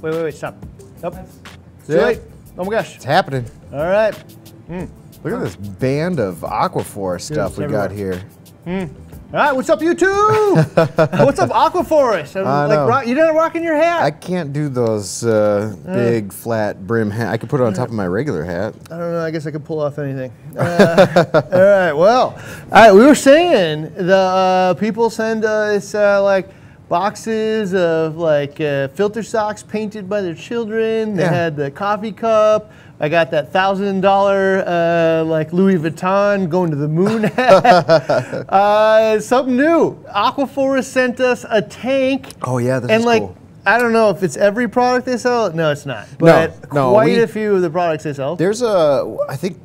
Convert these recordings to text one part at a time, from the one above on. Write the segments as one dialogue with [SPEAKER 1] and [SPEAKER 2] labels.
[SPEAKER 1] Wait, wait, wait, stop. Nope. Too late. Oh my gosh.
[SPEAKER 2] It's happening.
[SPEAKER 1] All right.
[SPEAKER 2] Look at this band of Aquaforest stuff
[SPEAKER 1] it's
[SPEAKER 2] we got
[SPEAKER 1] everywhere.
[SPEAKER 2] here.
[SPEAKER 1] All right, what's up, YouTube? what's up, Aquaforest? Like, rock, you didn't rocking your hat.
[SPEAKER 2] I can't do those uh, big flat brim hat. I could put it on top of my regular hat.
[SPEAKER 1] I don't know. I guess I could pull off anything. Uh, all right. Well, all right. We were saying the uh, people send us uh, like boxes of like uh, filter socks painted by their children. They
[SPEAKER 2] Yeah.
[SPEAKER 1] had the coffee cup. I got that thousand dollar uh, like Louis Vuitton going to the moon hat. uh, something new. Aquaforest sent us a tank.
[SPEAKER 2] Oh, yeah, this
[SPEAKER 1] and
[SPEAKER 2] is
[SPEAKER 1] like.
[SPEAKER 2] cool.
[SPEAKER 1] I don't know if it's every product they sell. No, it's not. But
[SPEAKER 2] no,
[SPEAKER 1] quite
[SPEAKER 2] we-
[SPEAKER 1] a few of the products they sell.
[SPEAKER 2] There's a, I think,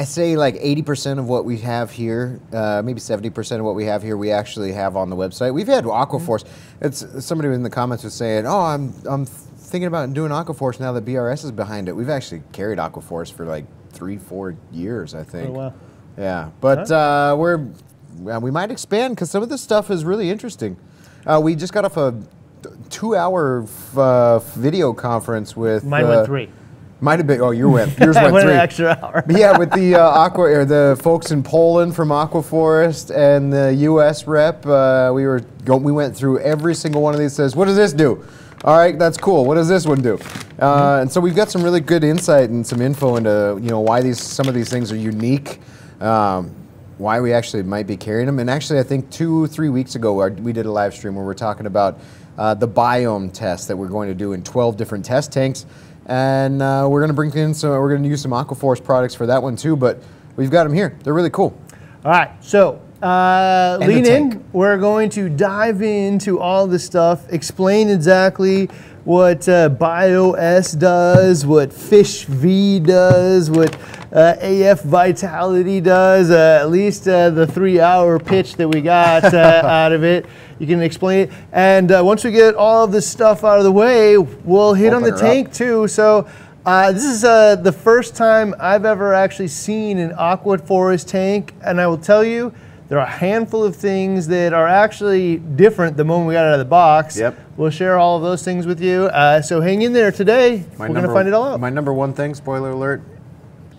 [SPEAKER 2] I say like 80% of what we have here, uh, maybe 70% of what we have here, we actually have on the website. We've had Aquaforest. It's somebody in the comments was saying, "Oh, I'm I'm thinking about doing Aquaforest now that BRS is behind it." We've actually carried Aquaforest for like three, four years, I think.
[SPEAKER 1] Oh, wow.
[SPEAKER 2] Yeah, but uh, we're uh, we might expand because some of this stuff is really interesting. Uh, we just got off a two-hour f- uh, video conference with.
[SPEAKER 1] Mine
[SPEAKER 2] uh,
[SPEAKER 1] went three.
[SPEAKER 2] Might have been. Oh, you went. Yours went
[SPEAKER 1] went
[SPEAKER 2] three.
[SPEAKER 1] an extra hour.
[SPEAKER 2] Yeah, with the uh, aqua or the folks in Poland from Aquaforest and the U.S. rep, uh, we were go, we went through every single one of these. Says, what does this do? All right, that's cool. What does this one do? Uh, and so we've got some really good insight and some info into you know why these some of these things are unique. Um, why we actually might be carrying them. And actually, I think two, three weeks ago, we did a live stream where we're talking about uh, the biome test that we're going to do in 12 different test tanks. And uh, we're going to bring in some, we're going to use some Aquaforest products for that one too, but we've got them here. They're really cool.
[SPEAKER 1] All right, so uh, lean in. We're going to dive into all this stuff, explain exactly what uh, BioS does, what Fish V does, what uh, AF Vitality does. Uh, at least uh, the three-hour pitch that we got uh, out of it. You can explain it, and uh, once we get all of this stuff out of the way, we'll hit on the
[SPEAKER 2] her up.
[SPEAKER 1] tank too. So. Uh, this is uh, the first time I've ever actually seen an aqua forest tank, and I will tell you, there are a handful of things that are actually different the moment we got out of the box.
[SPEAKER 2] Yep.
[SPEAKER 1] We'll share all of those things with you. Uh, so hang in there today. We're going to find it all out.
[SPEAKER 3] My number one thing, spoiler alert,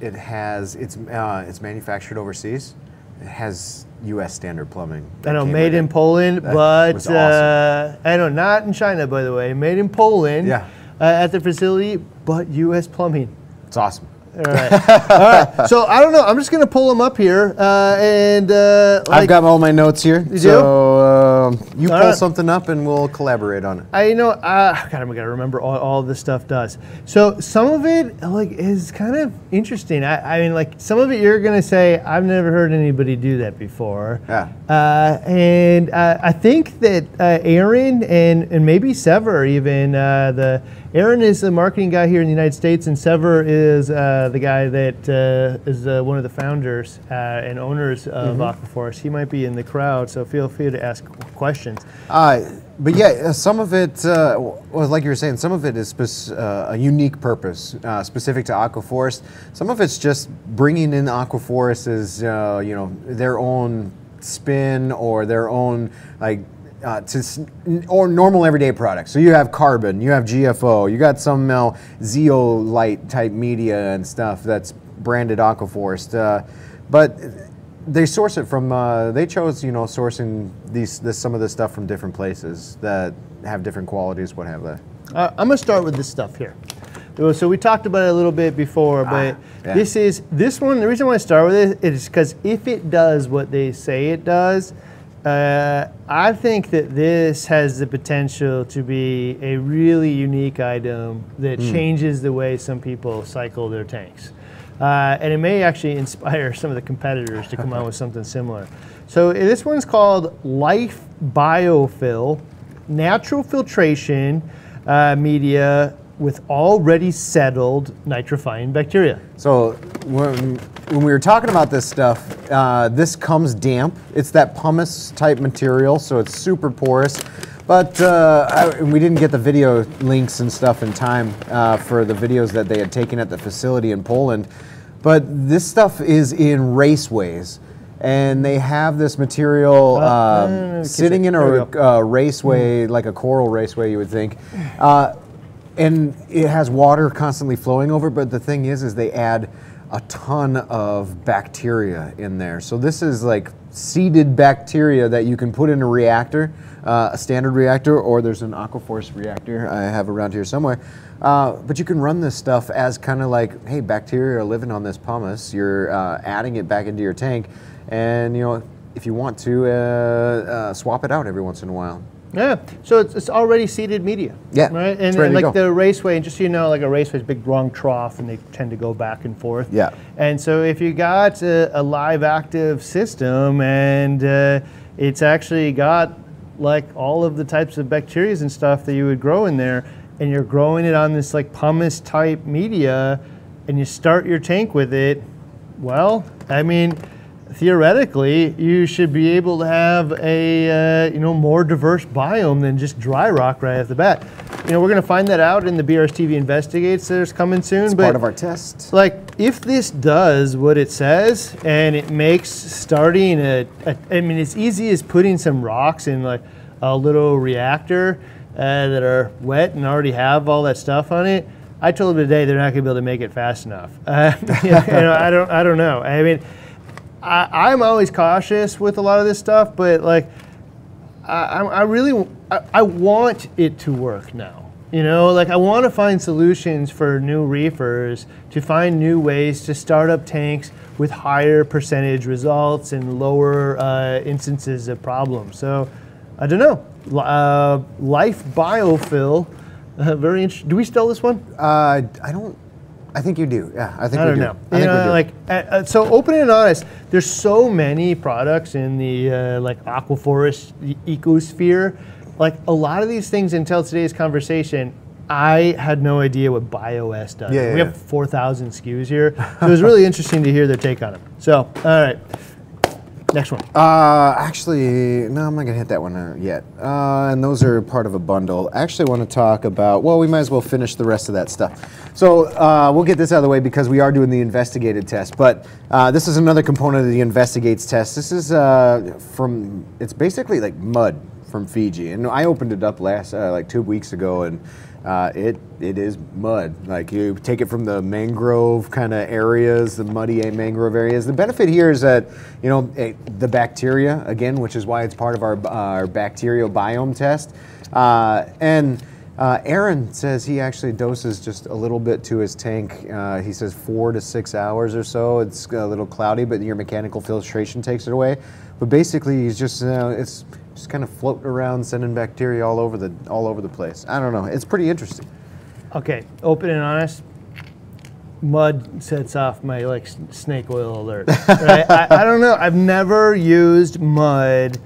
[SPEAKER 3] it has it's uh, it's manufactured overseas. It has U.S. standard plumbing.
[SPEAKER 1] I know, made in
[SPEAKER 3] it.
[SPEAKER 1] Poland,
[SPEAKER 3] That
[SPEAKER 1] but
[SPEAKER 3] was
[SPEAKER 1] uh, I know, not in China, by the way. Made in Poland
[SPEAKER 3] Yeah.
[SPEAKER 1] uh, at the facility, but U.S. plumbing.
[SPEAKER 3] It's awesome.
[SPEAKER 1] All right. all right. So I don't know. I'm just going to pull them up here. Uh, and uh, like,
[SPEAKER 2] I've got all my notes here.
[SPEAKER 1] do?
[SPEAKER 2] so um, you pull
[SPEAKER 1] right.
[SPEAKER 2] something up and we'll collaborate on it.
[SPEAKER 1] I you know uh, God, I gotta remember all, all this stuff does. So some of it like is kind of interesting. I, I mean, like some of it you're gonna say I've never heard anybody do that before.
[SPEAKER 3] Yeah.
[SPEAKER 1] Uh, and uh, I think that uh, Aaron and and maybe Sever even uh, the Aaron is the marketing guy here in the United States, and Sever is uh, the guy that uh, is uh, one of the founders uh, and owners of Aquaforest. He might be in the crowd, so feel free to ask questions.
[SPEAKER 3] Uh, but yeah, uh, some of it, uh, well, like you were saying, some of it is uh, a unique purpose uh, specific to Aquaforest. Some of it's just bringing in uh, you know their own spin or their own like. Uh, to or normal everyday products. So you have carbon, you have GFO, you got some uh, zeolite type media and stuff that's branded Aquaforest. Uh, but they source it from. Uh, they chose, you know, sourcing these this some of this stuff from different places that have different qualities. What have they?
[SPEAKER 1] Uh, I'm gonna start with this stuff here. So we talked about it a little bit before, but
[SPEAKER 3] yeah.
[SPEAKER 1] this is this one. The reason why I start with it is because if it does what they say it does, uh, I think that this has the potential to be a really unique item that changes the way some people cycle their tanks. Uh, and it may actually inspire some of the competitors to come out with something similar. So uh, this one's called Life Biofill, natural filtration uh, media with already settled nitrifying bacteria.
[SPEAKER 3] So when, when we were talking about this stuff, uh, this comes damp. It's that pumice type material, so it's super porous. But uh, I, we didn't get the video links and stuff in time uh, for the videos that they had taken at the facility in Poland. But this stuff is in raceways. And they have this material
[SPEAKER 1] Uh,
[SPEAKER 3] um,
[SPEAKER 1] uh,
[SPEAKER 3] sitting in a uh, raceway, like a coral raceway, you would think. And it has water constantly flowing over. But the thing is, is they add a ton of bacteria in there. So this is like seeded bacteria that you can put in a reactor, uh, a standard reactor, or there's an Aquaforest reactor I have around here somewhere. Uh, but you can run this stuff as kind of like, hey, bacteria are living on this pumice. You're uh, adding it back into your tank, and you know, if you want to, uh, uh, swap it out every once in a while.
[SPEAKER 1] Yeah, so it's, it's already seeded media.
[SPEAKER 3] Yeah,
[SPEAKER 1] right. And, and like the raceway, and just so you know, like a raceway is a big long trough, and they tend to go back and forth.
[SPEAKER 3] Yeah.
[SPEAKER 1] And so if you got a, a live active system, and uh, it's actually got like all of the types of bacteria and stuff that you would grow in there, and you're growing it on this like pumice type media, and you start your tank with it, well, I mean theoretically, you should be able to have a uh, you know more diverse biome than just dry rock right off the bat. You know, we're going to find that out in the BRSTV investigates that's coming soon.
[SPEAKER 3] It's
[SPEAKER 1] but
[SPEAKER 3] part of our test.
[SPEAKER 1] like, if this does what it says and it makes starting a, a I mean, as easy as putting some rocks in like a little reactor uh, that are wet and already have all that stuff on it. I told them today they're not going to be able to make it fast enough. Uh, you know, I don't, I don't know. I mean, I, I'm always cautious with a lot of this stuff, but like, I, I really, I, I want it to work now. You know, like I want to find solutions for new reefers to find new ways to start up tanks with higher percentage results and lower uh, instances of problems. So, I don't know. Uh, Life Biofill, uh, very interesting. Do we still this one?
[SPEAKER 3] Uh, I don't. I think you do. Yeah, I think
[SPEAKER 1] I don't
[SPEAKER 3] do.
[SPEAKER 1] know.
[SPEAKER 3] I
[SPEAKER 1] you
[SPEAKER 3] think
[SPEAKER 1] know,
[SPEAKER 3] we do.
[SPEAKER 1] like uh, uh, so open and honest. There's so many products in the uh, like aquaforest ecosphere. Like a lot of these things until today's conversation, I had no idea what BioS does.
[SPEAKER 3] Yeah, yeah,
[SPEAKER 1] we have 4,000 SKUs here, so it was really interesting to hear their take on it. So, all right, next one.
[SPEAKER 3] Uh, actually, no, I'm not gonna hit that one uh, yet. Uh, and those are part of a bundle. I actually want to talk about. Well, we might as well finish the rest of that stuff. So uh, we'll get this out of the way because we are doing the investigated test. But uh, this is another component of the investigates test. This is uh, from. It's basically like mud from Fiji, and I opened it up last uh, like two weeks ago, and uh, it it is mud. Like you take it from the mangrove kind of areas, the muddy mangrove areas. The benefit here is that you know eh, the bacteria again, which is why it's part of our our bacterial biome test. Uh, and uh, Aaron says he actually doses just a little bit to his tank. Uh, he says four to six hours or so. It's a little cloudy, but your mechanical filtration takes it away. But basically, he's just uh, it's just kind of floating around, sending bacteria all over the all over the place. I don't know. It's pretty interesting.
[SPEAKER 1] Okay, open and honest. Mud sets off my like snake oil alert. Right? I, I don't know. I've never used mud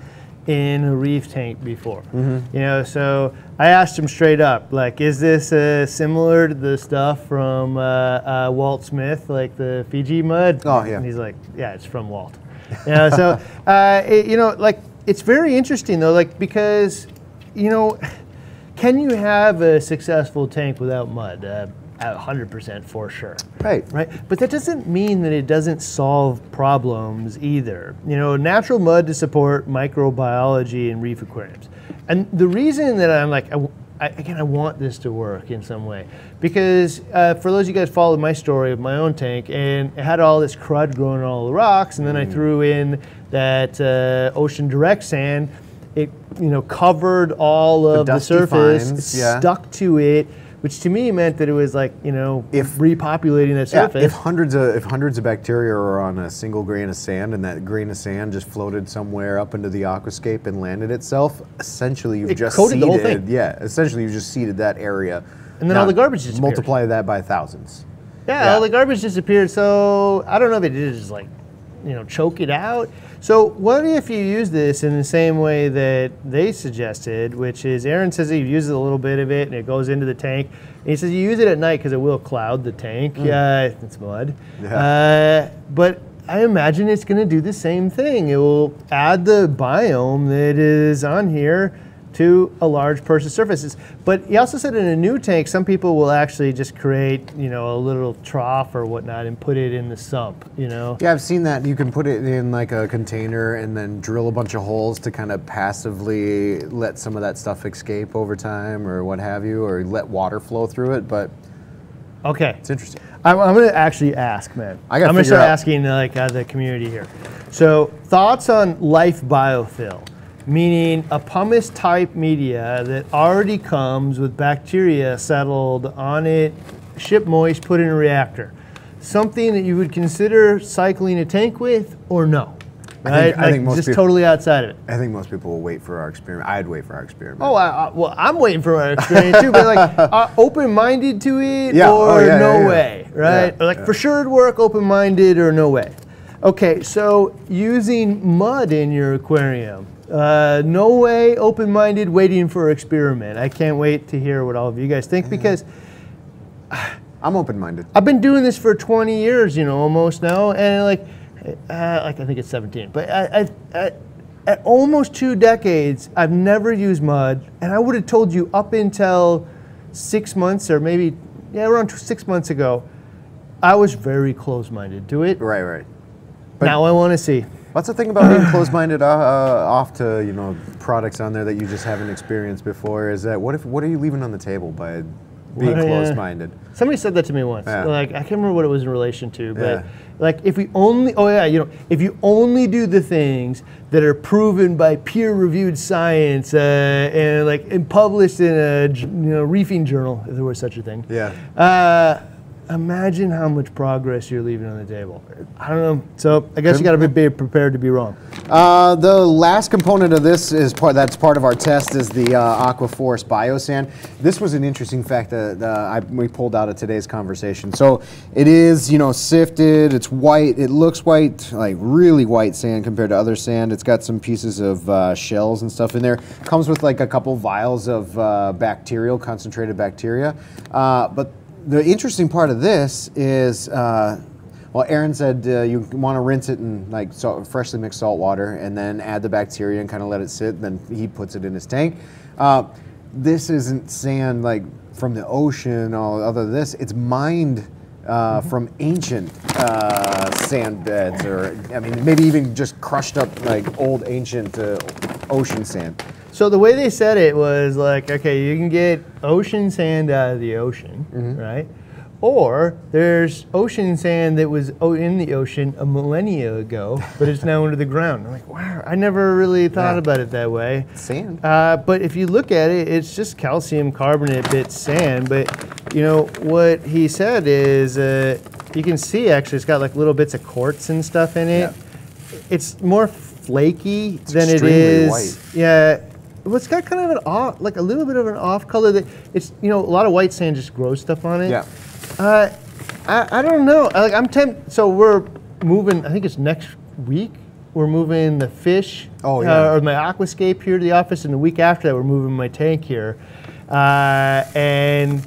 [SPEAKER 1] in a reef tank before.
[SPEAKER 3] Mm-hmm.
[SPEAKER 1] You know, so I asked him straight up, like, is this uh, similar to the stuff from uh, uh, Walt Smith, like the Fiji mud?
[SPEAKER 3] Oh, yeah.
[SPEAKER 1] And he's like, yeah, it's from Walt. You know, so uh, it- you know, like, it's very interesting though, like because, you know. Can you have a successful tank without mud? Uh, at 100% for sure.
[SPEAKER 3] Right.
[SPEAKER 1] Right? But that doesn't mean that it doesn't solve problems either. You know, natural mud to support microbiology in reef aquariums. And the reason that I'm like, I I again, I want this to work in some way because uh, for those of you guys followed my story of my own tank, and it had all this crud growing on all the rocks, and then I threw in that uh, ocean direct sand. It you know covered all of the,
[SPEAKER 3] dusty
[SPEAKER 1] surface,
[SPEAKER 3] fines, yeah.
[SPEAKER 1] stuck to it, which to me meant that it was like you know
[SPEAKER 3] If-
[SPEAKER 1] repopulating that surface.
[SPEAKER 3] Yeah, if hundreds of if hundreds of bacteria are on a single grain of sand, and that grain of sand just floated somewhere up into the aquascape and landed itself, essentially you've
[SPEAKER 1] It
[SPEAKER 3] just
[SPEAKER 1] coated the whole
[SPEAKER 3] seeded.
[SPEAKER 1] thing.
[SPEAKER 3] Yeah, essentially you've just seeded that area.
[SPEAKER 1] And then all the garbage disappears.
[SPEAKER 3] Multiply that by thousands.
[SPEAKER 1] Yeah,
[SPEAKER 3] Yeah.
[SPEAKER 1] all the garbage disappeared. So I don't know if it did just like, you know, choke it out. So what if you use this in the same way that they suggested, which is Aaron says he uses a little bit of it and it goes into the tank. And he says you use it at night because it will cloud the tank. Yeah, it's mud. Uh, but I imagine it's going to do the same thing. It will add the biome that is on here to a large porous surfaces. But he also said in a new tank, some people will actually just create, you know, a little trough or whatnot and put it in the sump, you know.
[SPEAKER 3] Yeah, I've seen that. You can put it in like a container and then drill a bunch of holes to kind of passively let some of that stuff escape over time or what have you, or let water flow through it. But
[SPEAKER 1] Okay.
[SPEAKER 3] it's interesting.
[SPEAKER 1] I'm, I'm going to actually ask, man.
[SPEAKER 3] I
[SPEAKER 1] I'm going to start
[SPEAKER 3] out-
[SPEAKER 1] asking like uh, the community here. So, thoughts on life biofill, meaning a pumice type media that already comes with bacteria settled on it, ship moist, put in a reactor. Something that you would consider cycling a tank with, or no?
[SPEAKER 3] I
[SPEAKER 1] Right?
[SPEAKER 3] think- I
[SPEAKER 1] like
[SPEAKER 3] think most
[SPEAKER 1] just
[SPEAKER 3] people-
[SPEAKER 1] totally outside of it.
[SPEAKER 3] I think most people will wait for our experiment. I'd wait for our experiment.
[SPEAKER 1] Oh, I, I, well, I'm waiting for our experiment too, but like uh, open-minded to it
[SPEAKER 3] Yeah,
[SPEAKER 1] or
[SPEAKER 3] oh, yeah,
[SPEAKER 1] no
[SPEAKER 3] yeah,
[SPEAKER 1] way, right? Or like for sure it'd work, open-minded or no way. Okay, so using mud in your aquarium, uh, no way, open-minded, waiting for experiment. I can't wait to hear what all of you guys think because
[SPEAKER 3] I'm open-minded.
[SPEAKER 1] I've been doing this for 20 years, you know, almost now, and like, uh, like I think it's 17. But I, I, I, at almost two decades, I've never used mud, and I would have told you up until six months or maybe yeah, around t- six months ago, I was very close-minded to it.
[SPEAKER 3] Right, right.
[SPEAKER 1] now I want to see.
[SPEAKER 3] What's the thing about being closed-minded uh, uh, off to you know products on there that you just haven't experienced before? Is that what if what are you leaving on the table by being
[SPEAKER 1] Well,
[SPEAKER 3] closed-minded?
[SPEAKER 1] Somebody said that to me once.
[SPEAKER 3] Yeah.
[SPEAKER 1] Like I can't remember what it was in relation to, but
[SPEAKER 3] Yeah.
[SPEAKER 1] like if we only oh yeah, you know, if you only do the things that are proven by peer-reviewed science uh, and like and published in a you know reefing journal, if there was such a thing.
[SPEAKER 3] Yeah.
[SPEAKER 1] Uh, imagine how much progress you're leaving on the table. I don't know. So I guess you got to be prepared to be wrong.
[SPEAKER 3] Uh, the last component of this is part that's part of our test is the uh, Aquaforest Biosand. This was an interesting fact that uh, I, we pulled out of today's conversation. So it is, you know, sifted. It's white. It looks white, like really white sand compared to other sand. It's got some pieces of uh, shells and stuff in there. Comes with like a couple vials of uh, bacterial, concentrated bacteria. Uh, but the interesting part of this is. Uh, well, Aaron said uh, you want to rinse it in like salt, freshly mixed salt water and then add the bacteria and kind of let it sit. Then he puts it in his tank. Uh, this isn't sand like from the ocean or other than this. It's mined uh, from ancient uh, sand beds, or I mean, maybe even just crushed up like old ancient uh, ocean sand.
[SPEAKER 1] So the way they said it was like, okay, you can get ocean sand out of the ocean,
[SPEAKER 3] Mm-hmm.
[SPEAKER 1] right? Or there's ocean sand that was in the ocean a millennia ago, but it's now under the ground. I'm like, wow, I never really thought
[SPEAKER 3] Yeah.
[SPEAKER 1] about it that way.
[SPEAKER 3] Sand.
[SPEAKER 1] Uh, but if you look at it, it's just calcium carbonate bit sand. But you know what he said is, uh, you can see actually it's got like little bits of quartz and stuff in it.
[SPEAKER 3] Yeah.
[SPEAKER 1] It's more flaky than it is.
[SPEAKER 3] white.
[SPEAKER 1] Yeah. Well, it's got kind of an off, like a little bit of an off color. That it's you know a lot of white sand just grows stuff on it.
[SPEAKER 3] Yeah.
[SPEAKER 1] Uh, I, I don't know. I, like I'm tempted. So we're moving. I think it's next week. We're moving the fish.
[SPEAKER 3] Oh, yeah.
[SPEAKER 1] Uh, or my aquascape here to the office, and the week after that, we're moving my tank here. Uh, and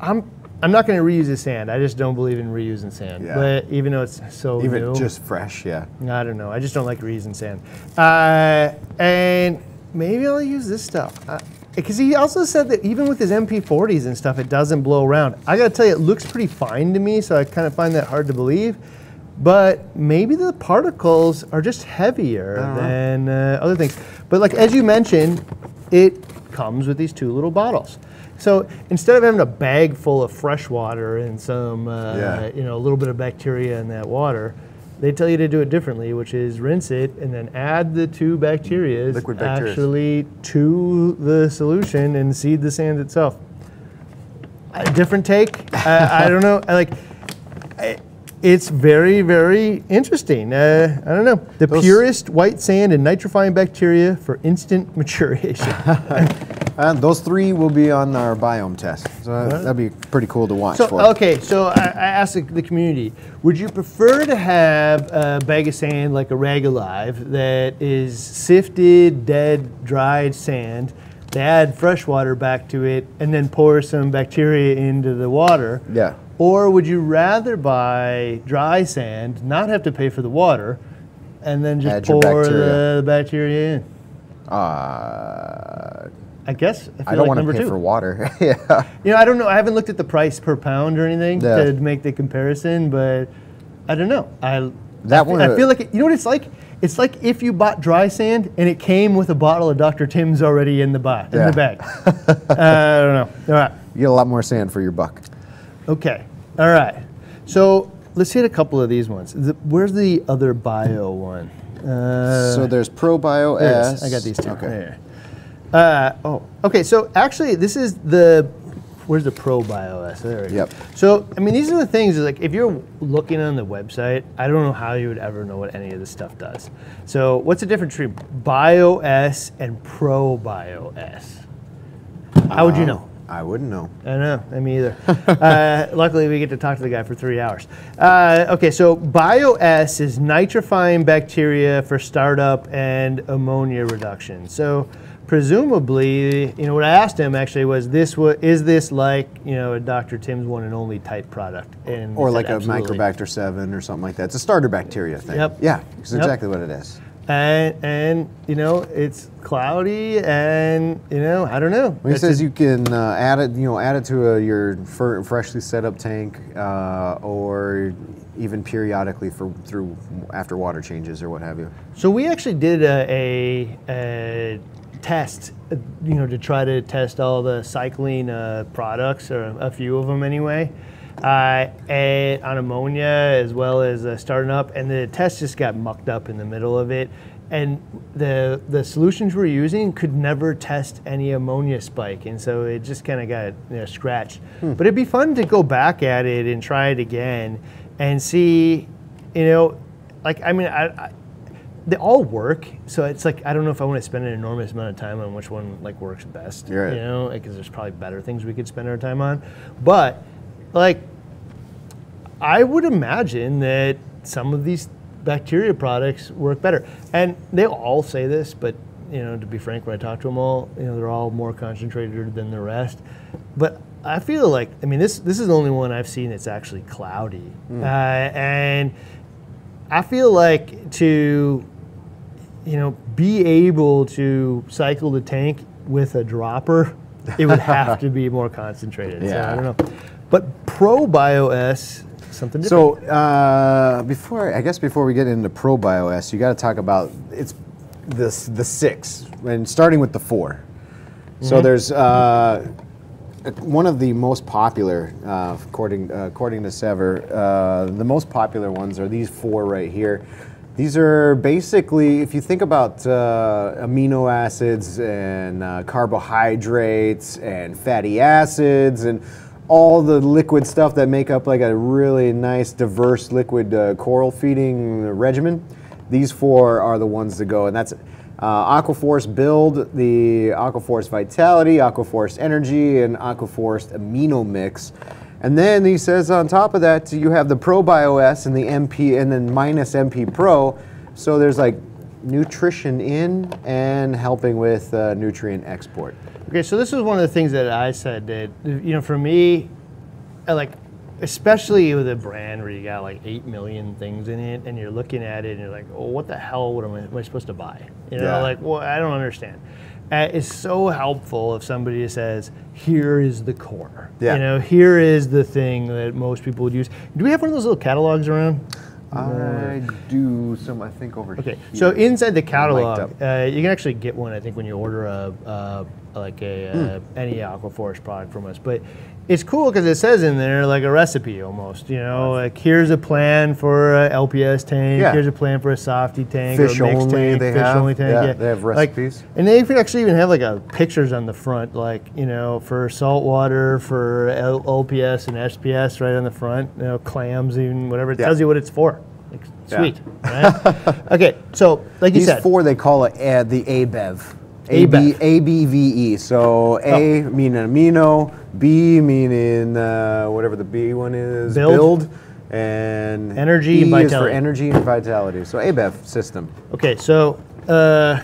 [SPEAKER 1] I'm I'm not going to reuse the sand. I just don't believe in reusing sand.
[SPEAKER 3] Yeah.
[SPEAKER 1] But even though it's so
[SPEAKER 3] Even
[SPEAKER 1] new,
[SPEAKER 3] just fresh, yeah.
[SPEAKER 1] I don't know. I just don't like reusing sand. Uh, and maybe I'll use this stuff. Because he also said that even with his MP40s and stuff, it doesn't blow around. I gotta tell you, it looks pretty fine to me, so I kind of find that hard to believe. But maybe the particles are just heavier than uh, other things. But like as you mentioned, it comes with these two little bottles. So instead of having a bag full of fresh water and some, uh,
[SPEAKER 3] Yeah.
[SPEAKER 1] you know, a little bit of bacteria in that water, they tell you to do it differently, which is rinse it and then add the two bacteria actually to the solution and seed the sand itself. A different take. I, I don't know. I like. It's very, very interesting. Uh, I don't know. The
[SPEAKER 3] Those-
[SPEAKER 1] purest white sand and nitrifying bacteria for instant maturation.
[SPEAKER 3] And those three will be on our biome test. So that'd be pretty cool to watch
[SPEAKER 1] So okay, so I, I asked the, the community: Would you prefer to have a bag of sand like Arag-Alive that is sifted, dead, dried sand? They add fresh water back to it, and then pour some bacteria into the water.
[SPEAKER 3] Yeah.
[SPEAKER 1] Or would you rather buy dry sand, not have to pay for the water, and then just
[SPEAKER 3] Add
[SPEAKER 1] pour
[SPEAKER 3] bacteria.
[SPEAKER 1] the bacteria in?
[SPEAKER 3] Uh,
[SPEAKER 1] I guess. I, feel
[SPEAKER 3] I don't
[SPEAKER 1] like
[SPEAKER 3] want to pay
[SPEAKER 1] two.
[SPEAKER 3] for water. yeah.
[SPEAKER 1] You know, I don't know. I haven't looked at the price per pound or anything
[SPEAKER 3] Yeah.
[SPEAKER 1] to make the comparison, but I don't know. I
[SPEAKER 3] That
[SPEAKER 1] I,
[SPEAKER 3] one-
[SPEAKER 1] I feel like it, you know what it's like. It's like if you bought dry sand and it came with a bottle of Dr. Tim's already in the, ba- in
[SPEAKER 3] Yeah.
[SPEAKER 1] the bag. uh, I don't know. All right.
[SPEAKER 3] You get a lot more sand for your buck.
[SPEAKER 1] Okay. All right. So let's hit a couple of these ones. The, where's the other bio one? Uh,
[SPEAKER 3] so there's ProBio
[SPEAKER 1] there
[SPEAKER 3] S.
[SPEAKER 1] I got these two.
[SPEAKER 3] Okay.
[SPEAKER 1] Uh, oh, okay. So actually, this is the where's the Pro BioS? There.
[SPEAKER 3] Yep.
[SPEAKER 1] So I mean, these are the things. Like, if you're looking on the website, I don't know how you would ever know what any of this stuff does. So, what's the difference between BioS and Pro BioS? How would you know?
[SPEAKER 3] I wouldn't know.
[SPEAKER 1] I know, me either. uh, luckily, we get to talk to the guy for three hours. Uh, okay, so BioS is nitrifying bacteria for startup and ammonia reduction. So presumably, you know, what I asked him actually was, "This wa- is this like you know a Dr. Tim's one and only type product?" And
[SPEAKER 3] Or
[SPEAKER 1] said,
[SPEAKER 3] like a
[SPEAKER 1] "Absolutely."
[SPEAKER 3] Microbacter 7 or something like that. It's a starter bacteria thing.
[SPEAKER 1] Yep.
[SPEAKER 3] Yeah, it's
[SPEAKER 1] Yep.
[SPEAKER 3] exactly what it is.
[SPEAKER 1] And and you know it's cloudy and you know I don't know.
[SPEAKER 3] Well, he says you can uh, add it, you know, add it to a, your fir- freshly set up tank, uh, or even periodically for through after water changes or what have you.
[SPEAKER 1] So we actually did a, a, a test, uh, you know, to try to test all the cycling uh, products, or a few of them anyway, uh, and on ammonia as well as uh, starting up, and the test just got mucked up in the middle of it. And the the solutions we're using could never test any ammonia spike, and so it just kind of got you know, scratched. But it'd be fun to go back at it and try it again, and see, you know, like I mean, I, I they all work. So it's like I don't know if I want to spend an enormous amount of time on which one like works best.
[SPEAKER 3] Right.
[SPEAKER 1] You know, because there's probably better things we could spend our time on. But like, I would imagine that some of these bacteria products work better, and they all say this, but. You know, to be frank, when I talk to them all, you know, they're all more concentrated than the rest. But I feel like, I mean, this this is the only one I've seen that's actually cloudy, uh, and I feel like to, you know, be able to cycle the tank with a dropper, it would have to be more concentrated. So I don't know. But ProBIOS, something different.
[SPEAKER 3] So uh, before, I guess before we get into ProBioS, you got to talk about it's this the six, and starting with the 4 So there's uh, one of the most popular, uh, according uh, according to Sever, uh, the most popular ones are these four right here. These are basically, if you think about uh, amino acids and uh, carbohydrates and fatty acids and all the liquid stuff that make up like a really nice, diverse liquid uh, coral feeding regimen, these four are the ones to go, and that's uh, Aquaforest Build, the Aquaforest Vitality, Aquaforest Energy, and Aquaforest Amino Mix. And then he says on top of that, you have the Pro BioS and the NP, and then minus NP Pro. So there's like nutrition in and helping with uh, nutrient export.
[SPEAKER 1] Okay, so this was one of the things that I said that you know, for me, I like, especially with a brand where you got like eight million things in it, and you're looking at it and you're like, oh, what the hell? What am I, am I supposed to buy? You know,
[SPEAKER 3] Yeah.
[SPEAKER 1] like, well, I don't understand. Uh, it's so helpful if somebody says, "Here is the core."
[SPEAKER 3] Yeah.
[SPEAKER 1] You know, here is the thing that most people would use. Do we have one of those little catalogs around?
[SPEAKER 3] I do some, I think, over
[SPEAKER 1] Okay,
[SPEAKER 3] here.
[SPEAKER 1] so inside the catalog, uh, you can actually get one. I think when you order a uh, like a uh,
[SPEAKER 3] Hmm.
[SPEAKER 1] any Aquaforest product from us, but it's cool because it says in there like a recipe almost. You know, like here's a plan for a LPS tank.
[SPEAKER 3] Yeah.
[SPEAKER 1] Here's a plan for a softy tank.
[SPEAKER 3] Fish
[SPEAKER 1] or a mixed
[SPEAKER 3] only
[SPEAKER 1] tank,
[SPEAKER 3] they
[SPEAKER 1] fish
[SPEAKER 3] have.
[SPEAKER 1] only tank.
[SPEAKER 3] Yeah,
[SPEAKER 1] Yeah,
[SPEAKER 3] they have
[SPEAKER 1] Like-
[SPEAKER 3] recipes.
[SPEAKER 1] and they could actually even have like a pictures on the front, like you know, for saltwater, for L- LPS and SPS right on the front. You know, clams, even whatever. It
[SPEAKER 3] Yeah.
[SPEAKER 1] tells you what it's for. Like,
[SPEAKER 3] Yeah.
[SPEAKER 1] sweet. Right? okay, so like you
[SPEAKER 3] These
[SPEAKER 1] said,
[SPEAKER 3] four they call it uh, the ABEV.
[SPEAKER 1] ABEV.
[SPEAKER 3] ABVE. So A meaning amino, B meaning uh, whatever the B one is,
[SPEAKER 1] Build.
[SPEAKER 3] and
[SPEAKER 1] Energy
[SPEAKER 3] E
[SPEAKER 1] and
[SPEAKER 3] is for energy and vitality. So ABEV system.
[SPEAKER 1] Okay, so uh,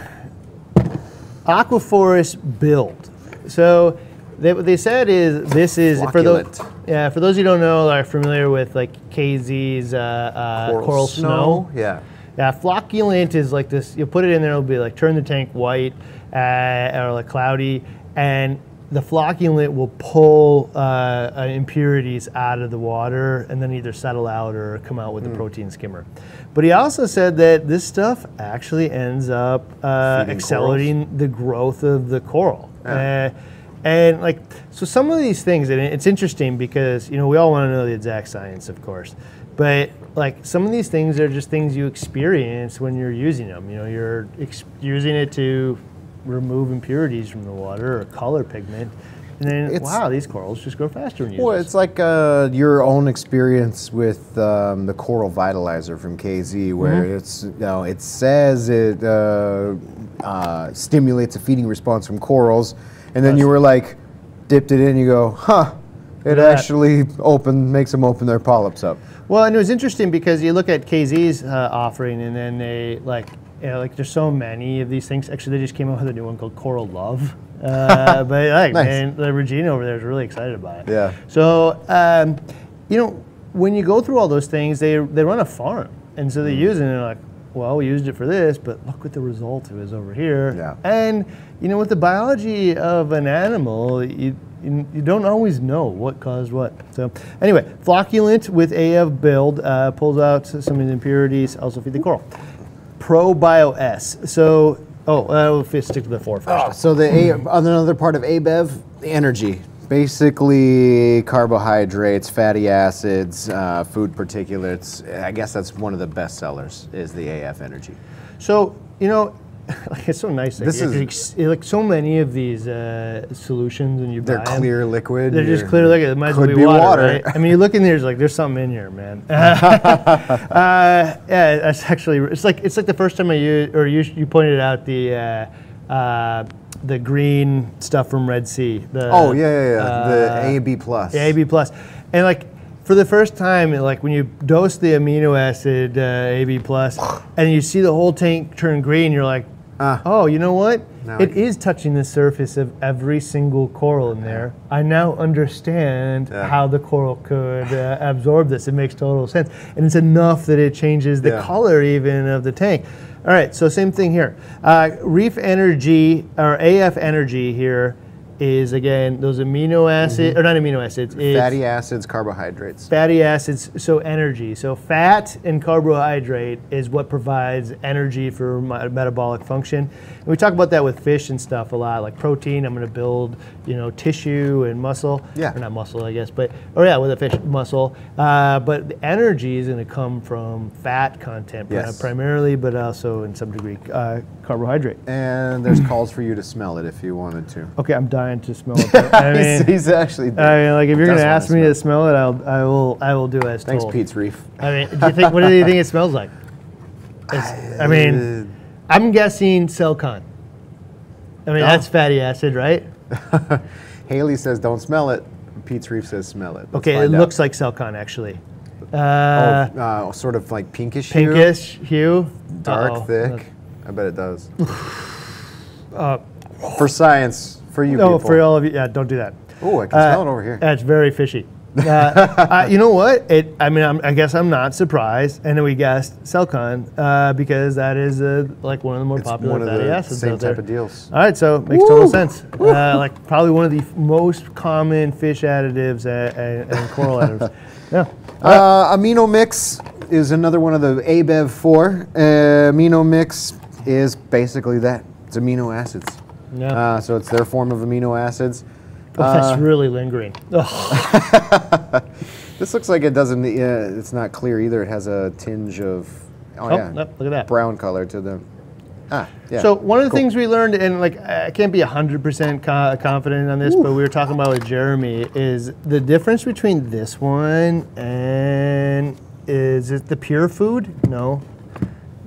[SPEAKER 1] Aquaforest build. So they, what they said is this is for those yeah for those who don't know are familiar with like KZ's uh, uh, coral, snow.
[SPEAKER 3] Yeah.
[SPEAKER 1] Yeah, flocculant is like this. You put it in there, it'll be like turn the tank white uh, or like cloudy, and the flocculant will pull uh, uh, impurities out of the water and then either settle out or come out with the protein skimmer. But he also said that this stuff actually ends up uh, accelerating the growth of the coral. Uh, and like, so some of these things, and it's interesting because, you know, we all want to know the exact science, of course. But like some of these things are just things you experience when you're using them. You know, you're ex- using it to remove impurities from the water or color pigment. And then,
[SPEAKER 3] It's-
[SPEAKER 1] wow, these corals just grow faster when you
[SPEAKER 3] Well, it's like uh, your own experience with um, the Coral Vitalizer from KZ, where
[SPEAKER 1] Mm-hmm.
[SPEAKER 3] it's you know it says it uh, uh, stimulates a feeding response from corals, and then you were like dipped it in, you go, huh? It
[SPEAKER 1] Yeah.
[SPEAKER 3] actually open makes them open their polyps up.
[SPEAKER 1] Well, and it was interesting because you look at KZ's uh, offering, and then they like, know, like there's so many of these things. Actually, they just came out with a new one called Coral Love. Uh, but like,
[SPEAKER 3] Nice.
[SPEAKER 1] man, the Regina over there is really excited about it.
[SPEAKER 3] Yeah.
[SPEAKER 1] So, um, you know, when you go through all those things, they they run a farm, and so they use it, and they're like, well, we used it for this, but look what the result is over here.
[SPEAKER 3] Yeah.
[SPEAKER 1] And you know, with the biology of an animal, you, you, you don't always know what caused what. So anyway, flocculant with AF build uh, pulls out some of the impurities, also feed the coral. ProBio S. So, oh, uh, we'll stick to the four first.
[SPEAKER 3] Oh, so the A, another part of ABEV, the energy. Basically, carbohydrates, fatty acids, uh, food particulates. I guess that's one of the best sellers is the AF energy.
[SPEAKER 1] So you know, like it's so nice. Like,
[SPEAKER 3] This
[SPEAKER 1] you-
[SPEAKER 3] is-
[SPEAKER 1] like, like so many of these uh, solutions, and you
[SPEAKER 3] They're
[SPEAKER 1] buy
[SPEAKER 3] clear liquid.
[SPEAKER 1] They're just clear liquid. It might as well be,
[SPEAKER 3] be
[SPEAKER 1] water.
[SPEAKER 3] water.
[SPEAKER 1] Right? I mean, you look in there, it's like there's something in here, man. uh, yeah, that's actually it's like it's like the first time I used or you, you pointed out the uh, uh, the green stuff from Red Sea. The,
[SPEAKER 3] Oh yeah, yeah, yeah.
[SPEAKER 1] uh,
[SPEAKER 3] the AB plus.
[SPEAKER 1] the AB plus, and like for the first time, like when you dose the amino acid uh, AB plus, and you see the whole tank turn green, you're like,
[SPEAKER 3] Ah.
[SPEAKER 1] oh, you know what?
[SPEAKER 3] Now
[SPEAKER 1] It is touching the surface of every single coral in there. I now understand
[SPEAKER 3] Yeah.
[SPEAKER 1] how the coral could uh, absorb this. It makes total sense, and it's enough that it changes the
[SPEAKER 3] Yeah.
[SPEAKER 1] color even of the tank. All right, so same thing here. Uh, Reef Energy or AF Energy here is again those amino acids or not amino acids.
[SPEAKER 3] Mm-hmm. Fatty acids, carbohydrates.
[SPEAKER 1] fatty acids, so energy. So fat and carbohydrate is what provides energy for my metabolic function. And we talk about that with fish and stuff a lot, like protein. I'm going to build, you know, tissue and muscle.
[SPEAKER 3] Yeah.
[SPEAKER 1] Or not muscle, I guess, but or yeah, with a fish muscle. Uh, but the energy is going to come from fat content
[SPEAKER 3] Yes.
[SPEAKER 1] primarily, but also in some degree uh, carbohydrate.
[SPEAKER 3] And there's calls for you to smell it if you wanted to.
[SPEAKER 1] Okay, I'm dying to smell it. I
[SPEAKER 3] he's,
[SPEAKER 1] mean,
[SPEAKER 3] he's actually.
[SPEAKER 1] I mean, like if you're going to
[SPEAKER 3] wanna
[SPEAKER 1] ask me to smell it, I'll, I will, I will do as
[SPEAKER 3] Thanks,
[SPEAKER 1] told.
[SPEAKER 3] Pete's Reef.
[SPEAKER 1] I mean, do you think? What do you think it smells like? It's- I mean, I'm guessing Selcon. I mean, that's fatty acid, right?
[SPEAKER 3] Haley says don't smell it. Pete's Reef says smell it. Let's
[SPEAKER 1] Okay, it
[SPEAKER 3] out.
[SPEAKER 1] looks like Selcon actually.
[SPEAKER 3] Oh,
[SPEAKER 1] Uh,
[SPEAKER 3] uh, sort of like pinkish hue.
[SPEAKER 1] pinkish hue,
[SPEAKER 3] dark,
[SPEAKER 1] Uh-oh.
[SPEAKER 3] thick. I bet it does.
[SPEAKER 1] Uh,
[SPEAKER 3] for science, for you
[SPEAKER 1] no,
[SPEAKER 3] people.
[SPEAKER 1] for all of you, yeah, don't do that.
[SPEAKER 3] Oh, I can
[SPEAKER 1] Uh,
[SPEAKER 3] smell it over here.
[SPEAKER 1] That's very fishy. Uh, uh, you know what? It. I mean, I'm, I guess I'm not surprised. And then we guessed Selcon uh, because that is uh, like one of the more
[SPEAKER 3] It's
[SPEAKER 1] popular
[SPEAKER 3] one of
[SPEAKER 1] fatty
[SPEAKER 3] the
[SPEAKER 1] acids
[SPEAKER 3] same
[SPEAKER 1] out there.
[SPEAKER 3] type of deals.
[SPEAKER 1] All right, so it makes total sense. Uh, like probably one of the most common fish additives and, and, and coral additives. Yeah.
[SPEAKER 3] Uh, amino mix is another one of the ABEV four. Uh, amino mix is basically that. It's amino acids.
[SPEAKER 1] Yeah.
[SPEAKER 3] Uh, so it's their form of amino acids.
[SPEAKER 1] Oh, that's
[SPEAKER 3] Uh,
[SPEAKER 1] really lingering.
[SPEAKER 3] This looks like it doesn't. Uh, it's not clear either. It has a tinge of. Oh,
[SPEAKER 1] Oh,
[SPEAKER 3] yeah.
[SPEAKER 1] look at that.
[SPEAKER 3] Brown color to the. Ah, yeah.
[SPEAKER 1] So one of the
[SPEAKER 3] Cool.
[SPEAKER 1] things we learned, and like I can't be hundred percent co- confident on this, but we were talking about with Jeremy is the difference between this one and is it the pure food? No.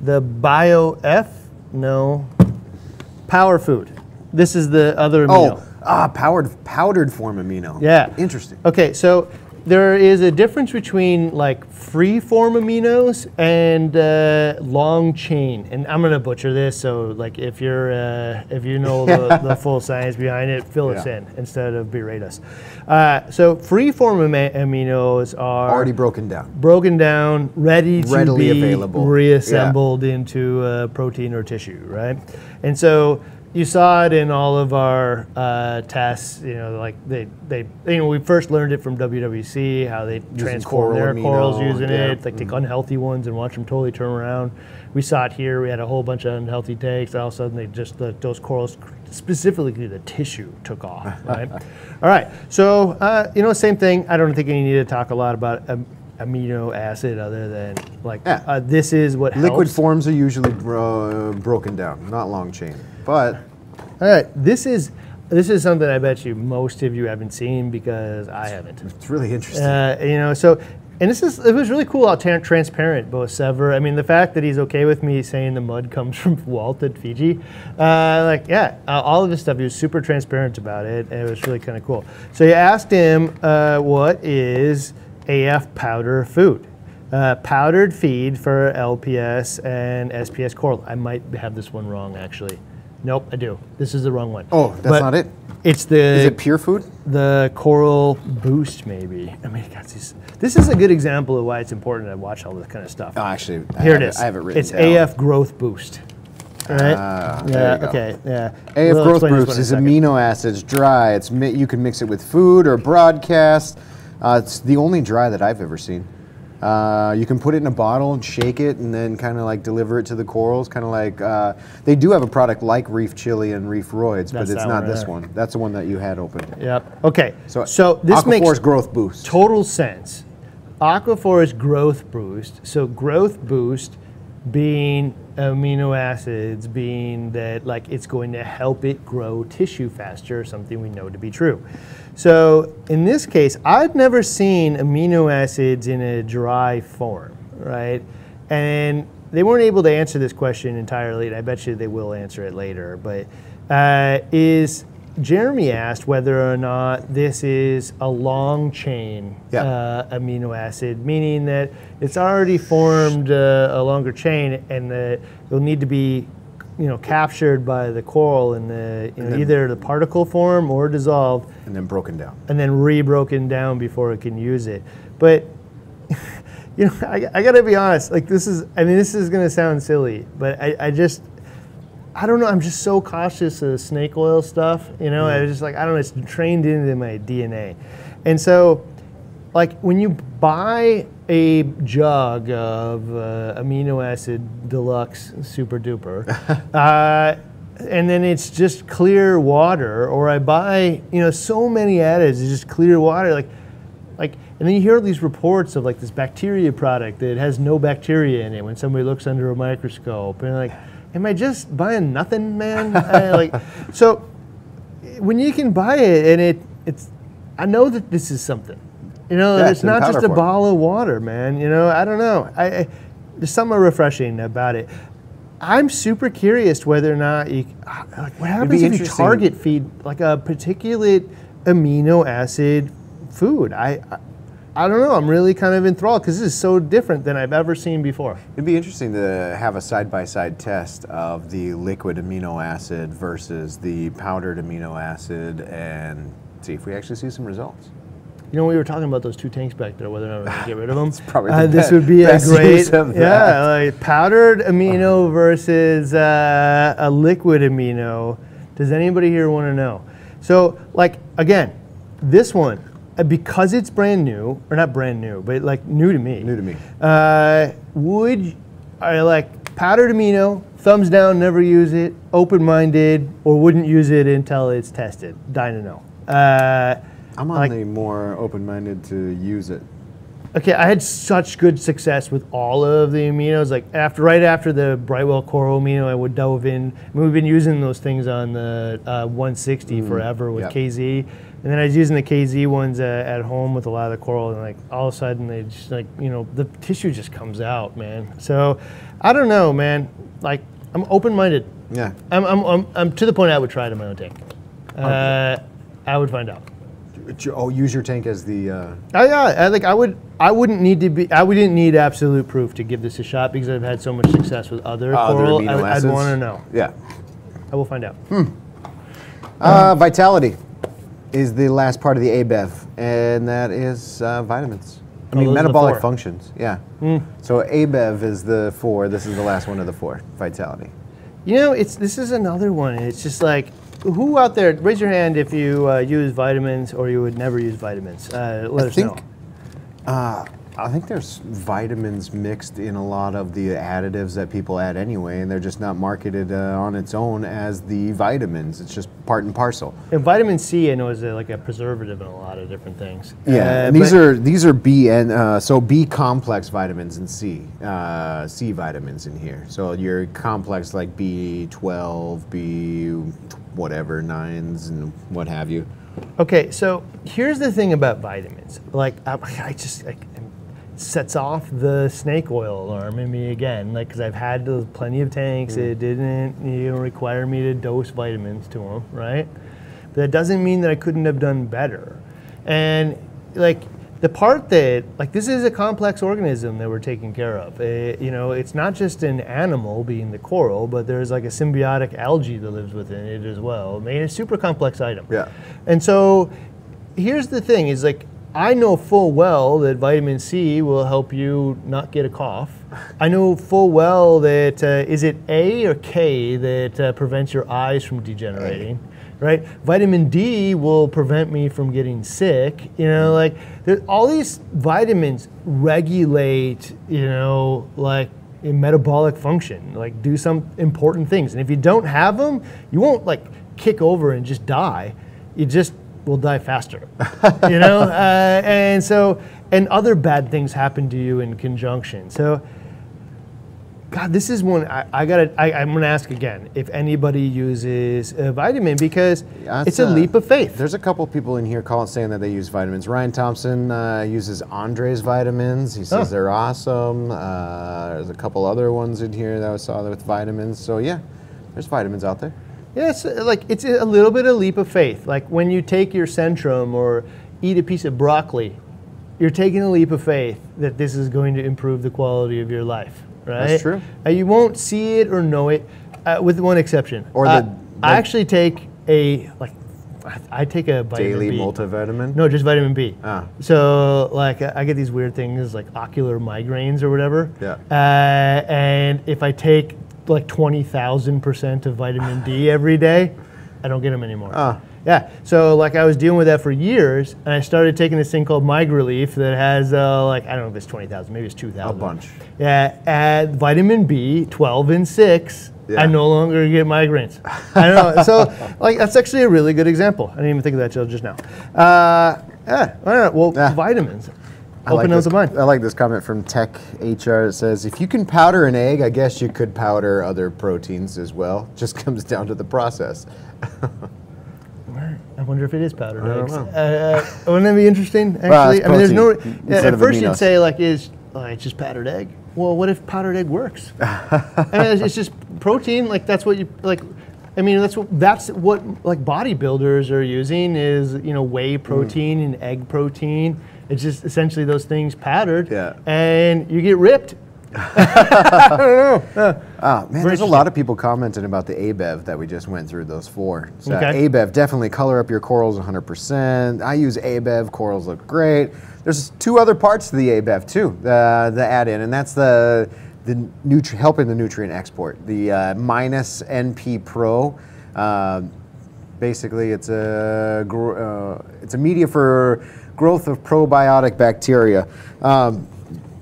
[SPEAKER 1] The Bio F? No. Power food. This is the other amino.
[SPEAKER 3] Oh, ah, powdered powdered form amino.
[SPEAKER 1] Yeah.
[SPEAKER 3] Interesting.
[SPEAKER 1] Okay, so there is a difference between like free form aminos and uh, long chain. And I'm gonna butcher this, so like if you're uh, if you know the, the full science behind it, fill us in instead of berate us. Uh, so free form ama- aminos are
[SPEAKER 3] Already broken down.
[SPEAKER 1] broken down, ready to
[SPEAKER 3] Readily
[SPEAKER 1] be
[SPEAKER 3] available.
[SPEAKER 1] reassembled into uh, protein or tissue, right? And so you saw it in all of our uh, tests. You know, like they, they, you know, we first learned it from WWC how they transform
[SPEAKER 3] coral
[SPEAKER 1] their
[SPEAKER 3] amino,
[SPEAKER 1] corals using
[SPEAKER 3] yeah.
[SPEAKER 1] it, like take unhealthy ones and watch them totally turn around. We saw it here. We had a whole bunch of unhealthy takes. And all of a sudden, they just the, those corals, specifically the tissue, took off. Right. all right. So uh, you know, same thing. I don't think you need to talk a lot about. Um, amino acid other than like
[SPEAKER 3] Yeah.
[SPEAKER 1] uh, this is what
[SPEAKER 3] Liquid
[SPEAKER 1] helps.
[SPEAKER 3] forms are usually bro- broken down, not long chain. But
[SPEAKER 1] All right, this is this is something I bet you most of you haven't seen because I haven't.
[SPEAKER 3] it's really interesting.
[SPEAKER 1] Uh, you know, so and this is it was really cool how tran- transparent both Sever. I mean, the fact that he's okay with me saying the mud comes from Walt at Fiji, uh, like yeah, uh, all of this stuff. He was super transparent about it, and it was really kind of cool. So you asked him uh, what is AF powder food. Uh, powdered feed for LPS and SPS coral. I might have this one wrong actually. Nope, I do. This is the wrong one.
[SPEAKER 3] Oh, that's
[SPEAKER 1] But
[SPEAKER 3] not it?
[SPEAKER 1] It's the
[SPEAKER 3] Is it pure food?
[SPEAKER 1] the coral boost maybe i mean God, this, this is a good example of why it's important to watch all this kind of stuff
[SPEAKER 3] Oh, actually, I
[SPEAKER 1] here
[SPEAKER 3] have
[SPEAKER 1] it is
[SPEAKER 3] I have it written
[SPEAKER 1] it's
[SPEAKER 3] down.
[SPEAKER 1] af growth boost all right
[SPEAKER 3] Ah,
[SPEAKER 1] yeah
[SPEAKER 3] there you go.
[SPEAKER 1] okay yeah
[SPEAKER 3] AF
[SPEAKER 1] We'll
[SPEAKER 3] growth boost is amino acids, dry. It's mi- you can mix it with food or broadcast. Uh, it's the only dry that I've ever seen. Uh, you can put it in a bottle and shake it, and then kind of like deliver it to the corals. Kind of like uh, they do have a product like Reef Chili and Reef Roids, but
[SPEAKER 1] That's
[SPEAKER 3] it's
[SPEAKER 1] that
[SPEAKER 3] not
[SPEAKER 1] one
[SPEAKER 3] this one. That's the one that you had open.
[SPEAKER 1] yep okay
[SPEAKER 3] So,
[SPEAKER 1] so this makes
[SPEAKER 3] Aquaforest growth boost.
[SPEAKER 1] total sense. Aquaforest growth boost. So growth boost being amino acids being that like it's going to help it grow tissue faster, something we know to be true. So in this case, I've never seen amino acids in a dry form, right? And they weren't able to answer this question entirely, and I bet you they will answer it later. But uh, is Jeremy asked whether or not this is a long chain
[SPEAKER 3] Yeah.
[SPEAKER 1] uh, amino acid, meaning that it's already formed uh, a longer chain, and that it'll need to be, you know, captured by the coral in the you know,
[SPEAKER 3] then-
[SPEAKER 1] either the particle form or dissolved,
[SPEAKER 3] and then broken down.
[SPEAKER 1] and then re-broken down before it can use it. But you know, I, I gotta be honest. Like this is, I mean, this is gonna sound silly, but I, I just, I don't know. I'm just so cautious of snake oil stuff. You know, mm-hmm. I was just like, I don't know. It's trained into my DNA, and so, like when you buy a jug of uh, amino acid deluxe super duper. uh, and then it's just clear water, or I buy, you know, so many additives, it's just clear water. Like, like, and then you hear all these reports of like this bacteria product that has no bacteria in it when somebody looks under a microscope, and like, am I just buying nothing, man? I, like, so when you can buy it and it, it's, I know that this is something. You know,
[SPEAKER 3] Yeah,
[SPEAKER 1] it's
[SPEAKER 3] it's
[SPEAKER 1] not just a
[SPEAKER 3] form.
[SPEAKER 1] bottle of water, man. You know, I don't know. I, I there's something refreshing about it. I'm super curious whether or not you, like, what happens if you target feed like a particulate amino acid food? I, I, I don't know. I'm really kind of enthralled because this is so different than I've ever seen before.
[SPEAKER 3] It'd be interesting to have a side-by-side test of the liquid amino acid versus the powdered amino acid and see if we actually see some results.
[SPEAKER 1] You know, we were talking about those two tanks back there, whether or not we're gonna get rid of them.
[SPEAKER 3] probably
[SPEAKER 1] uh, this would be a great, yeah, like powdered amino versus uh, a liquid amino. Does anybody here want to know? So, like again, this one uh, because it's brand new, or not brand new, but like new to me.
[SPEAKER 3] New to me.
[SPEAKER 1] Uh, would I like powdered amino? Thumbs down, never use it. Open-minded, or wouldn't use it until it's tested. Know. Uh,
[SPEAKER 3] I'm on
[SPEAKER 1] like-
[SPEAKER 3] the more open-minded to use it.
[SPEAKER 1] Okay, I had such good success with all of the aminos. Like after, right after the Brightwell Coral amino, I would delve in. I mean, we've been using those things on the uh, 160 forever with
[SPEAKER 3] yep.
[SPEAKER 1] KZ, and then I was using the KZ ones uh, at home with a lot of the coral, and like all of a sudden they just like you know the tissue just comes out, man. So I don't know, man. Like I'm open-minded.
[SPEAKER 3] Yeah.
[SPEAKER 1] I'm, I'm, I'm, I'm to the point I would try it in my own tank. Uh, I would find out.
[SPEAKER 3] Oh, use your tank as the. Uh,
[SPEAKER 1] I, yeah, I like I would I wouldn't need to be I wouldn't need absolute proof to give this a shot because I've had so much success with other
[SPEAKER 3] Other
[SPEAKER 1] coral.
[SPEAKER 3] amino
[SPEAKER 1] I, I'd want to know.
[SPEAKER 3] yeah.
[SPEAKER 1] I will find out. Hmm.
[SPEAKER 3] Uh, vitality is the last part of the ABEV, and that is uh, vitamins. I
[SPEAKER 1] Oh,
[SPEAKER 3] mean, metabolic functions. Yeah. So ABEV is the four. This is the last one of the four. Vitality.
[SPEAKER 1] You know, it's this is another one. It's just like who out there? Raise your hand if you uh, use vitamins or you would never use vitamins. Uh, let
[SPEAKER 3] I
[SPEAKER 1] us
[SPEAKER 3] think-
[SPEAKER 1] know.
[SPEAKER 3] Uh, I think there's vitamins mixed in a lot of the additives that people add anyway, and they're just not marketed uh, on its own as the vitamins. It's just part and parcel.
[SPEAKER 1] And vitamin C, I know, is a, like a preservative in a lot of different things.
[SPEAKER 3] Yeah,
[SPEAKER 1] Uh,
[SPEAKER 3] and these are these are B and uh, so B complex vitamins and C uh, C vitamins in here. So your complex like B twelve, B whatever nines and what have you.
[SPEAKER 1] Okay, so here's the thing about vitamins. Like, I, I just like it sets off the snake oil alarm in me again. Like, because I've had those plenty of tanks. It didn't you know require me to dose vitamins to them, right? But that doesn't mean that I couldn't have done better. And like the part that like this is a complex organism that we're taking care of. Eh, you know, it's not just an animal being the coral, but there's like a symbiotic algae that lives within it as well. I mean, it's a super complex item.
[SPEAKER 3] Yeah.
[SPEAKER 1] And so here's the thing is like I know full well that vitamin C will help you not get a cough. I know full well that uh, is it A or K that uh, prevents your eyes from degenerating, right? Vitamin D will prevent me from getting sick. You know, like there, all these vitamins regulate, you know, like metabolic function, like do some important things. And if you don't have them, you won't like kick over and just die. You just will die faster, you know. Uh, and so, and other bad things happen to you in conjunction. So, God, this is one I, I gotta. I, I'm gonna ask again if anybody uses a vitamin because
[SPEAKER 3] That's,
[SPEAKER 1] it's a
[SPEAKER 3] uh,
[SPEAKER 1] leap of faith.
[SPEAKER 3] There's a couple people in here calling saying that they use vitamins. Ryan Thompson uh, uses Andre's vitamins. He says
[SPEAKER 1] Oh.
[SPEAKER 3] they're awesome. Uh, there's a couple other ones in here that I saw with vitamins. So yeah, there's vitamins out there.
[SPEAKER 1] Yeah, it's uh, like it's a little bit of a leap of faith. Like when you take your Centrum or eat a piece of broccoli, you're taking a leap of faith that this is going to improve the quality of your life, right?
[SPEAKER 3] That's true.
[SPEAKER 1] Uh, you won't see it or know it, uh, with one exception.
[SPEAKER 3] Or
[SPEAKER 1] Uh,
[SPEAKER 3] the-
[SPEAKER 1] I actually take a like, I, take a vitamin
[SPEAKER 3] Daily
[SPEAKER 1] B.
[SPEAKER 3] multivitamin.
[SPEAKER 1] No, just vitamin B.
[SPEAKER 3] Ah.
[SPEAKER 1] So like I I get these weird things like ocular migraines or whatever.
[SPEAKER 3] Yeah.
[SPEAKER 1] Uh, and if I take like twenty thousand percent of vitamin D every day, I don't get them anymore.
[SPEAKER 3] Ah.
[SPEAKER 1] Yeah. So like I was dealing with that for years, and I started taking this thing called MyGrelief that has uh, like I don't know if it's twenty thousand, maybe it's two thousand.
[SPEAKER 3] A bunch.
[SPEAKER 1] Yeah. Add vitamin B, twelve and six.
[SPEAKER 3] Yeah.
[SPEAKER 1] I no longer get migraines. I don't know. So, like, that's actually a really good example. I didn't even think of that till just now. Uh, yeah, all right. Well,
[SPEAKER 3] Yeah.
[SPEAKER 1] vitamins.
[SPEAKER 3] I like
[SPEAKER 1] Open the mind.
[SPEAKER 3] I like this comment from Tech HR. It says, "If you can powder an egg, I guess you could powder other proteins as well. Just comes down to the process."
[SPEAKER 1] I wonder if it is powdered
[SPEAKER 3] I
[SPEAKER 1] eggs. Uh, uh, wouldn't that be interesting? Actually,
[SPEAKER 3] Well,
[SPEAKER 1] I mean, there's no. yeah, at first, you'd say like, "Is oh, it's just powdered egg?" Well, what if powdered egg works? I mean, it's, it's just protein. Like that's what you like. I mean, that's what that's what like bodybuilders are using is you know whey protein and egg protein. It's just essentially those things powdered,
[SPEAKER 3] Yeah.
[SPEAKER 1] and you get ripped. I don't know.
[SPEAKER 3] Ah, man, there's a lot of people commenting about the ABEV that we just went through, those four. So
[SPEAKER 1] Okay.
[SPEAKER 3] ABEV, definitely color up your corals 100%. I use ABEV, corals look great. There's two other parts to the ABEV too, the, the add-in, and that's the, the nutri- helping the nutrient export. The uh, minus NP Pro, uh, basically it's a, uh, it's a media for growth of probiotic bacteria. Um,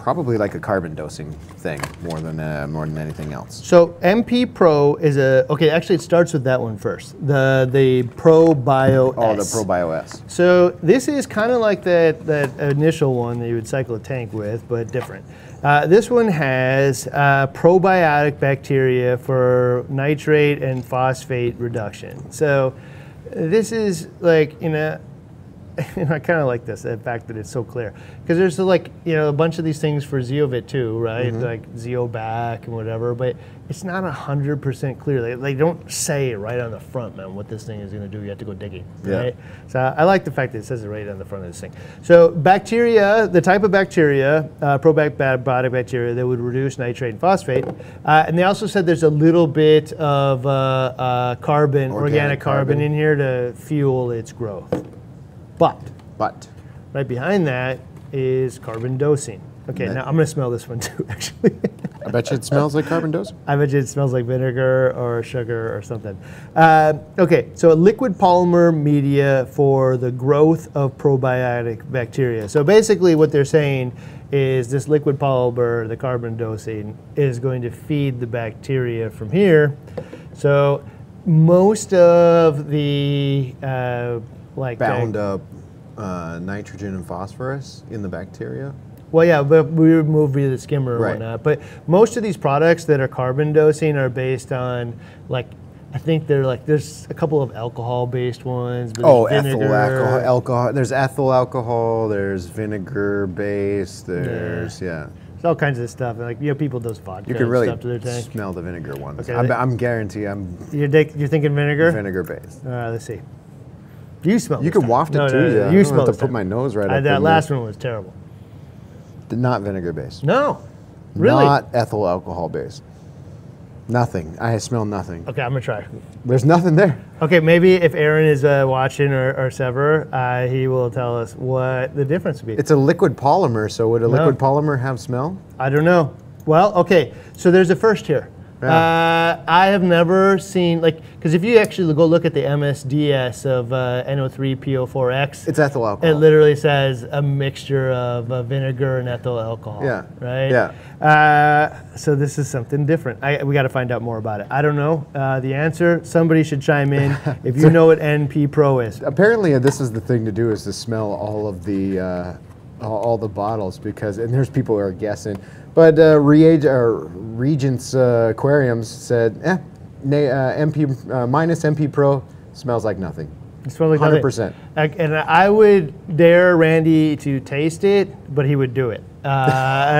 [SPEAKER 3] probably like a carbon dosing thing more than uh, more than anything else.
[SPEAKER 1] So NP Pro is a okay. Actually, it starts with that one first. The the Pro Bio.
[SPEAKER 3] Oh, the
[SPEAKER 1] S.
[SPEAKER 3] ProBioS.
[SPEAKER 1] So this is kind of like that that initial one that you would cycle a tank with, but different. Uh, this one has uh, probiotic bacteria for nitrate and phosphate reduction. So this is like you know you know, I kind of like this, the fact that it's so clear. Because there's like, you know, a bunch of these things for Zeovit too, right?
[SPEAKER 2] Mm-hmm.
[SPEAKER 1] Like Zeobac and whatever, but it's not 100% clear. They, they don't say right on the front, man, what this thing is going to do. You have to go digging,
[SPEAKER 2] Yeah.
[SPEAKER 1] right? So I like the fact that it says it right on the front of this thing. So bacteria, the type of bacteria, uh, probiotic bacteria that would reduce nitrate and phosphate. Uh, and they also said there's a little bit of uh, uh, carbon, organic,
[SPEAKER 2] Organic
[SPEAKER 1] carbon.
[SPEAKER 2] carbon.
[SPEAKER 1] in here to fuel its growth. But
[SPEAKER 2] But
[SPEAKER 1] right behind that is carbon dosing. Okay,
[SPEAKER 2] Right.
[SPEAKER 1] now I'm going to smell this one too, actually.
[SPEAKER 2] I bet you it smells like carbon dosing.
[SPEAKER 1] I bet you it smells like vinegar or sugar or something. Uh, okay, so a liquid polymer media for the growth of probiotic bacteria. So basically, what they're saying is this liquid polymer, the carbon dosing, is going to feed the bacteria from here. So most of the uh, like uh,
[SPEAKER 3] Bound up uh, nitrogen and phosphorus in the bacteria.
[SPEAKER 1] Well, yeah, but we remove via the skimmer and
[SPEAKER 3] Right.
[SPEAKER 1] whatnot. But most of these products that are carbon dosing are based on like I think they're like there's a couple of alcohol-based ones. But
[SPEAKER 3] Oh,
[SPEAKER 1] there's
[SPEAKER 3] ethyl alcohol, alcohol. There's ethyl alcohol. There's vinegar based. There's yeah.
[SPEAKER 1] There's all kinds of stuff. Like you know, people does vodka
[SPEAKER 3] You can really
[SPEAKER 1] stuff to their tank.
[SPEAKER 3] smell the vinegar ones.
[SPEAKER 1] Okay,
[SPEAKER 3] I'm,
[SPEAKER 1] they-
[SPEAKER 3] I'm guarantee I'm
[SPEAKER 1] You're, you're thinking vinegar?
[SPEAKER 3] vinegar based.
[SPEAKER 1] All right, let's see. You smell.
[SPEAKER 3] You
[SPEAKER 1] this
[SPEAKER 3] can
[SPEAKER 1] time.
[SPEAKER 3] waft it
[SPEAKER 1] No,
[SPEAKER 3] too,
[SPEAKER 1] no, no,
[SPEAKER 3] yeah. I
[SPEAKER 1] You
[SPEAKER 3] don't
[SPEAKER 1] smell.
[SPEAKER 3] have to put
[SPEAKER 1] time.
[SPEAKER 3] my nose right
[SPEAKER 1] Uh,
[SPEAKER 3] up
[SPEAKER 1] That
[SPEAKER 3] in
[SPEAKER 1] last
[SPEAKER 3] there.
[SPEAKER 1] one was terrible.
[SPEAKER 3] Not vinegar based.
[SPEAKER 1] No, really.
[SPEAKER 3] Not ethyl alcohol based. Nothing. I smell nothing.
[SPEAKER 1] Okay, I'm gonna try.
[SPEAKER 3] There's nothing there.
[SPEAKER 1] Okay, maybe if Aaron is uh, watching or, or Sever, uh, he will tell us what the difference would be.
[SPEAKER 3] It's a liquid polymer, so would a
[SPEAKER 1] No.
[SPEAKER 3] liquid polymer have smell?
[SPEAKER 1] I don't know. Well, okay. So there's a first here. Uh, I have never seen like because if you actually go look at the MSDS of uh, NO3PO4X,
[SPEAKER 3] It's ethyl
[SPEAKER 1] it literally says a mixture of uh, vinegar and ethyl alcohol.
[SPEAKER 3] Yeah.
[SPEAKER 1] Right.
[SPEAKER 3] Yeah.
[SPEAKER 1] Uh, so this is something different. I, we got to find out more about it. I don't know uh, the answer. Somebody should chime in if you know what NP Pro is.
[SPEAKER 3] Apparently, uh, this is the thing to do: is to smell all of the uh, all, all the bottles because, and there's people who are guessing. But uh, Regents uh, Aquariums said, eh, uh, MP uh, minus NP Pro smells like nothing.
[SPEAKER 1] It smells like
[SPEAKER 3] 100%.
[SPEAKER 1] Like, And I would dare Randy to taste it, but he would do it. Uh,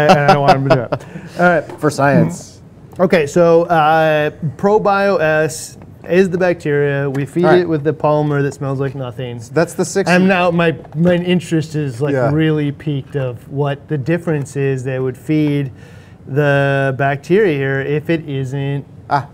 [SPEAKER 1] and I don't want him to do it. All right.
[SPEAKER 3] For science.
[SPEAKER 1] Okay, so uh, ProBio S is the bacteria. We feed
[SPEAKER 3] right.
[SPEAKER 1] it with the polymer that smells like nothing.
[SPEAKER 3] That's the six.
[SPEAKER 1] I'm now my my interest is like
[SPEAKER 3] Yeah.
[SPEAKER 1] really piqued of what the difference is that would feed the bacteria here if it isn't.
[SPEAKER 3] ah,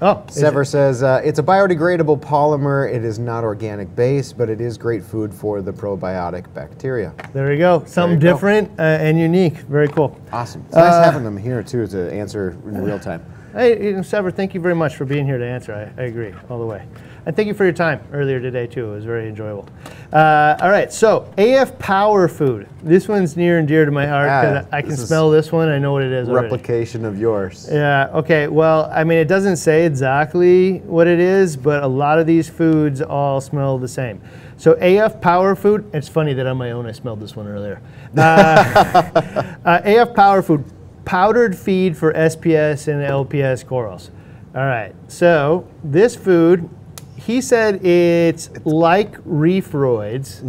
[SPEAKER 1] Oh,
[SPEAKER 3] Sever
[SPEAKER 1] it-
[SPEAKER 3] says uh, it's a biodegradable polymer. It is not organic base, but it is great food for the probiotic bacteria.
[SPEAKER 1] there you go. Something
[SPEAKER 3] you go.
[SPEAKER 1] different uh, and unique. Very cool.
[SPEAKER 3] Awesome. It's nice
[SPEAKER 1] Uh,
[SPEAKER 3] having them here too to answer in real time.
[SPEAKER 1] Hey, Sever, thank you very much for being here to answer. I, I agree all the way. And thank you for your time earlier today, too. It was very enjoyable. Uh, all right, so AF Power Food. This one's near and dear to my heart because
[SPEAKER 3] Ah,
[SPEAKER 1] I can smell this one. I know what it is already.
[SPEAKER 3] Replication of yours.
[SPEAKER 1] Yeah, okay. Well, I mean, it doesn't say exactly what it is, but a lot of these foods all smell the same. So, AF Power Food, it's funny that on my own I smelled this one earlier. Uh, uh, AF Power Food, powdered feed for SPS and LPS corals. All right, so this food, he said it's like reefroids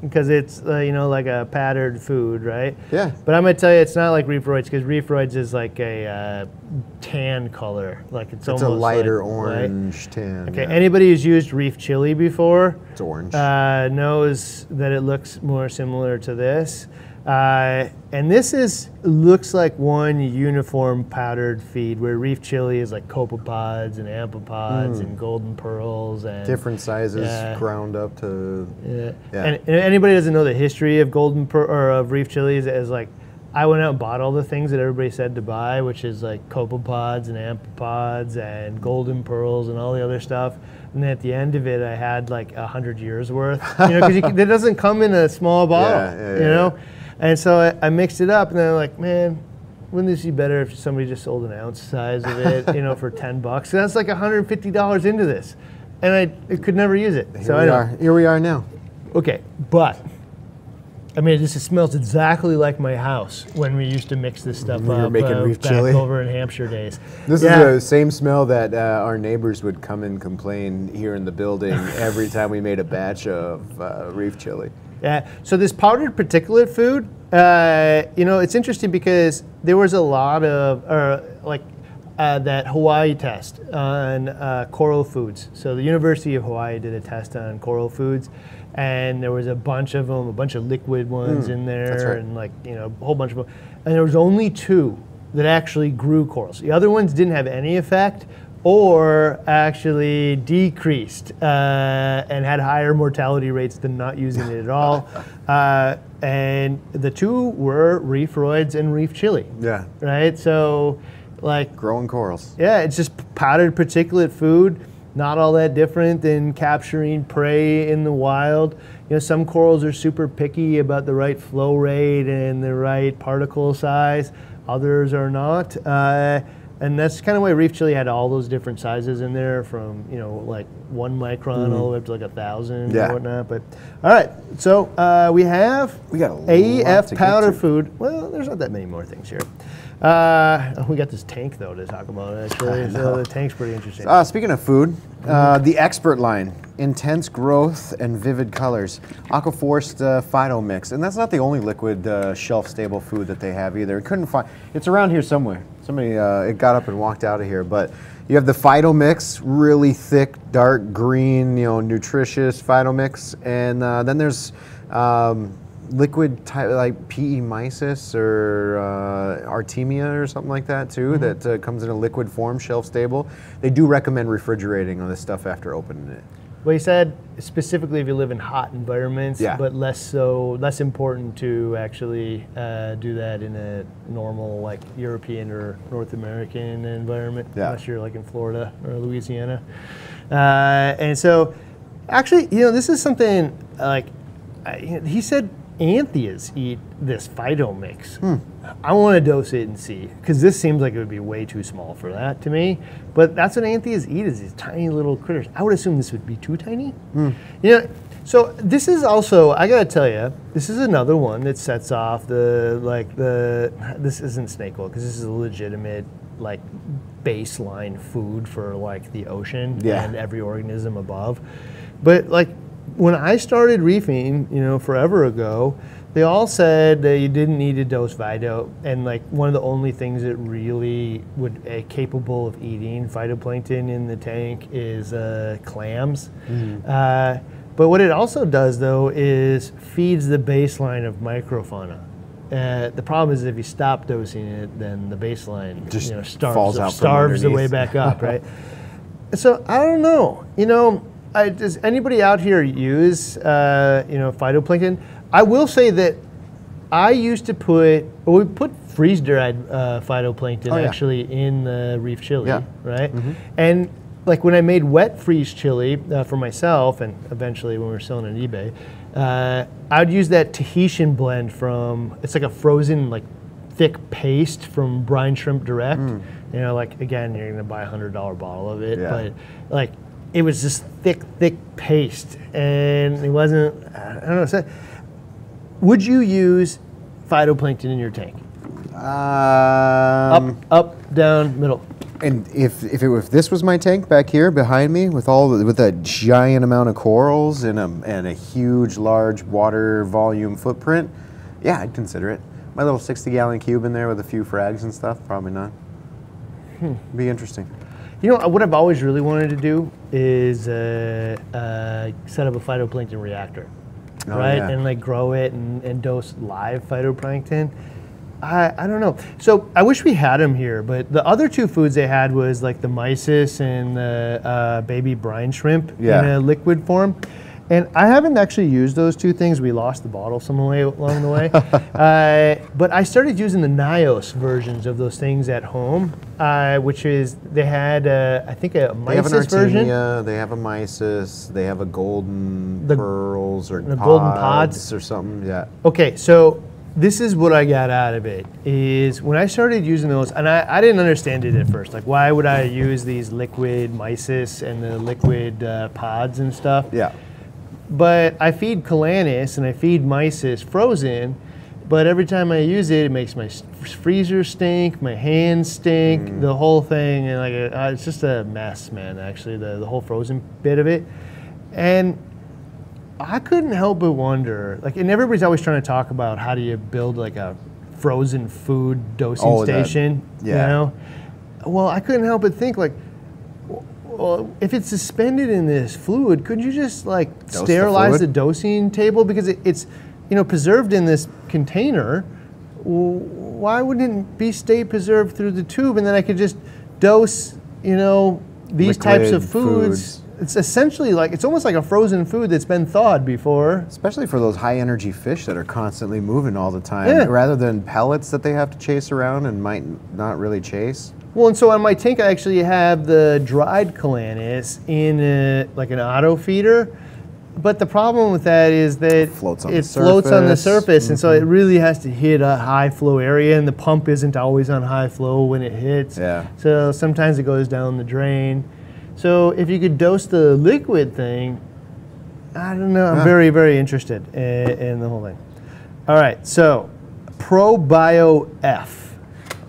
[SPEAKER 1] because it's, uh, you know, like a powdered food, right?
[SPEAKER 3] Yeah.
[SPEAKER 1] But I'm gonna tell you, it's not like Reefroids because Reefroids is like a uh, tan color, like it's,
[SPEAKER 3] It's a lighter
[SPEAKER 1] like- right?
[SPEAKER 3] orange tan.
[SPEAKER 1] Okay.
[SPEAKER 3] yeah.
[SPEAKER 1] Anybody who's used Reef Chili before
[SPEAKER 3] It's orange.
[SPEAKER 1] uh, knows that it looks more similar to this. Uh, and this is looks like one uniform powdered feed, where Reef Chili is like copepods and amphipods and golden pearls and
[SPEAKER 3] Hmm. Different sizes
[SPEAKER 1] Yeah.
[SPEAKER 3] ground up to.
[SPEAKER 1] yeah.
[SPEAKER 3] Yeah.
[SPEAKER 1] And, and anybody doesn't know the history of golden per, or of reef chilies is like I went out and bought all the things that everybody said to buy, which is like copepods and amphipods and golden pearls and all the other stuff. And then at the end of it, I had like a hundred years worth, you know, because it doesn't come in a small bottle,
[SPEAKER 3] Yeah,
[SPEAKER 1] you know. And so I, I mixed it up, and then I'm like, man, wouldn't this be better if somebody just sold an ounce size of it, you know, for ten bucks? So that's like 150 dollars into this, and I, I could never use it.
[SPEAKER 3] Here
[SPEAKER 1] so
[SPEAKER 3] we are. Here we are now.
[SPEAKER 1] Okay, but I mean, this smells exactly like my house when we used to mix this stuff
[SPEAKER 3] were
[SPEAKER 1] up
[SPEAKER 3] making
[SPEAKER 1] uh,
[SPEAKER 3] reef
[SPEAKER 1] back
[SPEAKER 3] chili?
[SPEAKER 1] over in Hampshire days.
[SPEAKER 3] This
[SPEAKER 1] Yeah.
[SPEAKER 3] is the same smell that uh, our neighbors would come and complain here in the building every time we made a batch of uh, reef chili.
[SPEAKER 1] Yeah. So this powdered particulate food, uh, you know, it's interesting because there was a lot of, uh, like, uh, that Hawaii test on uh, coral foods. So the University of Hawaii did a test on coral foods, and there was a bunch of them, a bunch of liquid ones in there,
[SPEAKER 3] right.
[SPEAKER 1] and like you know, a whole bunch of them. And there was only two that actually grew corals. The other ones didn't have any effect or actually decreased uh, and had higher mortality rates than not using it at all. Uh, and the two were reef roids and reef chili.
[SPEAKER 3] Yeah.
[SPEAKER 1] Right? So, like,
[SPEAKER 3] Growing corals.
[SPEAKER 1] yeah, it's just powdered particulate food, not all that different than capturing prey in the wild. You know, some corals are super picky about the right flow rate and the right particle size, others are not. Uh, and that's kind of why reef chili had all those different sizes in there from, you know, like one micron all the way up to like a thousand
[SPEAKER 3] Yeah.
[SPEAKER 1] or whatnot. But all right, so uh, we have
[SPEAKER 3] We got a lot
[SPEAKER 1] AF powder food. Well, there's not that many more things here. Uh, we got this tank though to talk about actually. So the tank's pretty interesting.
[SPEAKER 3] Uh, speaking of food, uh, the expert line intense growth and vivid colors. Aquaforest uh, Phyto Mix. And that's not the only liquid uh, shelf stable food that they have either. Couldn't find it's around here somewhere. Somebody uh, it got up and walked out of here. But you have the Phyto Mix, really thick, dark green, you know, nutritious Phyto Mix. And uh, then there's um, liquid type like PE mysis or uh, Artemia or something like that too that uh, comes in a liquid form, shelf stable. They do recommend refrigerating on this stuff after opening it.
[SPEAKER 1] Well, he said specifically if you live in hot environments,
[SPEAKER 3] Yeah.
[SPEAKER 1] but less so, less important to actually uh, do that in a normal like European or North American environment,
[SPEAKER 3] Yeah.
[SPEAKER 1] unless you're like in Florida or Louisiana. Uh, and so, actually, you know, this is something like I, he said. Anthias eat this phyto mix. Hmm. I want to dose it and see because this seems like it would be way too small for that to me. But that's what Anthias eat is these tiny little critters. I would assume this would be too tiny. Hmm. You know, so this is also I gotta tell you, this is another one that sets off the like the this isn't snake oil because this is a legitimate like baseline food for like the ocean
[SPEAKER 3] Yeah.
[SPEAKER 1] and every organism above. But like when I started reefing, you know, forever ago, they all said that you didn't need to dose phyto, and like one of the only things that really would uh, capable of eating phytoplankton in the tank is uh, clams. Uh, but what it also does though is feeds the baseline of microfauna. Uh, the problem is if you stop dosing it, then the baseline
[SPEAKER 3] Just
[SPEAKER 1] you know, starves,
[SPEAKER 3] falls out
[SPEAKER 1] starves the way back up, right? So I don't know. You know, I, does anybody out here use uh, you know phytoplankton? I will say that I used to put well, we put freeze dried uh, phytoplankton
[SPEAKER 3] Oh, yeah.
[SPEAKER 1] actually in the reef chili,
[SPEAKER 3] Yeah.
[SPEAKER 1] right? And like when I made wet freeze chili uh, for myself, and eventually when we were selling on eBay, uh, I'd use that Tahitian blend from it's like a frozen like thick paste from Brine Shrimp Direct.
[SPEAKER 3] Mm.
[SPEAKER 1] You know, like again, you're gonna buy a hundred dollar bottle of it,
[SPEAKER 3] Yeah.
[SPEAKER 1] but like it was just thick, thick paste, and it wasn't. I don't know. So, would you use phytoplankton in your tank?
[SPEAKER 3] Um,
[SPEAKER 1] up, up, down, middle.
[SPEAKER 3] And if if, it, if this was my tank back here behind me with all the, with that giant amount of corals and a and a huge large water volume footprint, yeah, I'd consider it. My little 60 gallon cube in there with a few frags and stuff, probably not.
[SPEAKER 1] Hmm.
[SPEAKER 3] Be interesting.
[SPEAKER 1] You know what I've always really wanted to do is uh, uh, set up a phytoplankton reactor,
[SPEAKER 3] Oh,
[SPEAKER 1] right?
[SPEAKER 3] yeah.
[SPEAKER 1] And like grow it and, and dose live phytoplankton. I, I don't know. So I wish we had them here, but the other two foods they had was like the mysis and the uh, baby brine shrimp
[SPEAKER 3] Yeah.
[SPEAKER 1] in a liquid form. And I haven't actually used those two things. We lost the bottle some way along the way. uh, but I started using the Nios versions of those things at home, uh, which is they had uh, I think a
[SPEAKER 3] They have an
[SPEAKER 1] mysis version.
[SPEAKER 3] They have a mysis, they have a golden
[SPEAKER 1] The-
[SPEAKER 3] pearls or
[SPEAKER 1] the golden pods?
[SPEAKER 3] or something. Yeah.
[SPEAKER 1] Okay, so this is what I got out of it is when I started using those, and I, I didn't understand it at first. Like, why would I use these liquid mysis and the liquid uh, pods and stuff?
[SPEAKER 3] Yeah.
[SPEAKER 1] But I feed Calanus and I feed Mysis frozen. But every time I use it, it makes my freezer stink, my hands stink, the whole thing, and like uh, it's just a mess, man. Actually, the the whole frozen bit of it, and I couldn't help but wonder, like, and everybody's always trying to talk about how do you build like a frozen food dosing
[SPEAKER 2] Oh, that-
[SPEAKER 1] station, you know? Well, I couldn't help but think, like, well, if it's suspended in this fluid, could you just like
[SPEAKER 2] the
[SPEAKER 1] sterilize the,
[SPEAKER 2] fluid?
[SPEAKER 1] dosing table because it, it's, you know, preserved in this container? Why wouldn't it be stay preserved through the tube, and then I could just dose, you know, these types of foods?
[SPEAKER 2] foods.
[SPEAKER 1] It's essentially like it's almost like a frozen food that's been thawed before.
[SPEAKER 3] Especially for those high energy fish that are constantly moving all the time,
[SPEAKER 1] Yeah.
[SPEAKER 3] rather than pellets that they have to chase around and might not really chase.
[SPEAKER 1] Well, and so on my tank, I actually have the dried calanus in a, like an auto feeder. But the problem with that is that
[SPEAKER 3] Floats on the
[SPEAKER 1] it floats on the
[SPEAKER 3] surface.
[SPEAKER 1] surface, and so it mm-hmm. really has to hit a high flow area, and the pump isn't always on high flow when it hits.
[SPEAKER 3] Yeah.
[SPEAKER 1] So sometimes it goes down the drain. So if you could dose the liquid thing, I don't know. I'm very, very interested in, in the whole thing. All right, so ProBio F.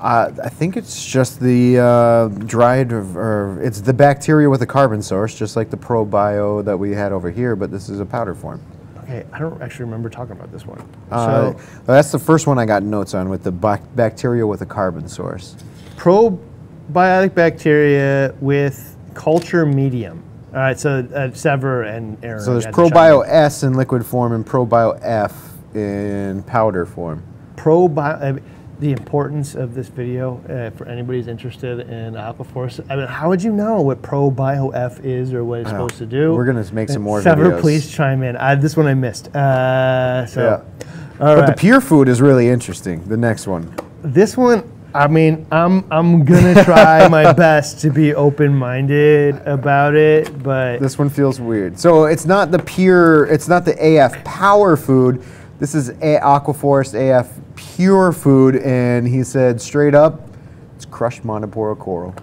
[SPEAKER 3] Uh, I think it's just the uh, dried, or it's the bacteria with a carbon source, just like the probio that we had over here, but this is a powder form.
[SPEAKER 1] Okay, I don't actually remember talking about this one.
[SPEAKER 3] Uh,
[SPEAKER 1] so
[SPEAKER 3] that's the first one I got notes on with the bacteria with a carbon source.
[SPEAKER 1] probiotic bacteria with culture medium. All right, so uh, Sever and Aaron.
[SPEAKER 3] So there's
[SPEAKER 1] had to chime
[SPEAKER 3] probio. S in liquid form and probio F in powder form.
[SPEAKER 1] Probio. The importance of this video uh, for anybody who's interested in Aquaforest. I mean, how would you know what ProBio F is or what it's supposed to do?
[SPEAKER 3] We're gonna make some more
[SPEAKER 1] Sever,
[SPEAKER 3] videos.
[SPEAKER 1] please chime in. I, this one I missed. Uh, so,
[SPEAKER 3] Yeah.
[SPEAKER 1] all
[SPEAKER 3] But
[SPEAKER 1] right.
[SPEAKER 3] the pure food is really interesting. The next one.
[SPEAKER 1] This one, I mean, I'm I'm gonna try my best to be open-minded about it, but
[SPEAKER 3] This one feels weird. So it's not the pure, it's not the AF power food. This is A- Aquaforest AF pure food, and he said straight up, it's crushed Montipora coral,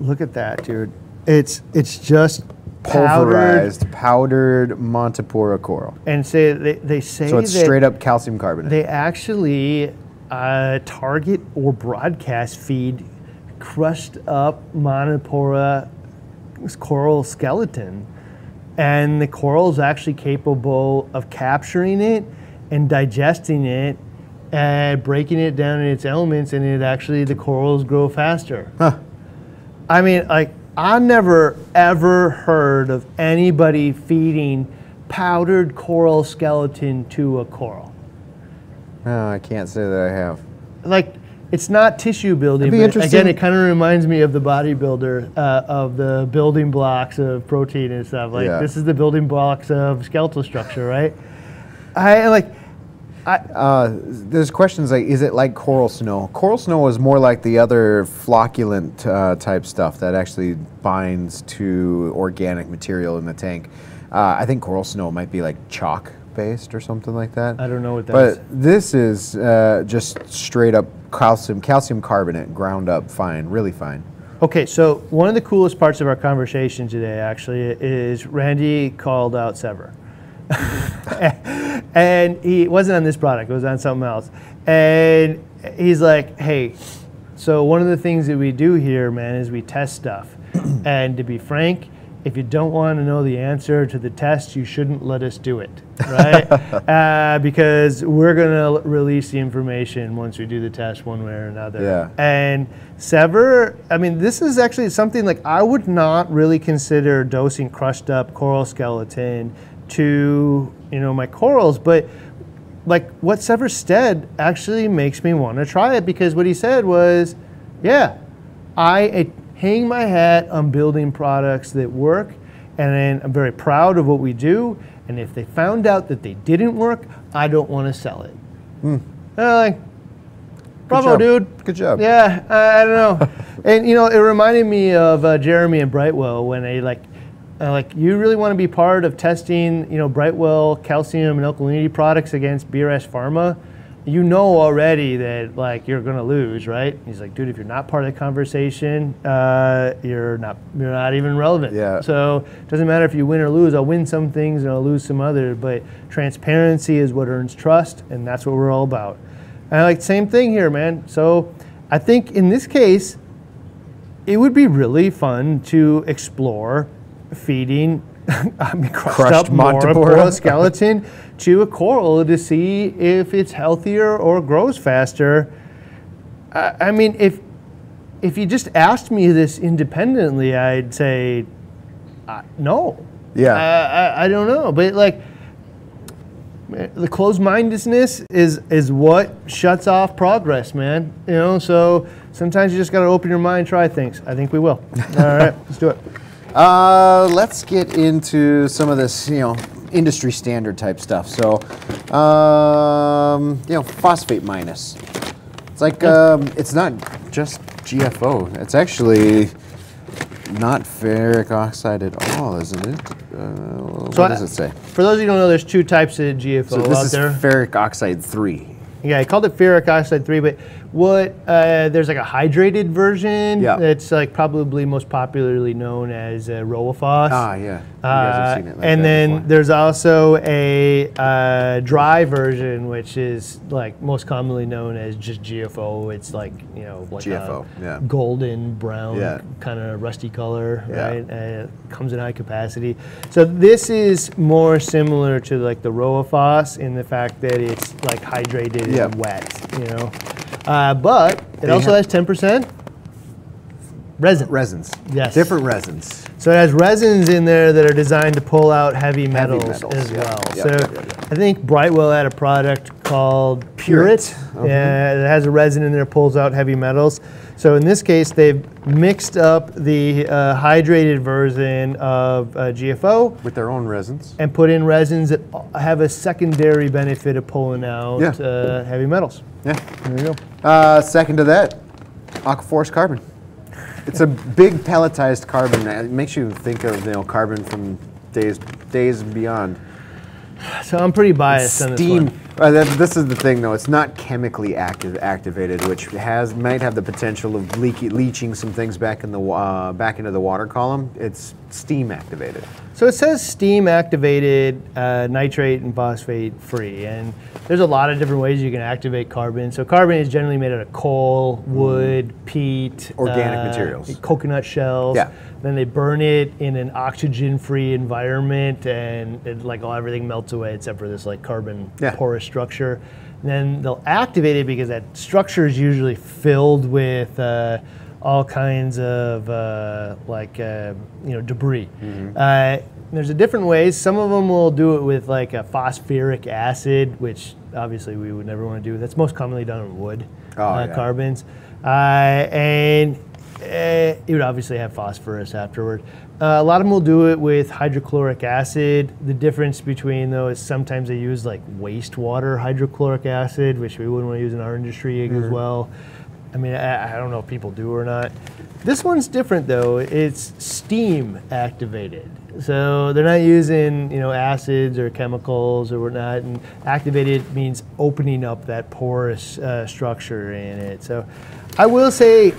[SPEAKER 1] look at that, dude. It's it's just
[SPEAKER 3] pulverized, powdered Montipora coral.
[SPEAKER 1] and say they, they say
[SPEAKER 3] So it's straight up calcium carbonate.
[SPEAKER 1] they actually uh, target or broadcast feed crushed up Montipora coral skeleton, and the coral is actually capable of capturing it and digesting it and breaking it down in its elements, and it actually the corals grow faster. Huh. I mean, like I never ever heard of anybody feeding powdered coral skeleton to a coral.
[SPEAKER 3] Oh, I can't say that I have.
[SPEAKER 1] Like it's not tissue building, but again, it kind of reminds me of the bodybuilder uh, of the building blocks of protein and stuff. Like
[SPEAKER 3] Yeah.
[SPEAKER 1] this is the building blocks of skeletal structure, right? I like.
[SPEAKER 3] Uh, there's questions like, is it like coral snow? Coral snow is more like the other flocculent uh, type stuff that actually binds to organic material in the tank. Uh, I think coral snow might be like chalk based or something like that.
[SPEAKER 1] I don't know what that
[SPEAKER 3] but
[SPEAKER 1] is.
[SPEAKER 3] this is uh, just straight up calcium calcium carbonate, ground up fine, really fine.
[SPEAKER 1] Okay, so one of the coolest parts of our conversation today actually is Randy called out Sever. and he wasn't on this product, it was on something else. And he's like, hey, so one of the things that we do here, man, is we test stuff. and to be frank, if you don't want to know the answer to the test, you shouldn't let us do it, right? uh, because we're going to release the information once we do the test one way or another.
[SPEAKER 3] Yeah.
[SPEAKER 1] And Sever, I mean, this is actually something like I would not really consider dosing crushed up coral skeleton to, you know, my corals, but like what Sever said actually makes me want to try it because what he said was, yeah, I hang my hat on building products that work, and then I'm very proud of what we do. And if they found out that they didn't work, I don't want to sell it. Uh, like, bravo,
[SPEAKER 3] job.
[SPEAKER 1] dude.
[SPEAKER 3] Good job.
[SPEAKER 1] Yeah, I, I don't know. and you know, it reminded me of uh, Jeremy and Brightwell when they like, uh, like you really want to be part of testing, you know, Brightwell calcium and alkalinity products against BRS Pharma. you know already that like you're gonna lose, right? He's like, dude, if you're not part of the conversation, uh, you're not you're not even relevant.
[SPEAKER 2] Yeah.
[SPEAKER 1] So it doesn't matter if you win or lose. I'll win some things and I'll lose some other. But transparency is what earns trust, and that's what we're all about. And like same thing here, man. So I think in this case, it would be really fun to explore feeding I mean, crushed,
[SPEAKER 2] Crushed
[SPEAKER 1] up skeleton to a coral to see if it's healthier or grows faster. I, I mean, if if you just asked me this independently, I'd say uh, no.
[SPEAKER 2] Yeah.
[SPEAKER 1] I, I, I don't know, but like the closed-mindedness is is what shuts off progress, man. You know, so sometimes you just got to open your mind, try things. I think we will. All right, let's do it.
[SPEAKER 3] Uh, let's get into some of this, you know, industry standard type stuff. So, um, you know, phosphate minus. It's like um, it's not just GFO. It's actually not ferric oxide at all, isn't it? Uh,
[SPEAKER 1] So
[SPEAKER 3] what does it say?
[SPEAKER 1] For those of you who don't know, there's two types of GFO
[SPEAKER 3] So this
[SPEAKER 1] out
[SPEAKER 3] is
[SPEAKER 1] there.
[SPEAKER 3] ferric oxide three.
[SPEAKER 1] Yeah, I called it ferric oxide three, but what uh, there's like a hydrated version
[SPEAKER 3] Yeah.
[SPEAKER 1] that's like probably most popularly known as uh.
[SPEAKER 3] Ah, yeah. You guys
[SPEAKER 1] Uh,
[SPEAKER 3] have seen it like
[SPEAKER 1] and then
[SPEAKER 3] before.
[SPEAKER 1] there's also a uh, dry version, which is like most commonly known as just GFO. It's like you know like
[SPEAKER 3] GFO,
[SPEAKER 1] a
[SPEAKER 3] yeah.
[SPEAKER 1] golden brown
[SPEAKER 3] Yeah.
[SPEAKER 1] kind of rusty color, right? Uh, comes in high capacity. So this is more similar to like the Rowaphos in the fact that it's like hydrated and wet, you know. Uh, but it
[SPEAKER 3] They
[SPEAKER 1] also has 10% resin.
[SPEAKER 3] resins.
[SPEAKER 1] Yes.
[SPEAKER 3] Different resins.
[SPEAKER 1] So it has resins in there that are designed to pull out heavy metals,
[SPEAKER 3] metals,
[SPEAKER 1] as
[SPEAKER 3] yeah,
[SPEAKER 1] well.
[SPEAKER 3] yeah,
[SPEAKER 1] so
[SPEAKER 3] yeah,
[SPEAKER 1] I think Brightwell had a product called Purit.
[SPEAKER 3] Uh-huh.
[SPEAKER 1] Yeah, it has a resin in there, that pulls out heavy metals. So in this case, they've mixed up the uh, hydrated version of uh, GFO
[SPEAKER 3] With their own resins.
[SPEAKER 1] and put in resins that have a secondary benefit of pulling out uh, heavy metals.
[SPEAKER 3] Yeah.
[SPEAKER 1] There you go.
[SPEAKER 3] Uh, second to that, Aquaforest carbon. It's a big pelletized carbon. It makes you think of you know carbon from days days beyond.
[SPEAKER 1] So I'm pretty biased on this
[SPEAKER 3] Steam.
[SPEAKER 1] one.
[SPEAKER 3] Uh, that, this is the thing, though. It's not chemically active activated, which has might have the potential of leaky, leaching some things back in the uh, back into the water column. It's steam activated.
[SPEAKER 1] So it says steam activated uh, nitrate and phosphate free, and there's a lot of different ways you can activate carbon. So carbon is generally made out of coal, wood, peat,
[SPEAKER 3] Mm. Organic
[SPEAKER 1] uh,
[SPEAKER 3] materials.
[SPEAKER 1] coconut shells.
[SPEAKER 3] Yeah.
[SPEAKER 1] Then they burn it in an oxygen-free environment, and it, like all everything melts away except for this like carbon
[SPEAKER 3] Yeah.
[SPEAKER 1] porous structure. And then they'll activate it because that structure is usually filled with uh, all kinds of uh, like uh, you know debris.
[SPEAKER 3] Mm-hmm.
[SPEAKER 1] Uh, there's a different ways. Some of them will do it with like a phosphoric acid, which obviously we would never want to do. That's most commonly done in wood
[SPEAKER 3] Oh,
[SPEAKER 1] uh,
[SPEAKER 3] yeah.
[SPEAKER 1] carbons, uh, and uh, it would obviously have phosphorus afterward. Uh, a lot of them will do it with hydrochloric acid. The difference between though is sometimes they use like wastewater hydrochloric acid, which we wouldn't want to use in our industry
[SPEAKER 3] Mm-hmm.
[SPEAKER 1] as well. I mean, I, I don't know if people do or not. This one's different though. It's steam activated. So they're not using, you know, acids or chemicals or whatnot. And activated means opening up that porous uh, structure in it. So I will say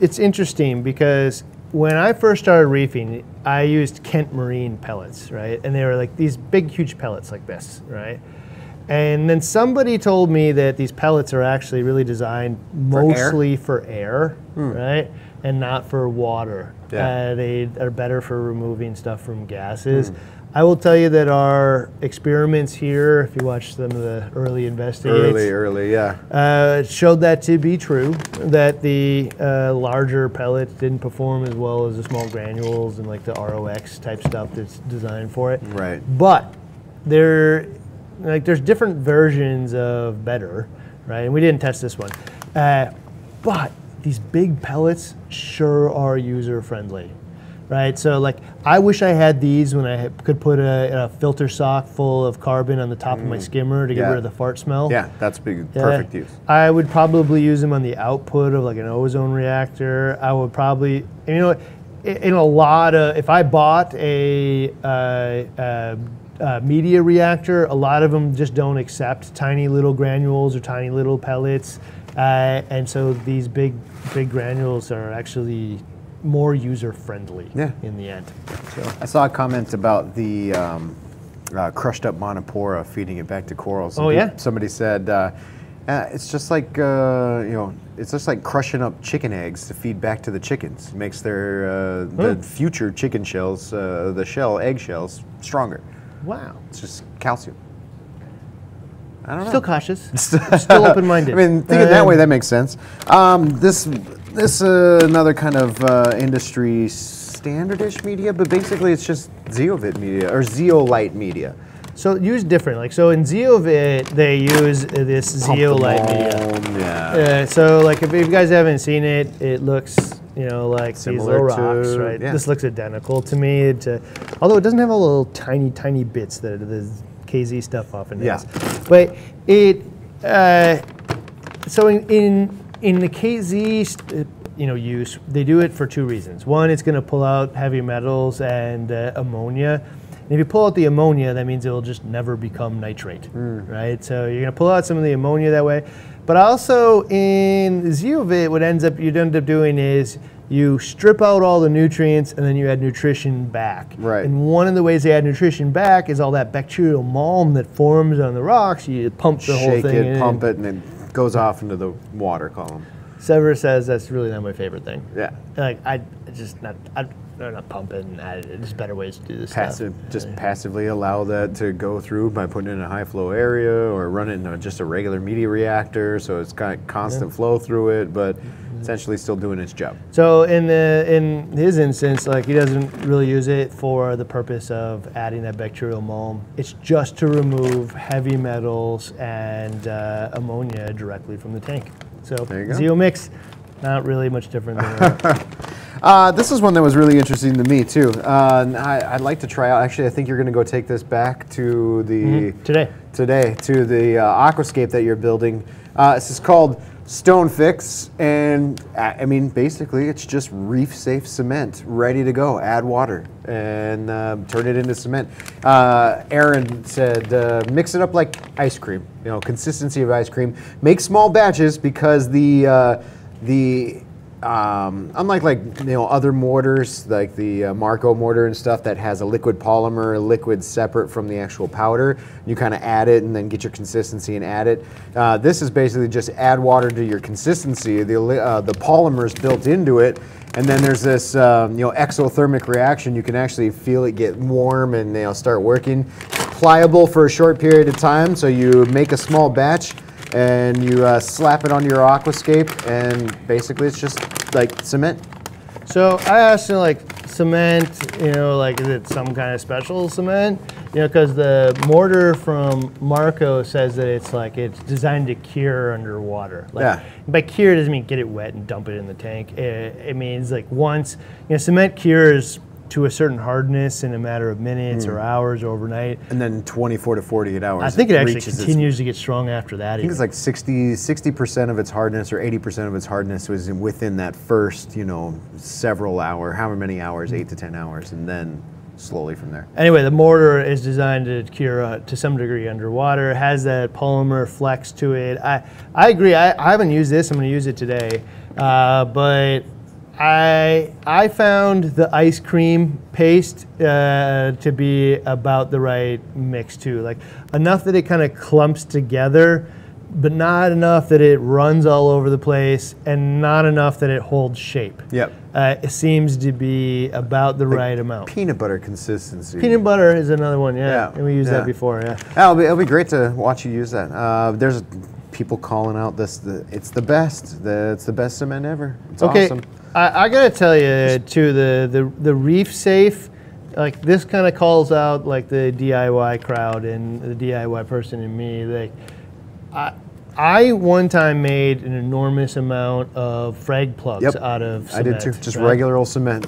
[SPEAKER 1] it's interesting because when I first started reefing, I used Kent Marine pellets, right? And they were like these big, huge pellets like this, right? And then somebody told me that these pellets are actually really designed
[SPEAKER 3] For air? Hmm.
[SPEAKER 1] mostly for air, right? And not for water.
[SPEAKER 3] Yeah.
[SPEAKER 1] Uh, they are better for removing stuff from
[SPEAKER 3] Hmm.
[SPEAKER 1] gases. I will tell you that our experiments here, if you watch some of the early investigates,
[SPEAKER 3] Early, early, yeah.
[SPEAKER 1] uh, showed that to be true. That the uh, larger pellets didn't perform as well as the small granules and like the ROX type stuff that's designed for it.
[SPEAKER 3] Right.
[SPEAKER 1] But there, like, there's different versions of better, right? And we didn't test this one, uh, but these big pellets sure are user friendly, right? So like, I wish I had these when I could put a, a filter sock full of carbon on the top of my skimmer to get
[SPEAKER 3] Yeah.
[SPEAKER 1] rid of the fart smell.
[SPEAKER 3] Yeah, that's big,
[SPEAKER 1] Yeah.
[SPEAKER 3] perfect use.
[SPEAKER 1] I would probably use them on the output of like an ozone reactor. I would probably, you know, in a lot of, if I bought a, uh, uh, uh, media reactor, a lot of them just don't accept tiny little granules or tiny little pellets, uh, and so these big big granules are actually more user friendly
[SPEAKER 3] Yeah.
[SPEAKER 1] in the end. So.
[SPEAKER 3] I saw a comment about the um, uh, crushed up montipora feeding it back to corals.
[SPEAKER 1] Oh, yeah?
[SPEAKER 3] Somebody said uh, uh, it's just like uh, you know, it's just like crushing up chicken eggs to feed back to the chickens. It makes their uh, the
[SPEAKER 1] Hmm.
[SPEAKER 3] future chicken shells, uh, the shell egg shells, stronger.
[SPEAKER 1] Wow.
[SPEAKER 3] It's just calcium. I don't know.
[SPEAKER 1] Still cautious. Still open-minded.
[SPEAKER 3] I mean, thinking that way, that makes sense. Um, this, this uh, another kind of uh, industry standardish media, but basically it's just zeovit media or zeolite media.
[SPEAKER 1] So used different. Like so in Zeovit, they use this zeolite media.
[SPEAKER 3] Yeah.
[SPEAKER 1] Uh, so like if you guys haven't seen it, it looks you know like these
[SPEAKER 3] Similar
[SPEAKER 1] little rocks,
[SPEAKER 3] to-
[SPEAKER 1] right?
[SPEAKER 3] yeah.
[SPEAKER 1] This looks identical to me. To, although it doesn't have all the little tiny tiny bits that the KZ stuff often
[SPEAKER 3] Yeah.
[SPEAKER 1] has. But it uh, so in in, in the KZ uh, you know use they do it for two reasons. One, it's going to pull out heavy metals and uh, ammonia. And if you pull out the ammonia, that means it'll just never become nitrate, right? So you're going to pull out some of the ammonia that way. But also in zeovit, what ends up you end up doing is you strip out all the nutrients and then you add nutrition back.
[SPEAKER 3] Right.
[SPEAKER 1] And one of the ways they add nutrition back is all that bacterial mulm that forms on the rocks. You pump the whole thing.
[SPEAKER 3] Shake it,
[SPEAKER 1] in.
[SPEAKER 3] pump it, and it goes off into the water column.
[SPEAKER 1] Sever says that's really not my favorite thing.
[SPEAKER 3] Yeah.
[SPEAKER 1] Like I just not I they're not pumping and. There's better ways to do this
[SPEAKER 3] Passive,
[SPEAKER 1] stuff.
[SPEAKER 3] just passively allow that to go through by putting it in a high flow area or run it in a, just a regular media reactor, so it's kind of constant flow through it, but essentially still doing its job.
[SPEAKER 1] So in the in his instance, like he doesn't really use it for the purpose of adding that bacterial mulm. It's just to remove heavy metals and uh, ammonia directly from the tank. So
[SPEAKER 3] There you go.
[SPEAKER 1] Zeo mix, not really much different than
[SPEAKER 3] Uh, this is one that was really interesting to me too. Uh, I, I'd like to try out. Actually, I think you're going to go take this back to the
[SPEAKER 1] today.
[SPEAKER 3] today to the uh, aquascape that you're building. Uh, this is called Stone Fix, and uh, I mean basically it's just reef safe cement ready to go. Add water and uh, turn it into cement. Uh, Aaron said uh, mix it up like ice cream. You know, consistency of ice cream. Make small batches because the uh, the um, unlike like you know other mortars like the uh, Marco mortar and stuff that has a liquid polymer, liquid separate from the actual powder, you kind of add it and then get your consistency and add it. Uh, this is basically just add water to your consistency. The uh, the polymers built into it, and then there's this um, you know exothermic reaction. You can actually feel it get warm and know start working. Pliable for a short period of time, so you make a small batch and you uh, slap it on your aquascape, and basically it's just like cement.
[SPEAKER 1] So I asked him like cement, you know, like is it some kind of special cement? You know, because the mortar from Marco says that it's like it's designed to cure underwater. Like,
[SPEAKER 3] Yeah.
[SPEAKER 1] By cure doesn't mean get it wet and dump it in the tank. It, it means like once, you know, cement cures to a certain hardness in a matter of minutes or hours or overnight.
[SPEAKER 3] And then 24 to 48 hours.
[SPEAKER 1] I think it actually
[SPEAKER 3] reaches its-
[SPEAKER 1] continues to get strong after that.
[SPEAKER 3] I think it's like 60 percent of its hardness or 80 percent of its hardness was within that first, you know, several hour, however many hours, eight to 10 hours, and then slowly from there.
[SPEAKER 1] Anyway, the mortar is designed to cure uh, to some degree underwater. It has that polymer flex to it. I, I agree. I, I haven't used this. I'm going to use it today. Uh, but I I found the ice cream paste uh, to be about the right mix too. Like enough that it kind of clumps together, but not enough that it runs all over the place, and not enough that it holds shape.
[SPEAKER 3] Yep.
[SPEAKER 1] Uh, it seems to be about the right amount.
[SPEAKER 3] Peanut butter consistency.
[SPEAKER 1] Peanut butter is another one, yeah.
[SPEAKER 3] Yeah,
[SPEAKER 1] And we used
[SPEAKER 3] yeah.
[SPEAKER 1] that before, yeah.
[SPEAKER 3] Yeah, It'll be, it'll be great to watch you use that. Uh, there's people calling out this. The, it's the best. The, it's the best cement ever. It's
[SPEAKER 1] Okay,
[SPEAKER 3] awesome.
[SPEAKER 1] I, I gotta tell you too, the, the, the reef safe, like this kind of calls out like the DIY crowd and the DIY person in me. Like, I, I one time made an enormous amount of frag plugs
[SPEAKER 3] Yep.
[SPEAKER 1] out of
[SPEAKER 3] I did too. Just
[SPEAKER 1] right?
[SPEAKER 3] regular old cement,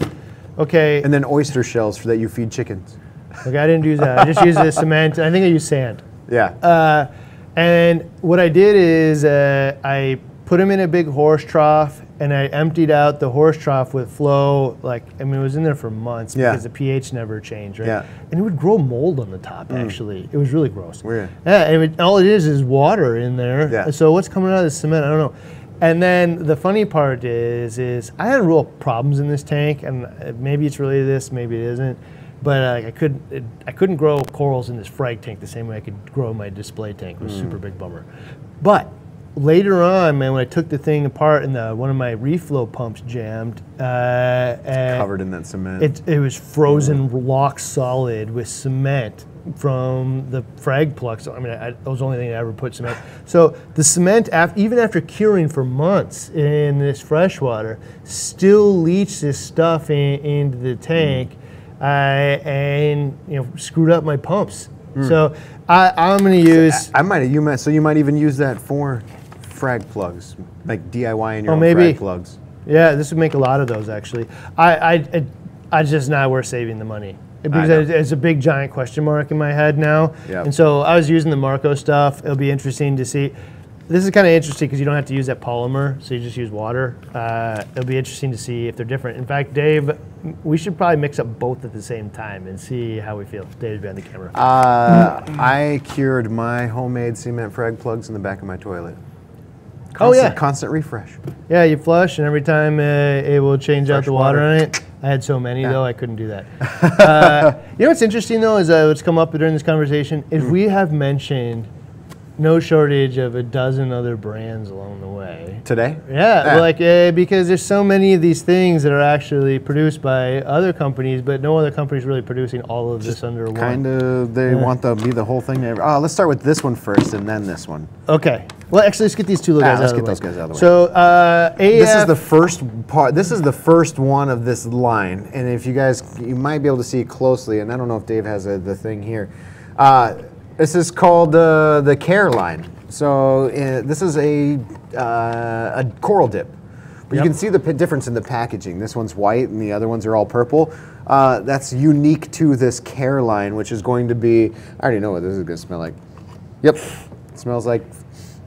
[SPEAKER 1] Okay,
[SPEAKER 3] and then oyster shells for that you feed chickens.
[SPEAKER 1] okay, I didn't use that. I just used the cement. I think I used sand.
[SPEAKER 3] Yeah.
[SPEAKER 1] Uh, and what I did is uh, I put them in a big horse trough, and I emptied out the horse trough with flow. Like, I mean, it was in there for months
[SPEAKER 3] Yeah.
[SPEAKER 1] because the pH never changed, right?
[SPEAKER 3] Yeah.
[SPEAKER 1] And it would grow mold on the top, actually. It was really gross.
[SPEAKER 3] Weird.
[SPEAKER 1] Yeah, and it, all it is is water in there.
[SPEAKER 3] Yeah.
[SPEAKER 1] So what's coming out of the cement? I don't know. And then the funny part is, is I had real problems in this tank, and uh, maybe it's related to this, maybe it isn't. But uh, I couldn't, it, I couldn't grow corals in this frag tank the same way I could grow my display tank. It was a super big bummer. But later on, man, when I took the thing apart and the, one of my reflow pumps jammed, uh,
[SPEAKER 3] Covered in that cement.
[SPEAKER 1] it, it was frozen rock solid with cement from the frag plugs. I mean, I, that was the only thing I ever put cement. So the cement, af- even after curing for months in this freshwater, still leached this stuff in, into the tank, uh, and you know screwed up my pumps. So I, I'm going to use.
[SPEAKER 3] I might you might so you might even use that for frag plugs, like DIY in your
[SPEAKER 1] Oh,
[SPEAKER 3] own
[SPEAKER 1] maybe.
[SPEAKER 3] frag plugs.
[SPEAKER 1] Yeah, this would make a lot of those actually. I, I, it, I just not worth saving the money because it's, it's a big giant question mark in my head now.
[SPEAKER 3] Yep.
[SPEAKER 1] And so I was using the Marco stuff. It'll be interesting to see. This is kind of interesting because you don't have to use that polymer, so you just use water. Uh, it'll be interesting to see if they're different. In fact, Dave, we should probably mix up both at the same time and see how we feel. Dave's behind the camera.
[SPEAKER 3] Uh, I cured my homemade cement frag plugs in the back of my toilet.
[SPEAKER 1] Oh yeah,
[SPEAKER 3] constant refresh.
[SPEAKER 1] yeah. You flush, and every time uh, it will change out the water,
[SPEAKER 3] water.
[SPEAKER 1] on it. I had so many though, I couldn't do that. uh, you know what's interesting though is uh, what's come up during this conversation is
[SPEAKER 3] Hmm.
[SPEAKER 1] we have mentioned no shortage of a dozen other brands along the way.
[SPEAKER 3] Today?
[SPEAKER 1] Yeah,
[SPEAKER 3] Yeah.
[SPEAKER 1] like uh, because there's so many of these things that are actually produced by other companies, but no other company's really producing all of this under one.
[SPEAKER 3] Kind of, they want to be the whole thing. There. Oh, let's start with this one first and then this one.
[SPEAKER 1] Okay. Well, actually, let's get these two little
[SPEAKER 3] Ah,
[SPEAKER 1] guys
[SPEAKER 3] let's
[SPEAKER 1] out of
[SPEAKER 3] get
[SPEAKER 1] the
[SPEAKER 3] those
[SPEAKER 1] way.
[SPEAKER 3] guys out of the way.
[SPEAKER 1] So, uh, AF.
[SPEAKER 3] This is the first part. This is the first one of this line, and if you guys, you might be able to see closely. And I don't know if Dave has a, the thing here. Uh, this is called uh, the Care line. So uh, this is a uh, a coral dip. But you can see the p- difference in the packaging. This one's white, and the other ones are all purple. Uh, that's unique to this Care line, which is going to be. I already know what this is going to smell like. Yep, it smells like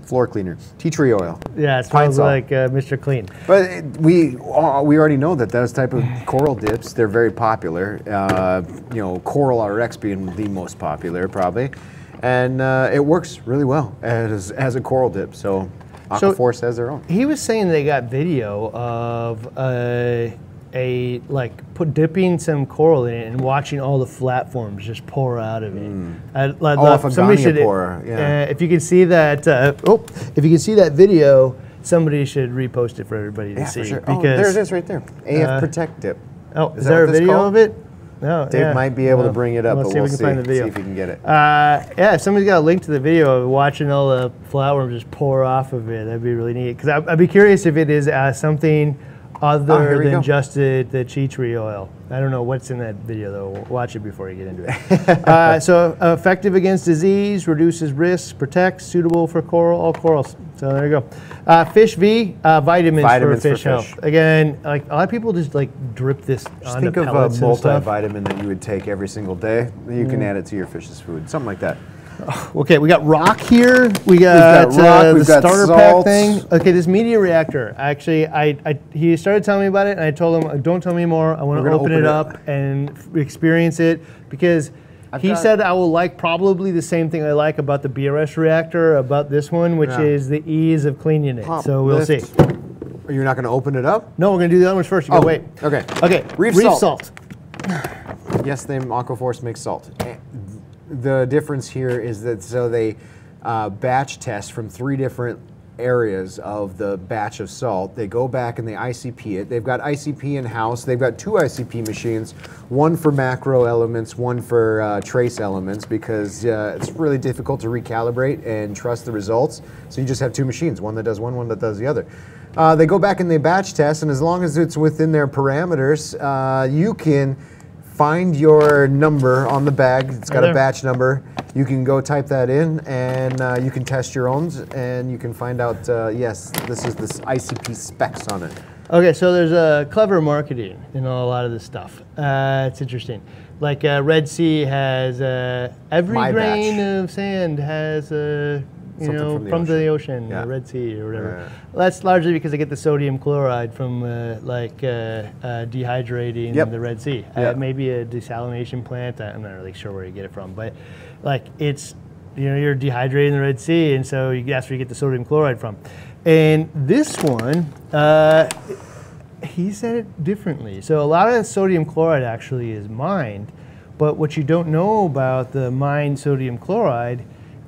[SPEAKER 3] floor cleaner, tea tree oil.
[SPEAKER 1] yeah, it smells like uh, Mr. Clean.
[SPEAKER 3] But it, we uh, we already know that those type of coral dips they're very popular. Uh, you know, Coral RX being the most popular probably, and uh, it works really well as as a coral dip. So
[SPEAKER 1] So-
[SPEAKER 3] Aquaforest has their own.
[SPEAKER 1] He was saying they got video of uh, a like put dipping some coral in it and watching all the flatworms just pour out of it. I, I'd
[SPEAKER 3] Oh,
[SPEAKER 1] love- somebody should,
[SPEAKER 3] yeah.
[SPEAKER 1] uh, if you can see that, uh, oh, if you can see that video, somebody should repost it for everybody to
[SPEAKER 3] Yeah,
[SPEAKER 1] see.
[SPEAKER 3] for sure. Oh, there it is right there. AF
[SPEAKER 1] uh,
[SPEAKER 3] Protect dip.
[SPEAKER 1] Oh,
[SPEAKER 3] Is
[SPEAKER 1] is, there a video
[SPEAKER 3] called?
[SPEAKER 1] of it? No,
[SPEAKER 3] Dave
[SPEAKER 1] yeah.
[SPEAKER 3] might be able to bring it up,
[SPEAKER 1] let's
[SPEAKER 3] but
[SPEAKER 1] see
[SPEAKER 3] we'll see.
[SPEAKER 1] find the video.
[SPEAKER 3] See if we can get it.
[SPEAKER 1] Uh, yeah, if somebody's got a link to the video of watching all the flatworms just pour off of it, that'd be really neat. Because I'd, I'd be curious if it is uh, something other
[SPEAKER 3] we
[SPEAKER 1] than
[SPEAKER 3] go.
[SPEAKER 1] just the, the tea tree oil. I don't know what's in that video though. Watch it before you get into it. uh, so effective against disease, reduces risk, protects, suitable for coral, all corals. So there you go. Uh, fish V, uh, vitamins,
[SPEAKER 3] Vitamins
[SPEAKER 1] for
[SPEAKER 3] for
[SPEAKER 1] fish health. Again, like a lot of people just like drip this
[SPEAKER 3] Just think of a
[SPEAKER 1] pellets and stuff.
[SPEAKER 3] multivitamin that you would take every single day. You can add it to your fish's food, something like that.
[SPEAKER 1] Okay, we got rock here. We got,
[SPEAKER 3] got rock,
[SPEAKER 1] uh,
[SPEAKER 3] we've
[SPEAKER 1] the
[SPEAKER 3] got
[SPEAKER 1] starter
[SPEAKER 3] salt.
[SPEAKER 1] pack thing. Okay, this media reactor. Actually, I, I he started telling me about it, and I told him, "Don't tell me more. I want to open,
[SPEAKER 3] open
[SPEAKER 1] it
[SPEAKER 3] it.
[SPEAKER 1] up and experience it because." he
[SPEAKER 3] got-
[SPEAKER 1] said I will like probably the same thing I like about the BRS reactor about this one, which
[SPEAKER 3] Yeah.
[SPEAKER 1] is the ease of cleaning it.
[SPEAKER 3] Pop,
[SPEAKER 1] so we'll
[SPEAKER 3] lift.
[SPEAKER 1] see.
[SPEAKER 3] Are you not going to open it up?
[SPEAKER 1] No, we're gonna do the other ones first. You gotta
[SPEAKER 3] Oh,
[SPEAKER 1] wait.
[SPEAKER 3] okay.
[SPEAKER 1] Okay.
[SPEAKER 3] Reef
[SPEAKER 1] Reef
[SPEAKER 3] salt.
[SPEAKER 1] salt.
[SPEAKER 3] Yes, they Aquaforest makes salt. The difference here is that so they uh, batch test from three different areas of the batch of salt. They go back and they ICP it. They've got ICP in house. They've got two ICP machines, one for macro elements, one for uh, trace elements, because uh, it's really difficult to recalibrate and trust the results. So you just have two machines, one that does one, one that does the other. Uh, they go back and they batch test, and as long as it's within their parameters, uh, you can find your number on the bag. It's got
[SPEAKER 1] Right
[SPEAKER 3] a batch number. You can go type that in, and uh, you can test your own, and you can find out. Uh, yes, this is this ICP specs on it.
[SPEAKER 1] Okay, so there's a clever marketing in a lot of this stuff. Uh, it's interesting. Like uh, Red Sea has uh, every
[SPEAKER 3] My
[SPEAKER 1] grain
[SPEAKER 3] batch.
[SPEAKER 1] of sand has a you
[SPEAKER 3] Something
[SPEAKER 1] know,
[SPEAKER 3] from the
[SPEAKER 1] from the
[SPEAKER 3] ocean.
[SPEAKER 1] ocean,
[SPEAKER 3] Yeah.
[SPEAKER 1] the Red Sea or whatever.
[SPEAKER 3] Yeah.
[SPEAKER 1] That's largely because they get the sodium chloride from uh, like uh, uh, dehydrating
[SPEAKER 3] Yep.
[SPEAKER 1] the Red Sea. Uh, maybe a desalination plant. I'm not really sure where you get it from, but like it's you know you're dehydrating the Red Sea, and so you, that's where you get the sodium chloride from. And this one, uh, he said it differently. So a lot of sodium chloride actually is mined, but what you don't know about the mined sodium chloride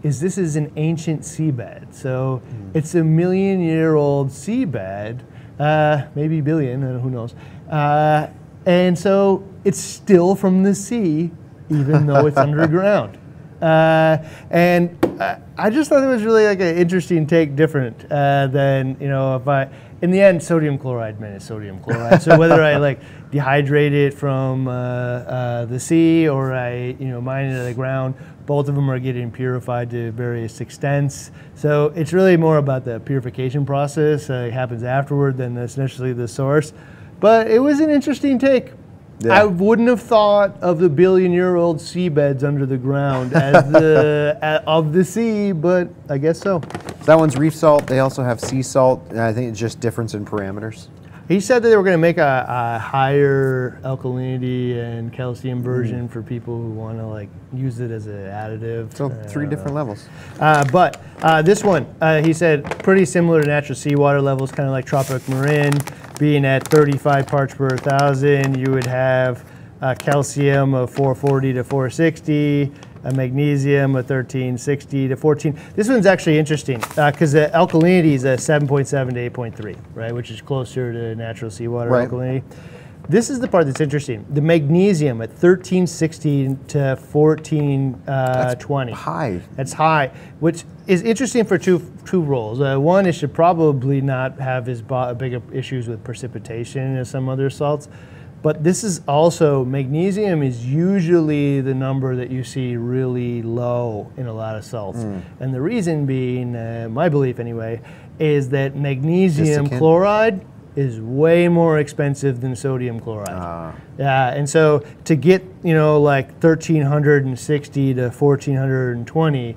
[SPEAKER 1] is this is an ancient seabed. So it's a million year old seabed, uh, maybe billion, who knows. Uh, and so it's still from the sea, even though it's underground. Uh, and I just thought it was really like an interesting take, different uh, than you know if I. In the end, sodium chloride meant it's sodium chloride. so whether I like dehydrate it from uh, uh, the sea or I you know mine it out of the ground, both of them are getting purified to various extents. So it's really more about the purification process. Uh, it happens afterward than essentially the source. But it was an interesting take.
[SPEAKER 2] Yeah.
[SPEAKER 1] I wouldn't have thought of the billion-year-old seabeds under the ground as the a- of the sea, but I guess so.
[SPEAKER 3] So that one's reef salt. They also have sea salt. And I think it's just difference in parameters.
[SPEAKER 1] He said that they were going to make a, a higher alkalinity and calcium version for people who want to like use it as an additive.
[SPEAKER 3] So
[SPEAKER 1] Uh,
[SPEAKER 3] three different levels.
[SPEAKER 1] Uh, but uh, this one, uh, he said, pretty similar to natural seawater levels, kind of like tropic marin, being at 35 parts per thousand. You would have uh, calcium of 440 to 460, a magnesium of 1360 to 14. This one's actually interesting because the alkalinity is a 7.7 to 8.3, right, which is closer to natural seawater
[SPEAKER 3] Right.
[SPEAKER 1] alkalinity. This is the part that's interesting. The magnesium at 1360 to 1420.
[SPEAKER 3] High.
[SPEAKER 1] That's high, which is interesting for two two roles. Uh, one, it should probably not have as big issues with precipitation as some other salts. But this is also magnesium is usually the number that you see really low in a lot of salts, and the reason being, uh, my belief anyway, is that magnesium chloride is way more expensive than sodium chloride.
[SPEAKER 3] Ah.
[SPEAKER 1] Yeah, and so to get you know like 1360 to 1420,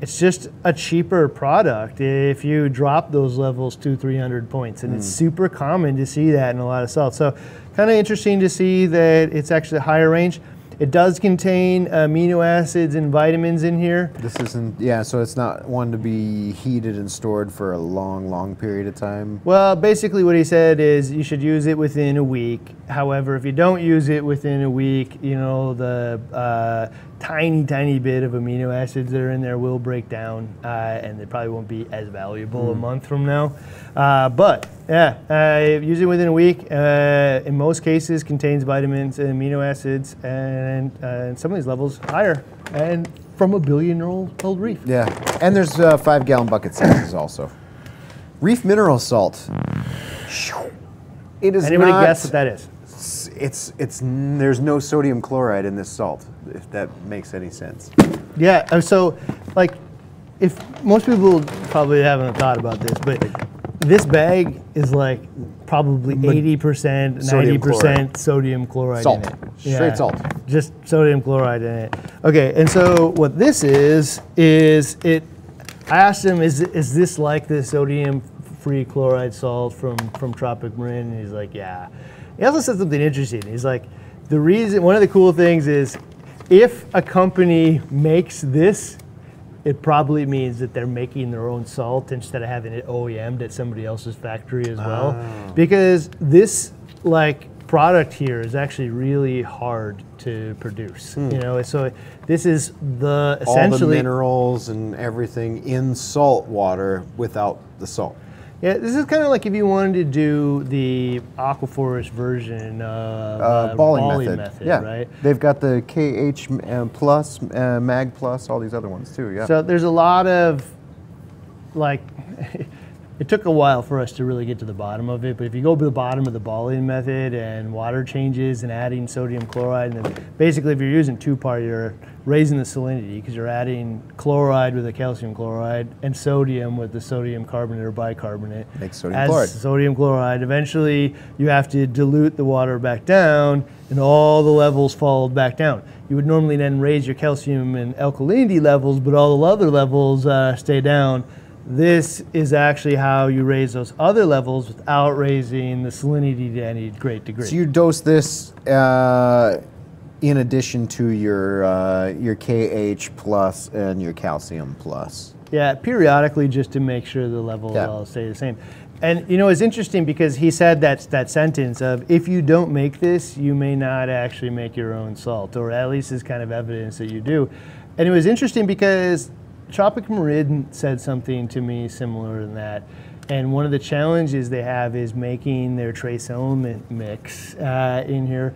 [SPEAKER 1] it's just a cheaper product if you drop those levels to 300 points, and it's super common to see that in a lot of salts. So kind of interesting to see that it's actually a higher range. It does contain amino acids and vitamins in here.
[SPEAKER 3] This isn't, yeah, so it's not one to be heated and stored for a long, long period of time.
[SPEAKER 1] Well, basically, what he said is you should use it within a week. However, if you don't use it within a week, you know, the uh, tiny, tiny bit of amino acids that are in there will break down uh, and they probably won't be as valuable a month from now. Uh, but yeah, uh, it within a week. Uh, in most cases, contains vitamins and amino acids, and, uh, and some of these levels higher, and from a billion-year-old old reef.
[SPEAKER 3] Yeah, and there's uh, five gallon bucket sizes also. Reef mineral salt. It is
[SPEAKER 1] Anybody
[SPEAKER 3] not,
[SPEAKER 1] guess what that is?
[SPEAKER 3] It's, it's, it's, n- there's no sodium chloride in this salt, if that makes any sense.
[SPEAKER 1] Yeah, uh, so like if most people probably haven't thought about this, but this bag is like probably 80%, 90%
[SPEAKER 3] chloride.
[SPEAKER 1] sodium chloride
[SPEAKER 3] Salt.
[SPEAKER 1] in it.
[SPEAKER 3] Straight salt.
[SPEAKER 1] Just sodium chloride in it. Okay, and so what this is is it I asked him is is this like the sodium free chloride salt from from Tropic Marin? And he's like, "Yeah." He also said something interesting. He's like, "The reason one of the cool things is if a company makes this it probably means that they're making their own salt instead of having it OEM'd at somebody else's factory as well. Ah. Because this like product here is actually really hard to produce. Hmm. You know, so this is the
[SPEAKER 3] All the minerals and everything in salt water without the salt.
[SPEAKER 1] Yeah, this is kind of like if you wanted to do the Aquaforest version of
[SPEAKER 3] Uh,
[SPEAKER 1] uh,
[SPEAKER 3] balling, method. yeah,
[SPEAKER 1] right?
[SPEAKER 3] They've got the KH uh, plus, uh, Mag plus, all these other ones too. Yeah.
[SPEAKER 1] So there's a lot of like it took a while for us to really get to the bottom of it. But if you go to the bottom of the Balling method and water changes and adding sodium chloride, and then basically if you're using two part, you're raising the salinity because you're adding chloride with the calcium chloride and sodium with the sodium carbonate or bicarbonate.
[SPEAKER 3] Makes sodium
[SPEAKER 1] As
[SPEAKER 3] chloride.
[SPEAKER 1] Sodium chloride. Eventually, you have to dilute the water back down, and all the levels fall back down. You would normally then raise your calcium and alkalinity levels, but all the other levels uh, stay down. This is actually how you raise those other levels without raising the salinity to any great degree.
[SPEAKER 3] So you dose this uh, in addition to your uh, your KH plus and your calcium plus.
[SPEAKER 1] Yeah, periodically just to make sure the levels
[SPEAKER 3] Yeah.
[SPEAKER 1] all stay the same. And you know, it's interesting because he said that that sentence of if you don't make this, you may not actually make your own salt, or at least is kind of evidence that you do. And it was interesting because Tropic Marin said something to me similar to that. And one of the challenges they have is making their trace element mix uh, in here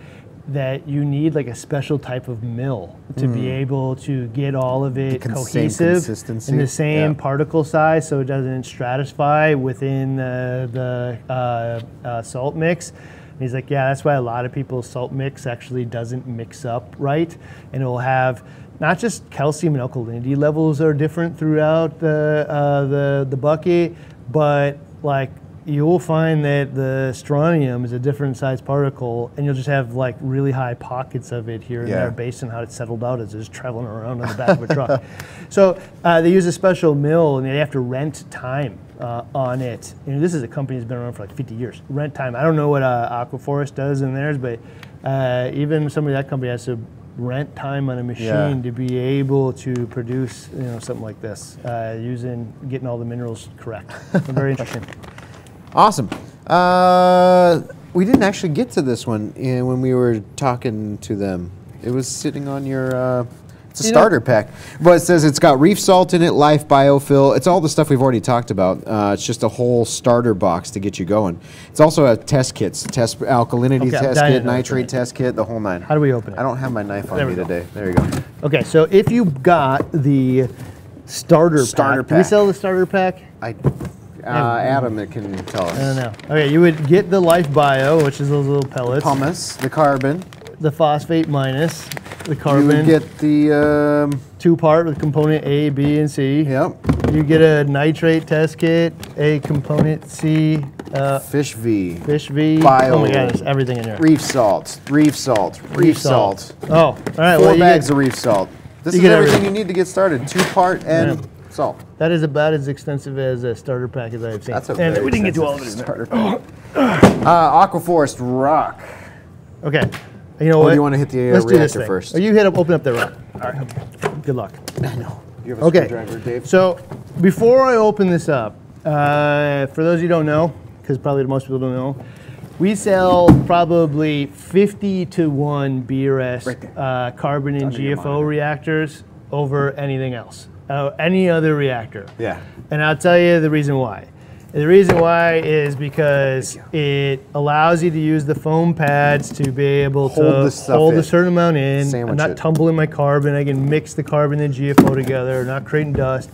[SPEAKER 1] that you need like a special type of mill to be able to get all of it
[SPEAKER 3] cons-
[SPEAKER 1] cohesive in the same
[SPEAKER 3] yeah.
[SPEAKER 1] particle size so it doesn't stratify within the, the uh, uh, salt mix. And he's like, yeah, that's why a lot of people's salt mix actually doesn't mix up right. And it will have not just calcium and alkalinity levels are different throughout the, uh, the, the bucket, but like you will find that the strontium is a different size particle and you'll just have like really high pockets of it here and
[SPEAKER 3] Yeah.
[SPEAKER 1] there based on how it's settled out as it's traveling around on the back of a truck. So uh, they use a special mill and they have to rent time uh, on it. You know, this is a company that's been around for like 50 years. Rent time. I don't know what uh, Aquaforest does in theirs, but uh, even somebody that company has to rent time on a machine
[SPEAKER 3] Yeah.
[SPEAKER 1] to be able to produce you know something like this uh, using getting all the minerals correct. Very interesting.
[SPEAKER 3] Awesome. Uh, we didn't actually get to this one uh, when we were talking to them. It was sitting on your. Uh, it's a
[SPEAKER 1] You know-
[SPEAKER 3] starter pack. But it says it's got reef salt in it, life biofill. It's all the stuff we've already talked about. Uh, it's just a whole starter box to get you going. It's also a test kit, test alkalinity
[SPEAKER 1] Okay,
[SPEAKER 3] test kit,
[SPEAKER 1] to know what's in
[SPEAKER 3] nitrate test kit, the whole nine.
[SPEAKER 1] How do we open it?
[SPEAKER 3] I don't have my knife on
[SPEAKER 1] There
[SPEAKER 3] me today. There you go.
[SPEAKER 1] Okay, so if you got the starter
[SPEAKER 3] Starter
[SPEAKER 1] pack, do we sell the starter pack?
[SPEAKER 3] I, uh, Adam, it can tell us.
[SPEAKER 1] I don't know. Okay, you would get the Life Bio, which is those little pellets,
[SPEAKER 3] Pumice, the carbon.
[SPEAKER 1] the phosphate minus, the
[SPEAKER 3] You
[SPEAKER 1] carbon,
[SPEAKER 3] would get the. Um,
[SPEAKER 1] two part with component A, B, and C.
[SPEAKER 3] yep.
[SPEAKER 1] You get a nitrate test kit, a component C, uh,
[SPEAKER 3] Fish V.
[SPEAKER 1] fish V.
[SPEAKER 3] Bio.
[SPEAKER 1] Oh my god, there's everything in here.
[SPEAKER 3] Reef salt, reef salt, reef, salt.
[SPEAKER 1] Oh, all right.
[SPEAKER 3] Four
[SPEAKER 1] well,
[SPEAKER 3] bags
[SPEAKER 1] get,
[SPEAKER 3] of reef salt. This is everything
[SPEAKER 1] everything.
[SPEAKER 3] you need to get started. Two part and
[SPEAKER 1] Yeah.
[SPEAKER 3] Salt.
[SPEAKER 1] that is about as extensive as a starter pack as I've seen.
[SPEAKER 3] That's a
[SPEAKER 1] and we didn't get to all of it.
[SPEAKER 3] starter pack. uh, Aquaforest rock.
[SPEAKER 1] Okay. You know
[SPEAKER 3] Or
[SPEAKER 1] what?
[SPEAKER 3] do you wanna hit the, uh,
[SPEAKER 1] Let's do this thing.
[SPEAKER 3] first?
[SPEAKER 1] Or you hit up, open up the rock. All right. Good luck.
[SPEAKER 3] I know. You have a
[SPEAKER 1] Okay.
[SPEAKER 3] screwdriver, Dave.
[SPEAKER 1] So before I open this up, uh, for those of you who don't know, because probably most people don't know, we sell probably 50 to 1 BRS
[SPEAKER 3] Right
[SPEAKER 1] uh, carbon and GFO reactors over anything else, uh, any other reactor.
[SPEAKER 3] Yeah.
[SPEAKER 1] And I'll tell you the reason why. The reason why is because it allows you to use the foam pads to be able
[SPEAKER 3] Hold
[SPEAKER 1] to hold
[SPEAKER 3] in.
[SPEAKER 1] a certain amount in. I'm not
[SPEAKER 3] it.
[SPEAKER 1] tumbling my carbon. I can mix the carbon and GFO together, not creating dust.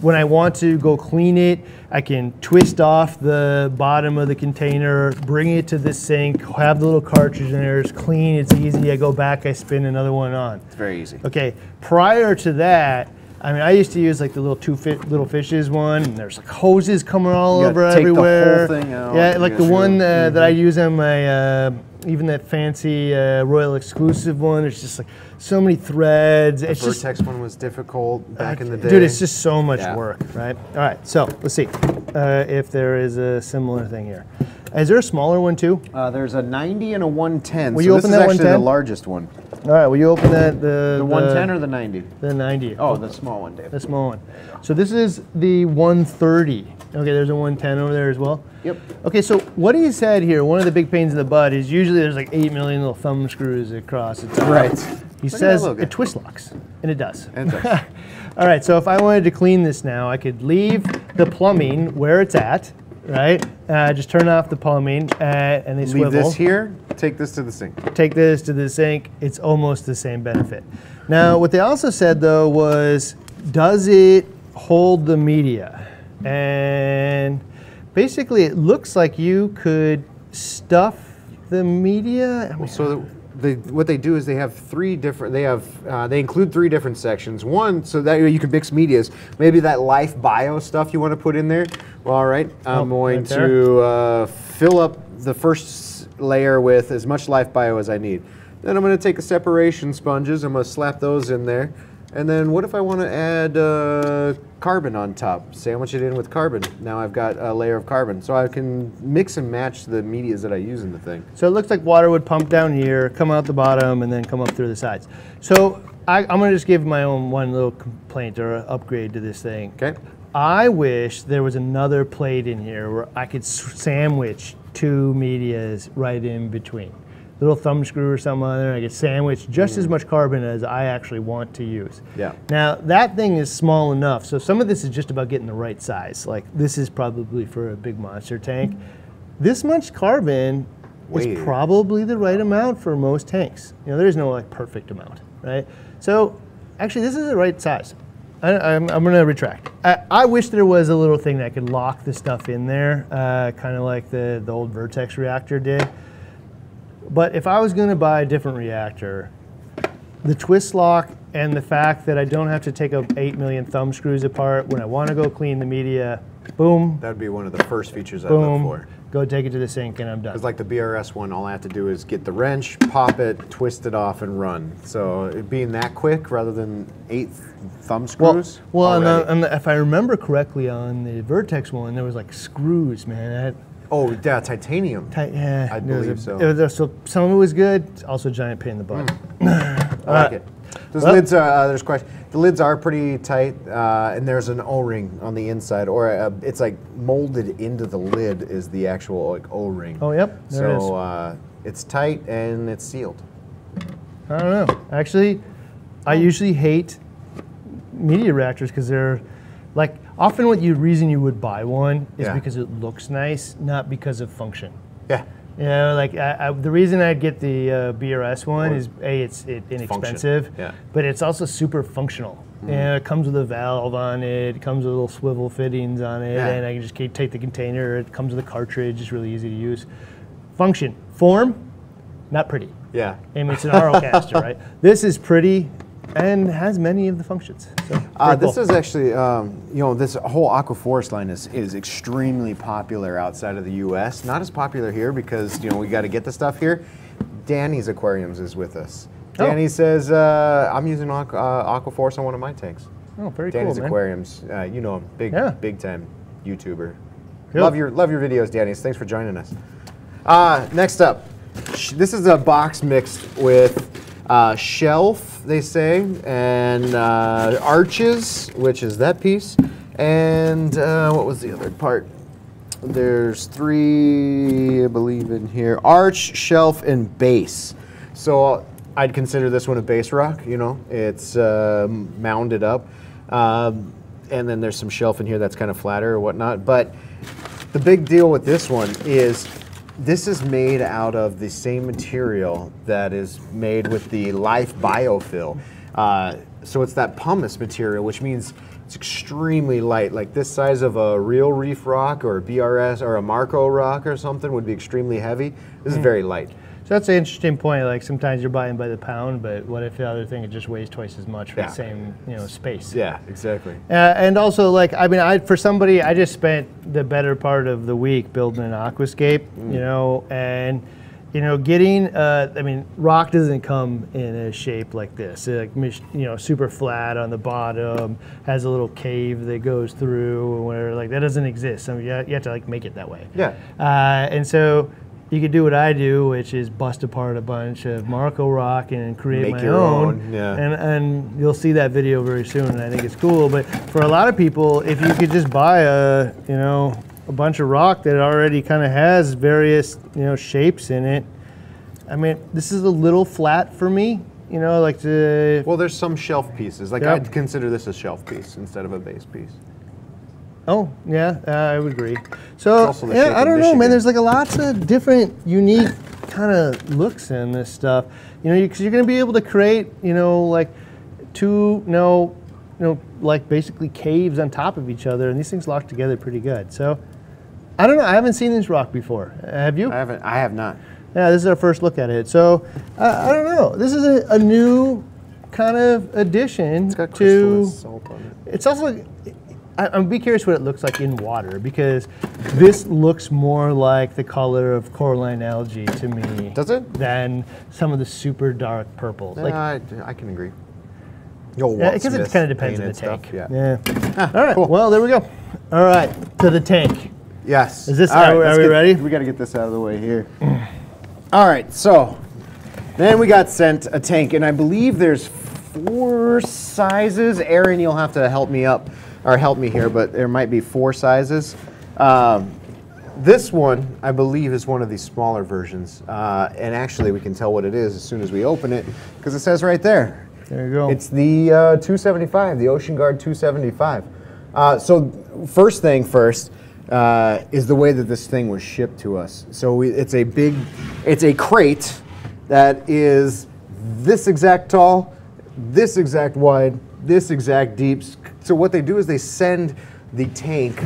[SPEAKER 1] When I want to go clean it, I can twist off the bottom of the container, bring it to the sink, have the little cartridge in there. It's clean, it's easy. I go back, I spin another one on.
[SPEAKER 3] It's very easy.
[SPEAKER 1] Okay, prior to that, I mean, I used to use like the little two fi- little fishes one, and there's like hoses coming all
[SPEAKER 3] You
[SPEAKER 1] over
[SPEAKER 3] gotta take the whole
[SPEAKER 1] everywhere.
[SPEAKER 3] thing out,
[SPEAKER 1] Yeah, like the
[SPEAKER 3] gotta-
[SPEAKER 1] one uh, that I use on my uh, even that fancy uh, Royal Exclusive one. There's just like so many threads. it's just
[SPEAKER 3] Vertex one was difficult back in the day.
[SPEAKER 1] Dude, it's just so much
[SPEAKER 3] Yeah.
[SPEAKER 1] work, right? All right, so let's see uh, if there is a similar thing here. Is there a smaller one too?
[SPEAKER 3] Uh, there's a 90 and a 110.
[SPEAKER 1] Will
[SPEAKER 3] so
[SPEAKER 1] you
[SPEAKER 3] this
[SPEAKER 1] open
[SPEAKER 3] is
[SPEAKER 1] that
[SPEAKER 3] actually the largest one.
[SPEAKER 1] All right, will you open that the
[SPEAKER 3] The 110 or the 90?
[SPEAKER 1] the 90?
[SPEAKER 3] Oh, the small one, Dave.
[SPEAKER 1] The small one. So this is the 130. Okay, there's a 110 over there as well.
[SPEAKER 3] Yep.
[SPEAKER 1] Okay, so what he said here, one of the big pains in the butt is usually there's like 8 million little thumb screws across the top.
[SPEAKER 3] Right.
[SPEAKER 1] He
[SPEAKER 3] Look
[SPEAKER 1] says
[SPEAKER 3] that little guy.
[SPEAKER 1] it twist locks, and it does.
[SPEAKER 3] And it does.
[SPEAKER 1] All right, so if I wanted to clean this now, I could leave the plumbing where it's at, right? Uh, just turn off the plumbing, uh, and they
[SPEAKER 3] Leave
[SPEAKER 1] swivel
[SPEAKER 3] this here, take this to the sink.
[SPEAKER 1] take this to the sink, it's almost the same benefit. Now, what they also said though was, does it hold the media? And basically it looks like you could stuff the media. I mean,
[SPEAKER 3] So they, what they do is they have three different. They have uh, they include three different sections. One, so that you can mix medias. Maybe that life bio stuff you want to put in there. Well, all right, I'm
[SPEAKER 1] Oh,
[SPEAKER 3] going
[SPEAKER 1] right
[SPEAKER 3] to uh, fill up the first layer with as much life bio as I need. Then I'm going to take the separation sponges. I'm going to slap those in there. And then what if I want to add uh, carbon on top? Sandwich it in with carbon. Now I've got a layer of carbon. So I can mix and match the medias that I use in the thing.
[SPEAKER 1] So it looks like water would pump down here, come out the bottom, and then come up through the sides. So I, I'm going to just give my own one little complaint or upgrade to this thing.
[SPEAKER 3] Okay.
[SPEAKER 1] I wish there was another plate in here where I could sandwich two medias right in between. Little thumb screw or something on there. I could sandwich just as much carbon as I actually want to use.
[SPEAKER 3] Yeah.
[SPEAKER 1] Now that thing is small enough, so some of this is just about getting the right size. Like this is probably for a big monster tank. This much carbon
[SPEAKER 3] Wait.
[SPEAKER 1] is probably the right amount for most tanks. You know, there is no like perfect amount, right? So actually, this is the right size. I, I'm, I'm going to retract. I, I wish there was a little thing that could lock the stuff in there, uh, kind of like the, the old Vertex reactor did. But if I was going to buy a different reactor, the twist lock and the fact that I don't have to take up 8 million thumb screws apart when I want to go clean the media, boom,
[SPEAKER 3] That would be one of the first features I'd look
[SPEAKER 1] boom,
[SPEAKER 3] for.
[SPEAKER 1] go take it to the sink and I'm done.
[SPEAKER 3] Because like the BRS one, all I have to do is get the wrench, pop it, twist it off, and run. So it being that quick rather than eight thumb screws.
[SPEAKER 1] well and, the, and the, if I remember correctly on the Vertex one, there was like screws, man. That,
[SPEAKER 3] oh yeah, titanium.
[SPEAKER 1] tight, yeah,
[SPEAKER 3] I believe
[SPEAKER 1] a-
[SPEAKER 3] so.
[SPEAKER 1] it was- so some of it was good, also a giant pain in the butt.
[SPEAKER 3] I like it. Those
[SPEAKER 1] well-
[SPEAKER 3] lids are. Uh, there's question. The lids are pretty tight, uh, and there's an O-ring on the inside, or uh it's like molded into the lid is the actual like O-ring.
[SPEAKER 1] Oh, yep, there it is.
[SPEAKER 3] so uh, it's tight and it's sealed.
[SPEAKER 1] I don't know. Actually, I usually hate media reactors because they're like often what you reason you would buy one is
[SPEAKER 3] Yeah.
[SPEAKER 1] because it looks nice, not because of function.
[SPEAKER 3] Yeah.
[SPEAKER 1] You know, like I, I, the reason I'd get the uh, BRS one
[SPEAKER 3] Or-
[SPEAKER 1] is a it's it, inexpensive,
[SPEAKER 3] Yeah.
[SPEAKER 1] but it's also super functional. You know, it comes with a valve on it. It comes with little swivel fittings on it,
[SPEAKER 3] Yeah.
[SPEAKER 1] and I can just keep, take the container. It comes with a cartridge. It's really easy to use. Function, form, not pretty.
[SPEAKER 3] Yeah.
[SPEAKER 1] I mean, it's an RO caster, right? This is pretty and has many of the functions. So,
[SPEAKER 3] Uh, this
[SPEAKER 1] cool.
[SPEAKER 3] is actually, um, you know, this whole Aquaforest line is, is extremely popular outside of the U.S. Not as popular here because, you know, we got to get the stuff here. Danny's Aquariums is with us.
[SPEAKER 1] Oh.
[SPEAKER 3] Danny says, uh, I'm using Aqu- uh, Aquaforest on one of my tanks.
[SPEAKER 1] oh, very
[SPEAKER 3] Danny's
[SPEAKER 1] cool, man.
[SPEAKER 3] Aquariums, uh, you know him, big,
[SPEAKER 1] Yeah.
[SPEAKER 3] big time YouTuber.
[SPEAKER 1] Cool.
[SPEAKER 3] Love your, love your videos, Danny's. Thanks for joining us. Uh, next up, sh- this is a box mixed with uh, shelf, they say, and uh, arches, which is that piece, and uh, what was the other part? There's three, I believe, in here: arch, shelf, and base. So I'd consider this one a base rock. You know, it's uh, mounded up, um, and then there's some shelf in here that's kind of flatter or whatnot. But the big deal with this one is this is made out of the same material that is made with the Life Biofill. Uh, so it's that pumice material, which means it's extremely light. Like this size of a real reef rock or a BRS or a Marco rock or something would be extremely heavy. This is very light.
[SPEAKER 1] So that's an interesting point. Like sometimes you're buying by the pound, but what if the other thing it just weighs twice as much for
[SPEAKER 3] Yeah.
[SPEAKER 1] the same you know space?
[SPEAKER 3] Yeah, exactly.
[SPEAKER 1] Uh, and also, like, I mean, I for somebody, I just spent the better part of the week building an aquascape, you know, and you know, getting, uh, I mean, rock doesn't come in a shape like this. It, like, you know, super flat on the bottom, has a little cave that goes through, or whatever. Like that doesn't exist. So you have, you have to like make it that way.
[SPEAKER 3] Yeah.
[SPEAKER 1] Uh, and so. You could do what I do, which is bust apart a bunch of Marco rock and create
[SPEAKER 3] Make
[SPEAKER 1] my
[SPEAKER 3] your
[SPEAKER 1] own.
[SPEAKER 3] own, yeah.
[SPEAKER 1] And and you'll see that video very soon, and I think it's cool. But for a lot of people, if you could just buy a you know a bunch of rock that already kind of has various you know shapes in it, I mean this is a little flat for me. You know, like to.
[SPEAKER 3] Well, there's some shelf pieces. Like
[SPEAKER 1] Yep.
[SPEAKER 3] I'd consider this a shelf piece instead of a base piece.
[SPEAKER 1] Oh yeah, uh, I would agree. So
[SPEAKER 3] also the shape
[SPEAKER 1] yeah, I don't know, man. There's like a lots of different unique kind of looks in this stuff. You know, because you're going to be able to create you know like two you know you know like basically caves on top of each other, and these things lock together pretty good. So I don't know. I haven't seen this rock before. Have you?
[SPEAKER 3] I haven't. I have not.
[SPEAKER 1] Yeah, this is our first look at it. So uh, I don't know. This is a, a new kind of addition
[SPEAKER 3] It's got
[SPEAKER 1] to.
[SPEAKER 3] salt on it.
[SPEAKER 1] It's also. I, I'm be curious what it looks like in water because this looks more like the color of coralline algae to me.
[SPEAKER 3] Does it?
[SPEAKER 1] Than some of the super dark purples.
[SPEAKER 3] Yeah,
[SPEAKER 1] Like,
[SPEAKER 3] I, I can agree. Yo,
[SPEAKER 1] yeah, because it kind of depends on the tank.
[SPEAKER 3] stuff, Yeah.
[SPEAKER 1] Yeah. Ah, All right.
[SPEAKER 3] cool.
[SPEAKER 1] Well, there we go. All right, to the tank.
[SPEAKER 3] Yes.
[SPEAKER 1] Is this-
[SPEAKER 3] All
[SPEAKER 1] are we- are we
[SPEAKER 3] get-
[SPEAKER 1] ready?
[SPEAKER 3] We got to get this out of the way here. All right. So then we got sent a tank, and I believe there's four sizes. Aaron, you'll have to help me up or help me here, but there might be four sizes. Um, this one, I believe, is one of these smaller versions, uh, and actually, we can tell what it is as soon as we open it because it says right there.
[SPEAKER 1] There you go.
[SPEAKER 3] It's the uh, 275, the Ocean Guard 275. Uh, so first thing first uh, is the way that this thing was shipped to us. So we, it's a big, it's a crate that is this exact tall, this exact wide, this exact deep. So what they do is they send the tank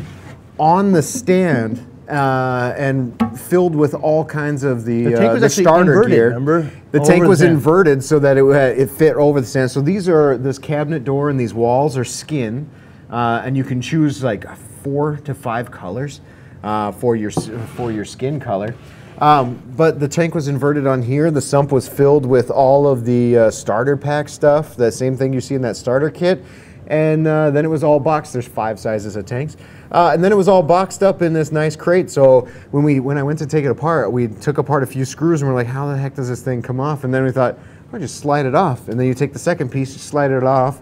[SPEAKER 3] on the stand uh, and filled with all kinds of the,
[SPEAKER 1] The tank
[SPEAKER 3] uh,
[SPEAKER 1] was
[SPEAKER 3] the starter
[SPEAKER 1] inverted,
[SPEAKER 3] gear.
[SPEAKER 1] remember?
[SPEAKER 3] The
[SPEAKER 1] Over
[SPEAKER 3] tank was
[SPEAKER 1] stand.
[SPEAKER 3] inverted so that it, uh, it fit over the stand. So these are this cabinet door and these walls are skin, uh, and you can choose like four to five colors uh, for your for your skin color. Um, but the tank was inverted on here. The sump was filled with all of the uh, starter pack stuff, the same thing you see in that starter kit. And uh, then it was all boxed. There's five sizes of tanks. Uh, and then it was all boxed up in this nice crate. So when we when I went to take it apart, we took apart a few screws and we're like, how the heck does this thing come off? And then we thought, well, just slide it off. And then you take the second piece, you slide it off,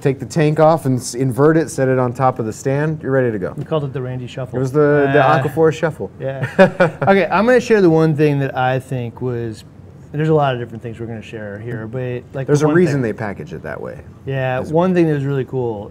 [SPEAKER 3] take the tank off and invert it, set it on top of the stand. You're ready to go.
[SPEAKER 1] we called it the Randy Shuffle.
[SPEAKER 3] It was the, the
[SPEAKER 1] Uh,
[SPEAKER 3] Aquaforest Shuffle.
[SPEAKER 1] Yeah. okay, I'm going to share the one thing that I think was. There's a lot of different things we're going to share here, but like
[SPEAKER 3] There's a reason
[SPEAKER 1] thing-
[SPEAKER 3] they package it that way.
[SPEAKER 1] Yeah, one thing that was really cool.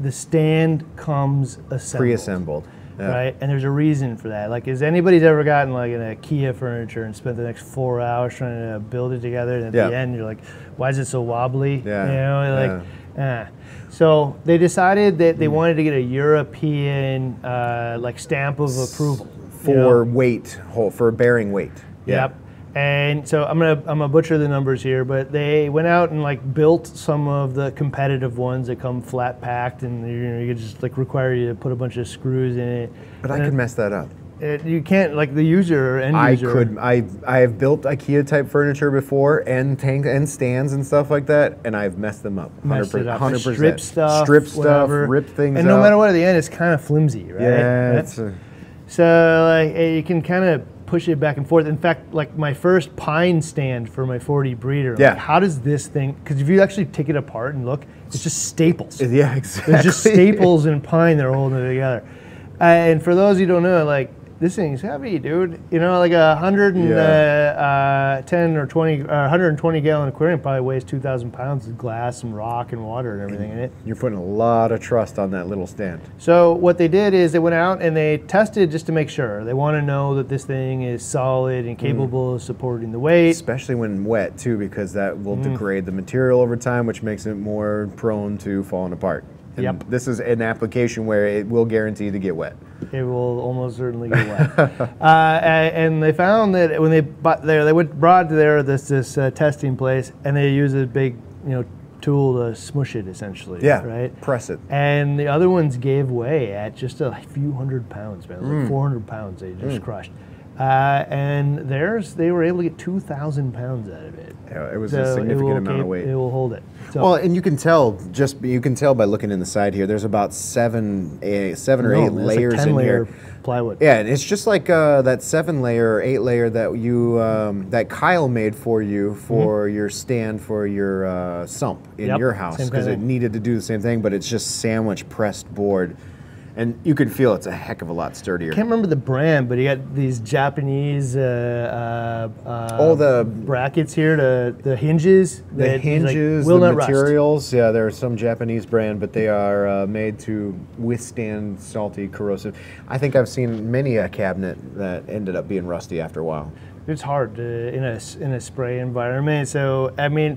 [SPEAKER 1] The stand comes assembled.
[SPEAKER 3] Pre-assembled. Yeah.
[SPEAKER 1] Right, and there's a reason for that. Like, has anybody's ever gotten like an IKEA furniture and spent the next four hours trying to build it together, and at
[SPEAKER 3] Yeah.
[SPEAKER 1] the end you're like, "Why is it so wobbly?"
[SPEAKER 3] Yeah,
[SPEAKER 1] You know, like, ah. So they decided that
[SPEAKER 3] Mm.
[SPEAKER 1] they wanted to get a European uh, like stamp of approval you know?
[SPEAKER 3] For weight, whole, for bearing weight. Yeah.
[SPEAKER 1] Yep. And so I'm gonna I'm gonna butcher the numbers here, but they went out and like built some of the competitive ones that come flat packed, and you know you just like require you to put a bunch of screws in it.
[SPEAKER 3] But I could mess that up.
[SPEAKER 1] it, you can't like the user or end
[SPEAKER 3] I
[SPEAKER 1] user.
[SPEAKER 3] could. I I have built IKEA type furniture before, and tank and stands and stuff like that, and I've messed them up.
[SPEAKER 1] up.
[SPEAKER 3] Hundred
[SPEAKER 1] Strip stuff,
[SPEAKER 3] Strip stuff. Rip things.
[SPEAKER 1] And no
[SPEAKER 3] out.
[SPEAKER 1] matter what, at the end, it's kind of flimsy, right?
[SPEAKER 3] Yeah. A,
[SPEAKER 1] So like eh, you can kind of push it back and forth. In fact, like my first pine stand for my 40 breeder.
[SPEAKER 3] Yeah.
[SPEAKER 1] Like, how does this thing? Because if you actually take it apart and look, it's just staples.
[SPEAKER 3] yeah. Exactly.
[SPEAKER 1] There's just staples and pine that are holding it together. Uh, and for those who don't know, like this thing's heavy, dude. You know, like a hundred and
[SPEAKER 3] Yeah.
[SPEAKER 1] uh, uh, ten or twenty, uh, 120 gallon aquarium probably weighs 2,000 pounds of glass and rock and water and everything in it.
[SPEAKER 3] You're putting a lot of trust on that little stand.
[SPEAKER 1] So what they did is they went out and they tested just to make sure. They want to know that this thing is solid
[SPEAKER 3] Mm.
[SPEAKER 1] and capable of supporting the weight.
[SPEAKER 3] Especially when wet too, because that will
[SPEAKER 1] Mm.
[SPEAKER 3] degrade the material over time, which makes it more prone to falling apart. And
[SPEAKER 1] Yep.
[SPEAKER 3] This is an application where it will guarantee to get wet.
[SPEAKER 1] It will almost certainly get wet. uh, and they found that when they bought there, they went brought to there this this uh, testing place, and they use a big you know tool to smush it essentially.
[SPEAKER 3] Yeah.
[SPEAKER 1] Right.
[SPEAKER 3] Press it.
[SPEAKER 1] And the other ones gave way at just a few hundred pounds, man. Was
[SPEAKER 3] Mm.
[SPEAKER 1] Like 400 pounds they just crushed. Uh, and theirs, they were able to get 2,000 pounds out of it.
[SPEAKER 3] Yeah, it was
[SPEAKER 1] So
[SPEAKER 3] a significant amount
[SPEAKER 1] cap-
[SPEAKER 3] of weight.
[SPEAKER 1] It will hold it. So,
[SPEAKER 3] Well, and you can tell just you can tell by looking in the side here. There's about seven, eh, seven or
[SPEAKER 1] no,
[SPEAKER 3] eight
[SPEAKER 1] man, it's like
[SPEAKER 3] layers
[SPEAKER 1] 10
[SPEAKER 3] in
[SPEAKER 1] layer
[SPEAKER 3] here.
[SPEAKER 1] plywood.
[SPEAKER 3] Yeah, and it's just like uh, that seven layer or eight layer that you um, that Kyle made for you for your stand for your uh, sump in
[SPEAKER 1] Mm-hmm. Yep,
[SPEAKER 3] your house because it needed to do the same thing, but it's just sandwich pressed board, and you can feel it's a heck of a lot sturdier.
[SPEAKER 1] I can't remember the brand, but he got these Japanese uh, uh, uh,
[SPEAKER 3] Oh, the-
[SPEAKER 1] brackets here to the hinges.
[SPEAKER 3] the
[SPEAKER 1] like,
[SPEAKER 3] hinges,
[SPEAKER 1] will
[SPEAKER 3] the
[SPEAKER 1] not rust.
[SPEAKER 3] materials, yeah, they're some Japanese brand, but they are uh, made to withstand salty, corrosive. I think I've seen many a cabinet that ended up being rusty after a while.
[SPEAKER 1] It's hard to, in a in a spray environment. So I mean,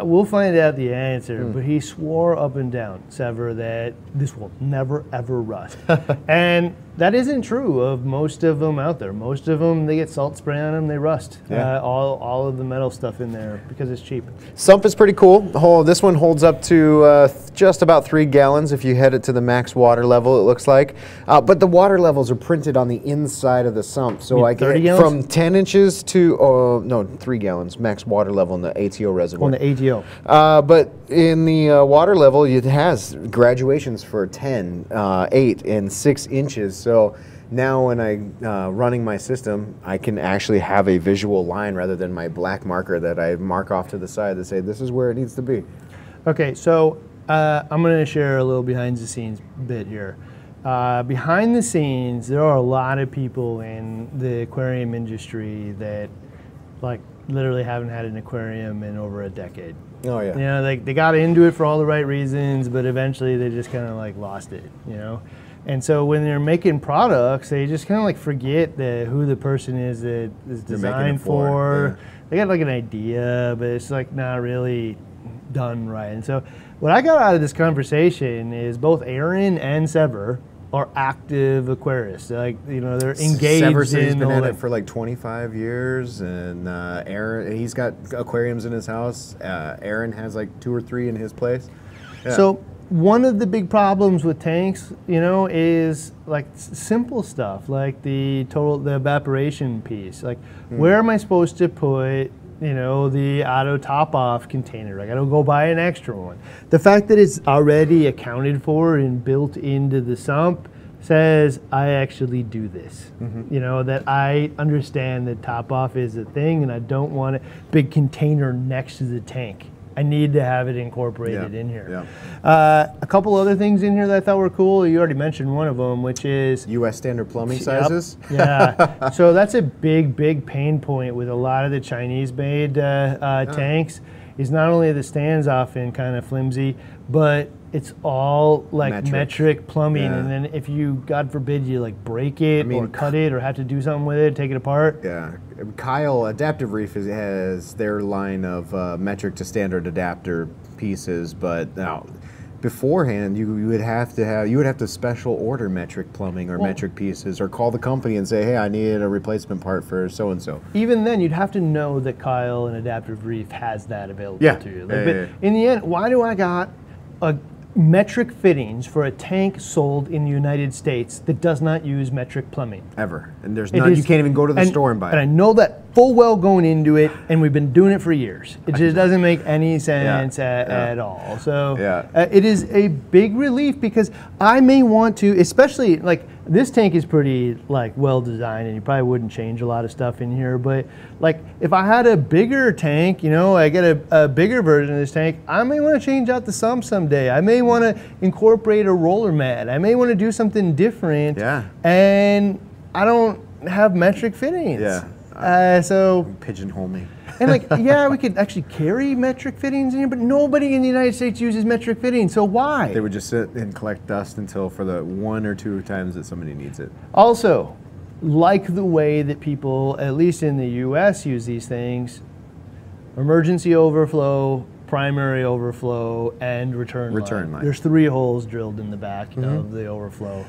[SPEAKER 1] we'll find out the answer.
[SPEAKER 3] Hmm.
[SPEAKER 1] But he swore up and down, Sever, that this will never ever rust. and that isn't true of most of them out there. Most of them, they get salt spray on them, they rust.
[SPEAKER 3] Yeah.
[SPEAKER 1] Uh, all, all of the metal stuff in there because it's cheap.
[SPEAKER 3] Sump is pretty cool. Whole- This one holds up to uh, just about three gallons if you head it to the max water level, it looks like. Uh, but the water levels are printed on the inside of the sump. So I
[SPEAKER 1] 30
[SPEAKER 3] get
[SPEAKER 1] gallons?
[SPEAKER 3] from 10 inches to, uh, no, three gallons max water level in the ATO reservoir.
[SPEAKER 1] On the ATO.
[SPEAKER 3] Uh, but in the uh, water level, it has graduations for 10, uh, 8, and 6 inches. So now when I uh, running my system, I can actually have a visual line rather than my black marker that I mark off to the side to say this is where it needs to be.
[SPEAKER 1] Okay, so uh, I'm going to share a little behind the scenes bit here. Uh, behind the scenes, there are a lot of people in the aquarium industry that, like, literally haven't had an aquarium in over a decade.
[SPEAKER 3] Oh yeah.
[SPEAKER 1] You know, they, they got into it for all the right reasons, but eventually they just kind of like lost it, you know? And so when they're making products, they just kind of like forget the, who the person is that is
[SPEAKER 3] They're making it
[SPEAKER 1] designed
[SPEAKER 3] for,
[SPEAKER 1] for. They got like an idea, but it's like not really done right. And so what I got out of this conversation is both Aaron and Sever are active aquarists. They're like, you know, they're engaged
[SPEAKER 3] Sever said he's
[SPEAKER 1] in
[SPEAKER 3] been at it for like 25 years, and uh, Aaron he's got aquariums in his house. Uh, Aaron has like two or three in his place. Yeah.
[SPEAKER 1] So one of the big problems with tanks, you know, is like simple stuff, like the total the evaporation piece. Like,
[SPEAKER 3] Hmm.
[SPEAKER 1] where am I supposed to put, you know, the auto top off container? I got to go buy an extra one. The fact that it's already accounted for and built into the sump says I actually do this.
[SPEAKER 3] Mm-hmm.
[SPEAKER 1] You know that I understand that top off is a thing, and I don't want a big container next to the tank. I need to have it incorporated
[SPEAKER 3] Yeah,
[SPEAKER 1] in here.
[SPEAKER 3] yeah.
[SPEAKER 1] Uh, a couple other things in here that I thought were cool. You already mentioned one of them, which is
[SPEAKER 3] U.S. standard plumbing
[SPEAKER 1] Yep.
[SPEAKER 3] sizes.
[SPEAKER 1] yeah. so that's a big, big pain point with a lot of the Chinese-made uh, uh, tanks. Is not only the stands often kind of flimsy, but it's all like
[SPEAKER 3] Metric.
[SPEAKER 1] metric, plumbing.
[SPEAKER 3] Yeah.
[SPEAKER 1] And then if you, God forbid, you like break it or
[SPEAKER 3] mean,
[SPEAKER 1] cut it or have to do something with it, take it apart.
[SPEAKER 3] Yeah, Kyle Adaptive Reef is, has their line of uh, metric to standard adapter pieces, but now beforehand you, you would have to have you would have to special order metric plumbing or
[SPEAKER 1] Well-
[SPEAKER 3] metric pieces, or call the company and say, hey, I need a replacement part for so and so.
[SPEAKER 1] even then, you'd have to know that Kyle and Adaptive Reef has that available
[SPEAKER 3] Yeah.
[SPEAKER 1] to you.
[SPEAKER 3] Yeah,
[SPEAKER 1] but
[SPEAKER 3] yeah,
[SPEAKER 1] in the end, why do I got a metric fittings for a tank sold in the United States that does not use metric plumbing?
[SPEAKER 3] Ever, and there's none.
[SPEAKER 1] is-
[SPEAKER 3] you can't even go to the store and buy it.
[SPEAKER 1] And I know that full well going into it, and we've been doing it for years. It just doesn't make any sense at,
[SPEAKER 3] yeah.
[SPEAKER 1] at all. So
[SPEAKER 3] Yeah.
[SPEAKER 1] uh, it is a big relief because I may want to, especially like this tank is pretty like well designed, and you probably wouldn't change a lot of stuff in here. But like if I had a bigger tank, you know, I get a, a bigger version of this tank, I may want to change out the sump someday. I may want to incorporate a roller mat. I may want to do something different.
[SPEAKER 3] Yeah.
[SPEAKER 1] And I don't have metric fittings.
[SPEAKER 3] Yeah.
[SPEAKER 1] Uh, so
[SPEAKER 3] Pigeonhole me.
[SPEAKER 1] And like yeah, we could actually carry metric fittings in here, but nobody in the United States uses metric fittings. So why?
[SPEAKER 3] They would just sit and collect dust until for the one or two times that somebody needs it.
[SPEAKER 1] Also, like the way that people, at least in the US, use these things, emergency overflow, primary overflow, and return,
[SPEAKER 3] Return
[SPEAKER 1] line.
[SPEAKER 3] line.
[SPEAKER 1] There's three holes drilled in the back mm-hmm. of the overflow.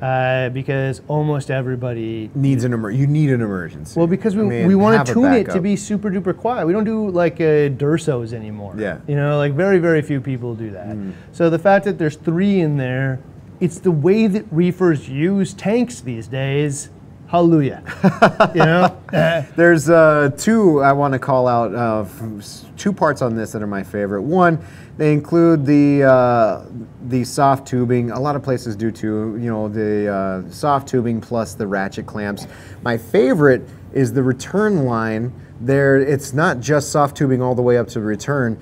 [SPEAKER 1] Uh, because almost everybody
[SPEAKER 3] Needs an emer- You need an emergency.
[SPEAKER 1] Well, because we,
[SPEAKER 3] I mean,
[SPEAKER 1] we want to tune it to be super duper quiet. We don't do like uh, Dursos anymore.
[SPEAKER 3] Yeah.
[SPEAKER 1] You know, like very, very few people do that.
[SPEAKER 3] Mm.
[SPEAKER 1] So the fact that there's three in there, it's the way that reefers use tanks these days. Hallelujah. you know?
[SPEAKER 3] There's uh, two I want to call out. Uh, two parts on this that are my favorite. One, they include the uh, the soft tubing. A lot of places do too. You know, the uh, soft tubing plus the ratchet clamps. My favorite is the return line. There, it's not just soft tubing all the way up to return.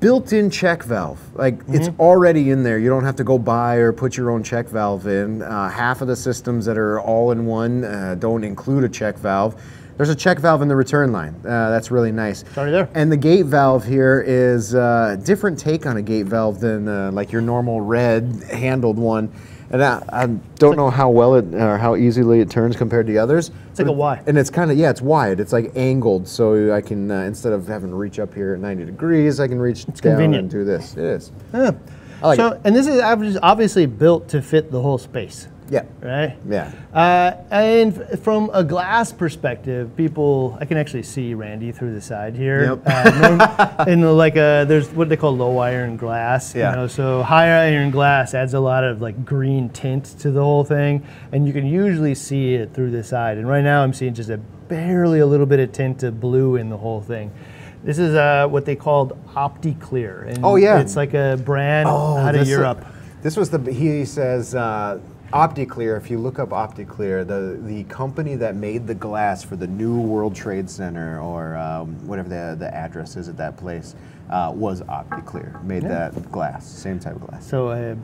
[SPEAKER 3] Built-in check valve, like it's already in there. You don't have to go buy or put your own check valve in. Uh, half of the systems that are all-in-one uh, don't include a check valve. There's a check valve in the return line. Uh, that's really nice. It's
[SPEAKER 1] already there.
[SPEAKER 3] And the gate valve here is a different take on a gate valve than uh, like your normal red handled one. And I, I don't know how well it or how easily it turns compared to the others.
[SPEAKER 1] It's like a Y.
[SPEAKER 3] And it's kind of yeah, it's wide. It's like angled, so I can uh, instead of having to reach up here at 90 degrees, I can reach down
[SPEAKER 1] convenient.
[SPEAKER 3] and do this. It is.
[SPEAKER 1] yeah.
[SPEAKER 3] I like
[SPEAKER 1] so,
[SPEAKER 3] it.
[SPEAKER 1] and this is obviously built to fit the whole space.
[SPEAKER 2] Yeah.
[SPEAKER 1] Right.
[SPEAKER 2] Yeah.
[SPEAKER 1] Uh, and from a glass perspective, people, I can actually see Randy through the side here.
[SPEAKER 2] Yep.
[SPEAKER 1] Uh, norm- in like a, there's what they call low iron glass.
[SPEAKER 2] Yeah.
[SPEAKER 1] You know, so high iron glass adds a lot of like green tint to the whole thing, and you can usually see it through the side. And right now, I'm seeing just a barely a little bit of tint of blue in the whole thing. This is uh, what they called OptiClear. And
[SPEAKER 3] Oh, yeah.
[SPEAKER 1] It's like a brand out of
[SPEAKER 3] this-
[SPEAKER 1] Europe.
[SPEAKER 3] This was the he says uh, OptiClear. If you look up OptiClear, the the company that made the glass for the new World Trade Center or um, whatever the the address is at that place uh, was OptiClear. Made that glass, same type of glass.
[SPEAKER 1] So a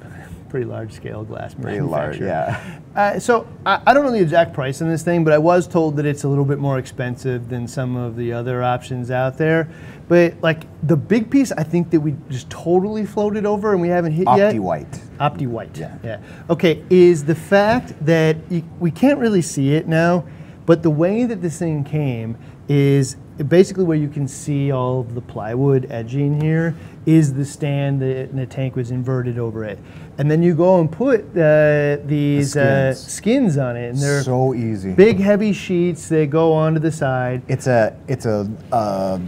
[SPEAKER 1] pretty large scale glass
[SPEAKER 3] Pretty large, yeah.
[SPEAKER 1] Uh, so I, I don't know the exact price on this thing, but I was told that it's a little bit more expensive than some of the other options out there. But like the big piece, I think that we just totally floated over and we haven't hit yet.
[SPEAKER 3] Opti White.
[SPEAKER 1] Opti White.
[SPEAKER 3] Yeah.
[SPEAKER 1] Yeah. Okay. Is the fact that y we can't really see it now, but the way that this thing came is basically where you can see all of the plywood edging here is the stand that the tank was inverted over it, and then you go and put uh, these uh,
[SPEAKER 3] skins.
[SPEAKER 1] skins on it, and they're
[SPEAKER 3] So easy.
[SPEAKER 1] big heavy sheets. They go onto the side.
[SPEAKER 3] It's a it's a, uh,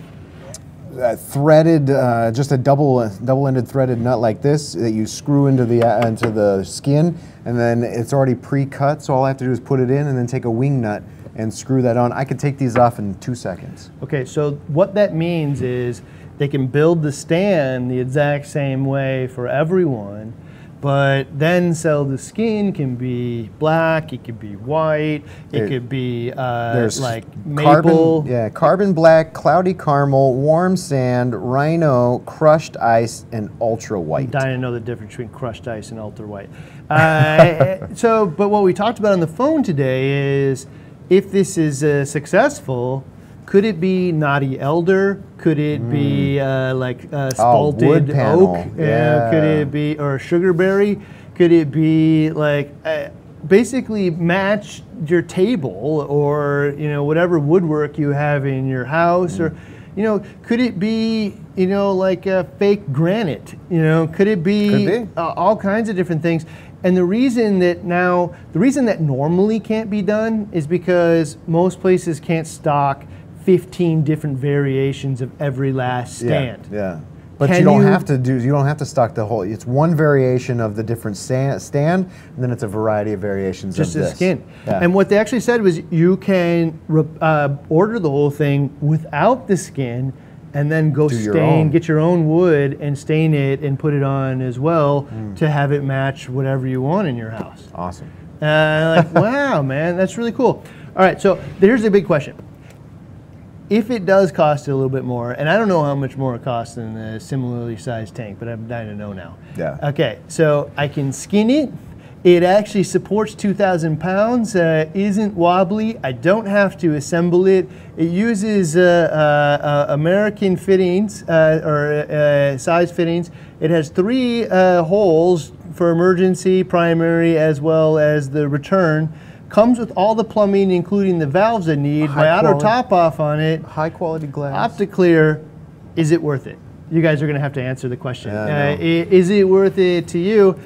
[SPEAKER 3] threaded, uh, just a double double-ended threaded nut like this that you screw into the uh, into the skin, and then it's already pre-cut. So all I have to do is put it in, and then take a wing nut and screw that on. I could take these off in two seconds.
[SPEAKER 1] Okay, so what that means is they can build the stand the exact same way for everyone, but then sell the skin can be black, it could be white, it
[SPEAKER 3] There-
[SPEAKER 1] could be uh,
[SPEAKER 3] There's
[SPEAKER 1] like
[SPEAKER 3] carbon,
[SPEAKER 1] maple.
[SPEAKER 3] yeah, carbon black, cloudy caramel, warm sand, rhino, crushed ice, and ultra white.
[SPEAKER 1] I dying to know the difference between crushed ice and ultra white. Uh, so, but what we talked about on the phone today is if this is uh, successful, could it be knotty alder? Could it be uh, like uh,
[SPEAKER 3] Mm. Oh,
[SPEAKER 1] spalted
[SPEAKER 3] wood
[SPEAKER 1] oak? Yeah. Could it be or sugarberry? Could it be like uh, basically match your table or you know whatever woodwork you have in your house or you know could it be you know like a fake granite you know could it be,
[SPEAKER 3] Could be.
[SPEAKER 1] Uh, all kinds of different things and the reason that now the reason that normally can't be done is because most places can't stock 15 different variations of every last stand
[SPEAKER 3] Yeah, yeah. But
[SPEAKER 1] Can
[SPEAKER 3] you don't
[SPEAKER 1] you-
[SPEAKER 3] have to do. You don't have to stock the whole. It's one variation of the different stand, stand and then it's a variety of variations
[SPEAKER 1] just
[SPEAKER 3] of
[SPEAKER 1] the
[SPEAKER 3] this.
[SPEAKER 1] skin.
[SPEAKER 3] Yeah.
[SPEAKER 1] And what they actually said was you can re- uh, order the whole thing without the skin, and then go
[SPEAKER 3] Do
[SPEAKER 1] stain,
[SPEAKER 3] own.
[SPEAKER 1] get your own wood, and stain it and put it on as well
[SPEAKER 3] Mm.
[SPEAKER 1] to have it match whatever you want in your house.
[SPEAKER 3] awesome.
[SPEAKER 1] Uh, like, wow, man, that's really cool. All right, so here's a big question. If it does cost a little bit more, and I don't know how much more it costs than a similarly sized tank, but I'm dying to know now.
[SPEAKER 3] Yeah.
[SPEAKER 1] Okay, so I can skin it. It actually supports 2,000 pounds, uh, isn't wobbly. I don't have to assemble it. It uses uh, uh, uh, American fittings uh, or uh, size fittings. It has three uh, holes for emergency, primary, as well as the return. Comes with all the plumbing, including the valves I need.
[SPEAKER 3] High
[SPEAKER 1] My auto
[SPEAKER 3] quality.
[SPEAKER 1] top off on it.
[SPEAKER 3] High quality glass.
[SPEAKER 1] OptiClear, is it worth it? You guys are going to have to answer the question. Uh, is it worth it to you?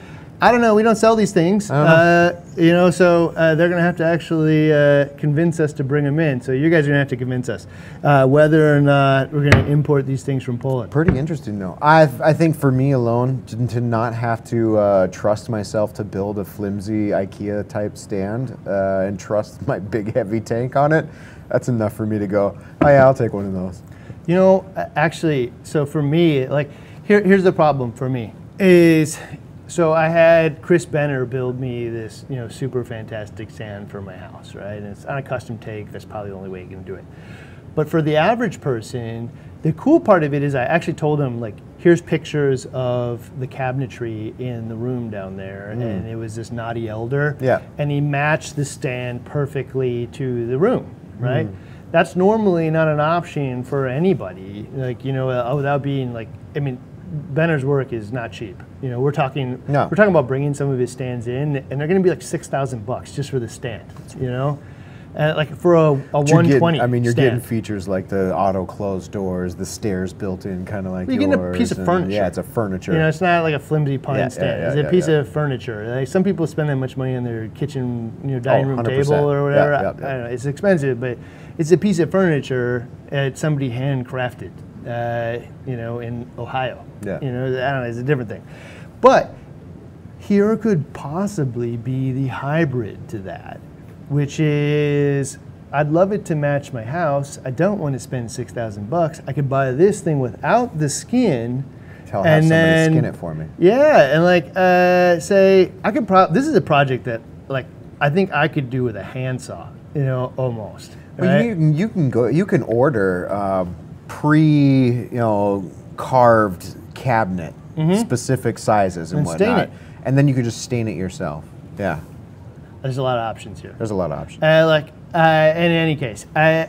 [SPEAKER 1] I don't know. We don't sell these things. Uh, you know, so uh, they're going to have to actually uh, convince us to bring them in. So you guys are going to have to convince us uh, whether or not we're going to import these things from Poland.
[SPEAKER 3] Pretty interesting though. I I think for me alone to, to not have to uh, trust myself to build a flimsy IKEA type stand uh, and trust my big heavy tank on it, that's enough for me to go. Oh yeah, I'll take one of those.
[SPEAKER 1] You know, actually, so for me, like, here, here's the problem for me is, so I had Chris Benner build me this, you know, super fantastic stand for my house, right? And it's on a custom take. That's probably the only way you can do it. But for the average person, the cool part of it is I actually told him like, here's pictures of the cabinetry in the room down there, and it was this knotty alder.
[SPEAKER 3] Yeah.
[SPEAKER 1] And he matched the stand perfectly to the room, right? That's normally not an option for anybody. Like you know, uh, without being like, I mean, Benner's work is not cheap. You know, we're talking
[SPEAKER 3] No.
[SPEAKER 1] we're talking about bringing some of his stands in, and they're going to be like six thousand bucks just for the stand. You know, uh, like for a, a
[SPEAKER 3] getting-
[SPEAKER 1] 120.
[SPEAKER 3] I mean, you're getting features like the auto closed doors, the stairs built in, kind of like
[SPEAKER 1] You're getting a piece of
[SPEAKER 3] and-
[SPEAKER 1] furniture.
[SPEAKER 3] Yeah, it's a furniture.
[SPEAKER 1] You know, it's not like a flimsy pine
[SPEAKER 3] Yeah, yeah,
[SPEAKER 1] stand.
[SPEAKER 3] yeah,
[SPEAKER 1] it's a piece
[SPEAKER 3] yeah.
[SPEAKER 1] of furniture. Like some people spend that much money on their kitchen, you know, dining room
[SPEAKER 3] 100%.
[SPEAKER 1] table or whatever.
[SPEAKER 3] Yeah, yeah,
[SPEAKER 1] I. I don't know. It's expensive, but it's a piece of furniture that somebody handcrafted. Uh, you know, in Ohio.
[SPEAKER 3] Yeah.
[SPEAKER 1] You know, I don't know. It's a different thing, but here could possibly be the hybrid to that, which is I'd love it to match my house. I don't want to spend six thousand bucks. I could buy this thing without the skin.
[SPEAKER 3] Tell have
[SPEAKER 1] and
[SPEAKER 3] somebody
[SPEAKER 1] then,
[SPEAKER 3] skin it for me.
[SPEAKER 1] Yeah, and like uh, say I could. This is a project that like I think I could do with a handsaw. You know, almost.
[SPEAKER 3] Well,
[SPEAKER 1] right?
[SPEAKER 3] you, can- you can go. You can order uh, pre, you know, carved cabinet, specific sizes and,
[SPEAKER 1] Mm-hmm. And stain
[SPEAKER 3] whatnot,
[SPEAKER 1] it.
[SPEAKER 3] and then you could just stain it yourself. Yeah,
[SPEAKER 1] There's a lot of options here.
[SPEAKER 3] there's a lot of options.
[SPEAKER 1] Uh, like uh, in any case, I,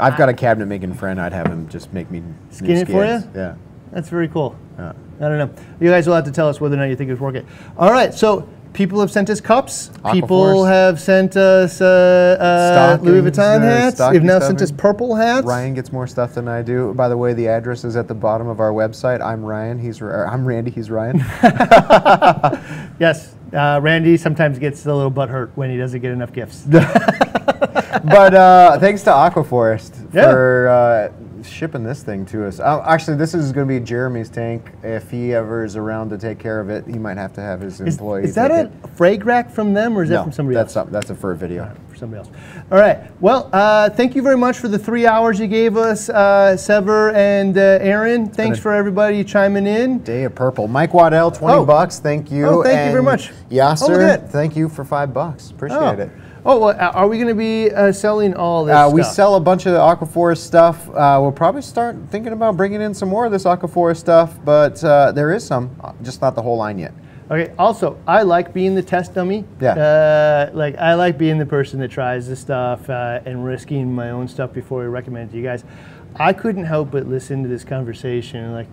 [SPEAKER 3] I've got a cabinet making friend. I'd have him just make me new
[SPEAKER 1] Skin it for you?
[SPEAKER 3] Yeah.
[SPEAKER 1] That's very cool.
[SPEAKER 3] Yeah.
[SPEAKER 1] I don't know. You guys will have to tell us whether or not you think it's working. All right, so people have sent us cups. People have sent us uh, uh, Louis Vuitton hats. They've now sent us purple hats.
[SPEAKER 3] Ryan gets more stuff than I do. By the way, the address is at the bottom of our website. I'm Ryan. He's I'm Randy. He's Ryan.
[SPEAKER 1] Yes, uh, Randy sometimes gets a little butt hurt when he doesn't get enough gifts.
[SPEAKER 3] but uh, thanks to Aquaforest
[SPEAKER 1] Yeah.
[SPEAKER 3] for uh, shipping this thing to us. Uh, actually, this is going to be Jeremy's tank. If he ever is around to take care of it, he might have to have his
[SPEAKER 1] is,
[SPEAKER 3] employee.
[SPEAKER 1] is that a
[SPEAKER 3] it.
[SPEAKER 1] frag rack from them or is that from somebody
[SPEAKER 3] that's
[SPEAKER 1] else?
[SPEAKER 3] some- that's a fur video.
[SPEAKER 1] for somebody else. All right. Well, uh, thank you very much for the three hours you gave us, uh, Sever and uh, Aaron. Thanks for everybody chiming in.
[SPEAKER 3] Day of Purple. Mike Waddell, 20
[SPEAKER 1] Oh.
[SPEAKER 3] bucks. Thank you.
[SPEAKER 1] Oh, thank you very much.
[SPEAKER 3] Yasser,
[SPEAKER 1] Oh, look at that.
[SPEAKER 3] thank you for five bucks. Appreciate
[SPEAKER 1] Oh,
[SPEAKER 3] it.
[SPEAKER 1] Oh well, are we going to be uh, selling all this
[SPEAKER 3] Uh, we
[SPEAKER 1] stuff?
[SPEAKER 3] sell a bunch of Aquaforest stuff. Uh, we'll probably start thinking about bringing in some more of this Aquaforest stuff, but uh, there is some, uh, just not the whole line yet.
[SPEAKER 1] Okay. Also, I like being the test dummy.
[SPEAKER 3] Yeah.
[SPEAKER 1] Uh, like I like being the person that tries this stuff uh, and risking my own stuff before I recommend it to you guys. I couldn't help but listen to this conversation and like,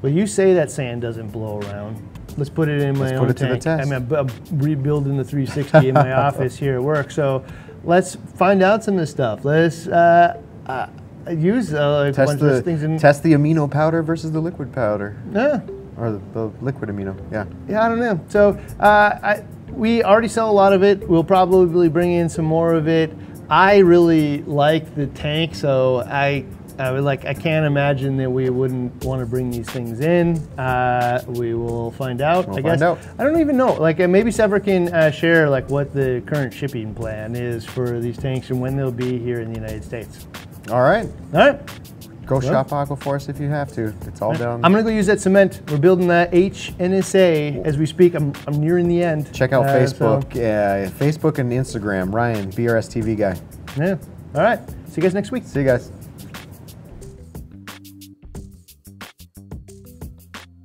[SPEAKER 1] well, you say that sand doesn't blow around. Let's put it in my
[SPEAKER 3] Let's
[SPEAKER 1] own
[SPEAKER 3] put it to the
[SPEAKER 1] tank.
[SPEAKER 3] test.
[SPEAKER 1] I mean, I'm, I'm rebuilding the 360 in my office here at work. So let's find out some of this stuff. Let's uh, uh, use uh,
[SPEAKER 3] Test
[SPEAKER 1] bunch of
[SPEAKER 3] the,
[SPEAKER 1] things. In,
[SPEAKER 3] test the amino powder versus the liquid powder,
[SPEAKER 1] yeah.
[SPEAKER 3] or the, the liquid amino. Yeah.
[SPEAKER 1] Yeah, I don't know. So uh, I, we already sell a lot of it. We'll probably bring in some more of it. I really like the tank, so I, I would like. I can't imagine that we wouldn't want to bring these things in. Uh, we will find out.
[SPEAKER 3] We'll
[SPEAKER 1] I
[SPEAKER 3] find
[SPEAKER 1] guess
[SPEAKER 3] out.
[SPEAKER 1] I don't even know. Like uh, maybe Sever can uh, share like what the current shipping plan is for these tanks and when they'll be here in the United States.
[SPEAKER 3] All right.
[SPEAKER 1] All right.
[SPEAKER 3] Go shop Aquaforest if you have to. It's all down.
[SPEAKER 1] I'm gonna go use that cement. We're building that HNSA as we speak. I'm, I'm nearing the end.
[SPEAKER 3] Check out
[SPEAKER 1] Uh, so-
[SPEAKER 3] Facebook. yeah, Facebook and Instagram. Ryan, BRS TV guy.
[SPEAKER 1] Yeah. All right. See you guys next week.
[SPEAKER 3] See you guys.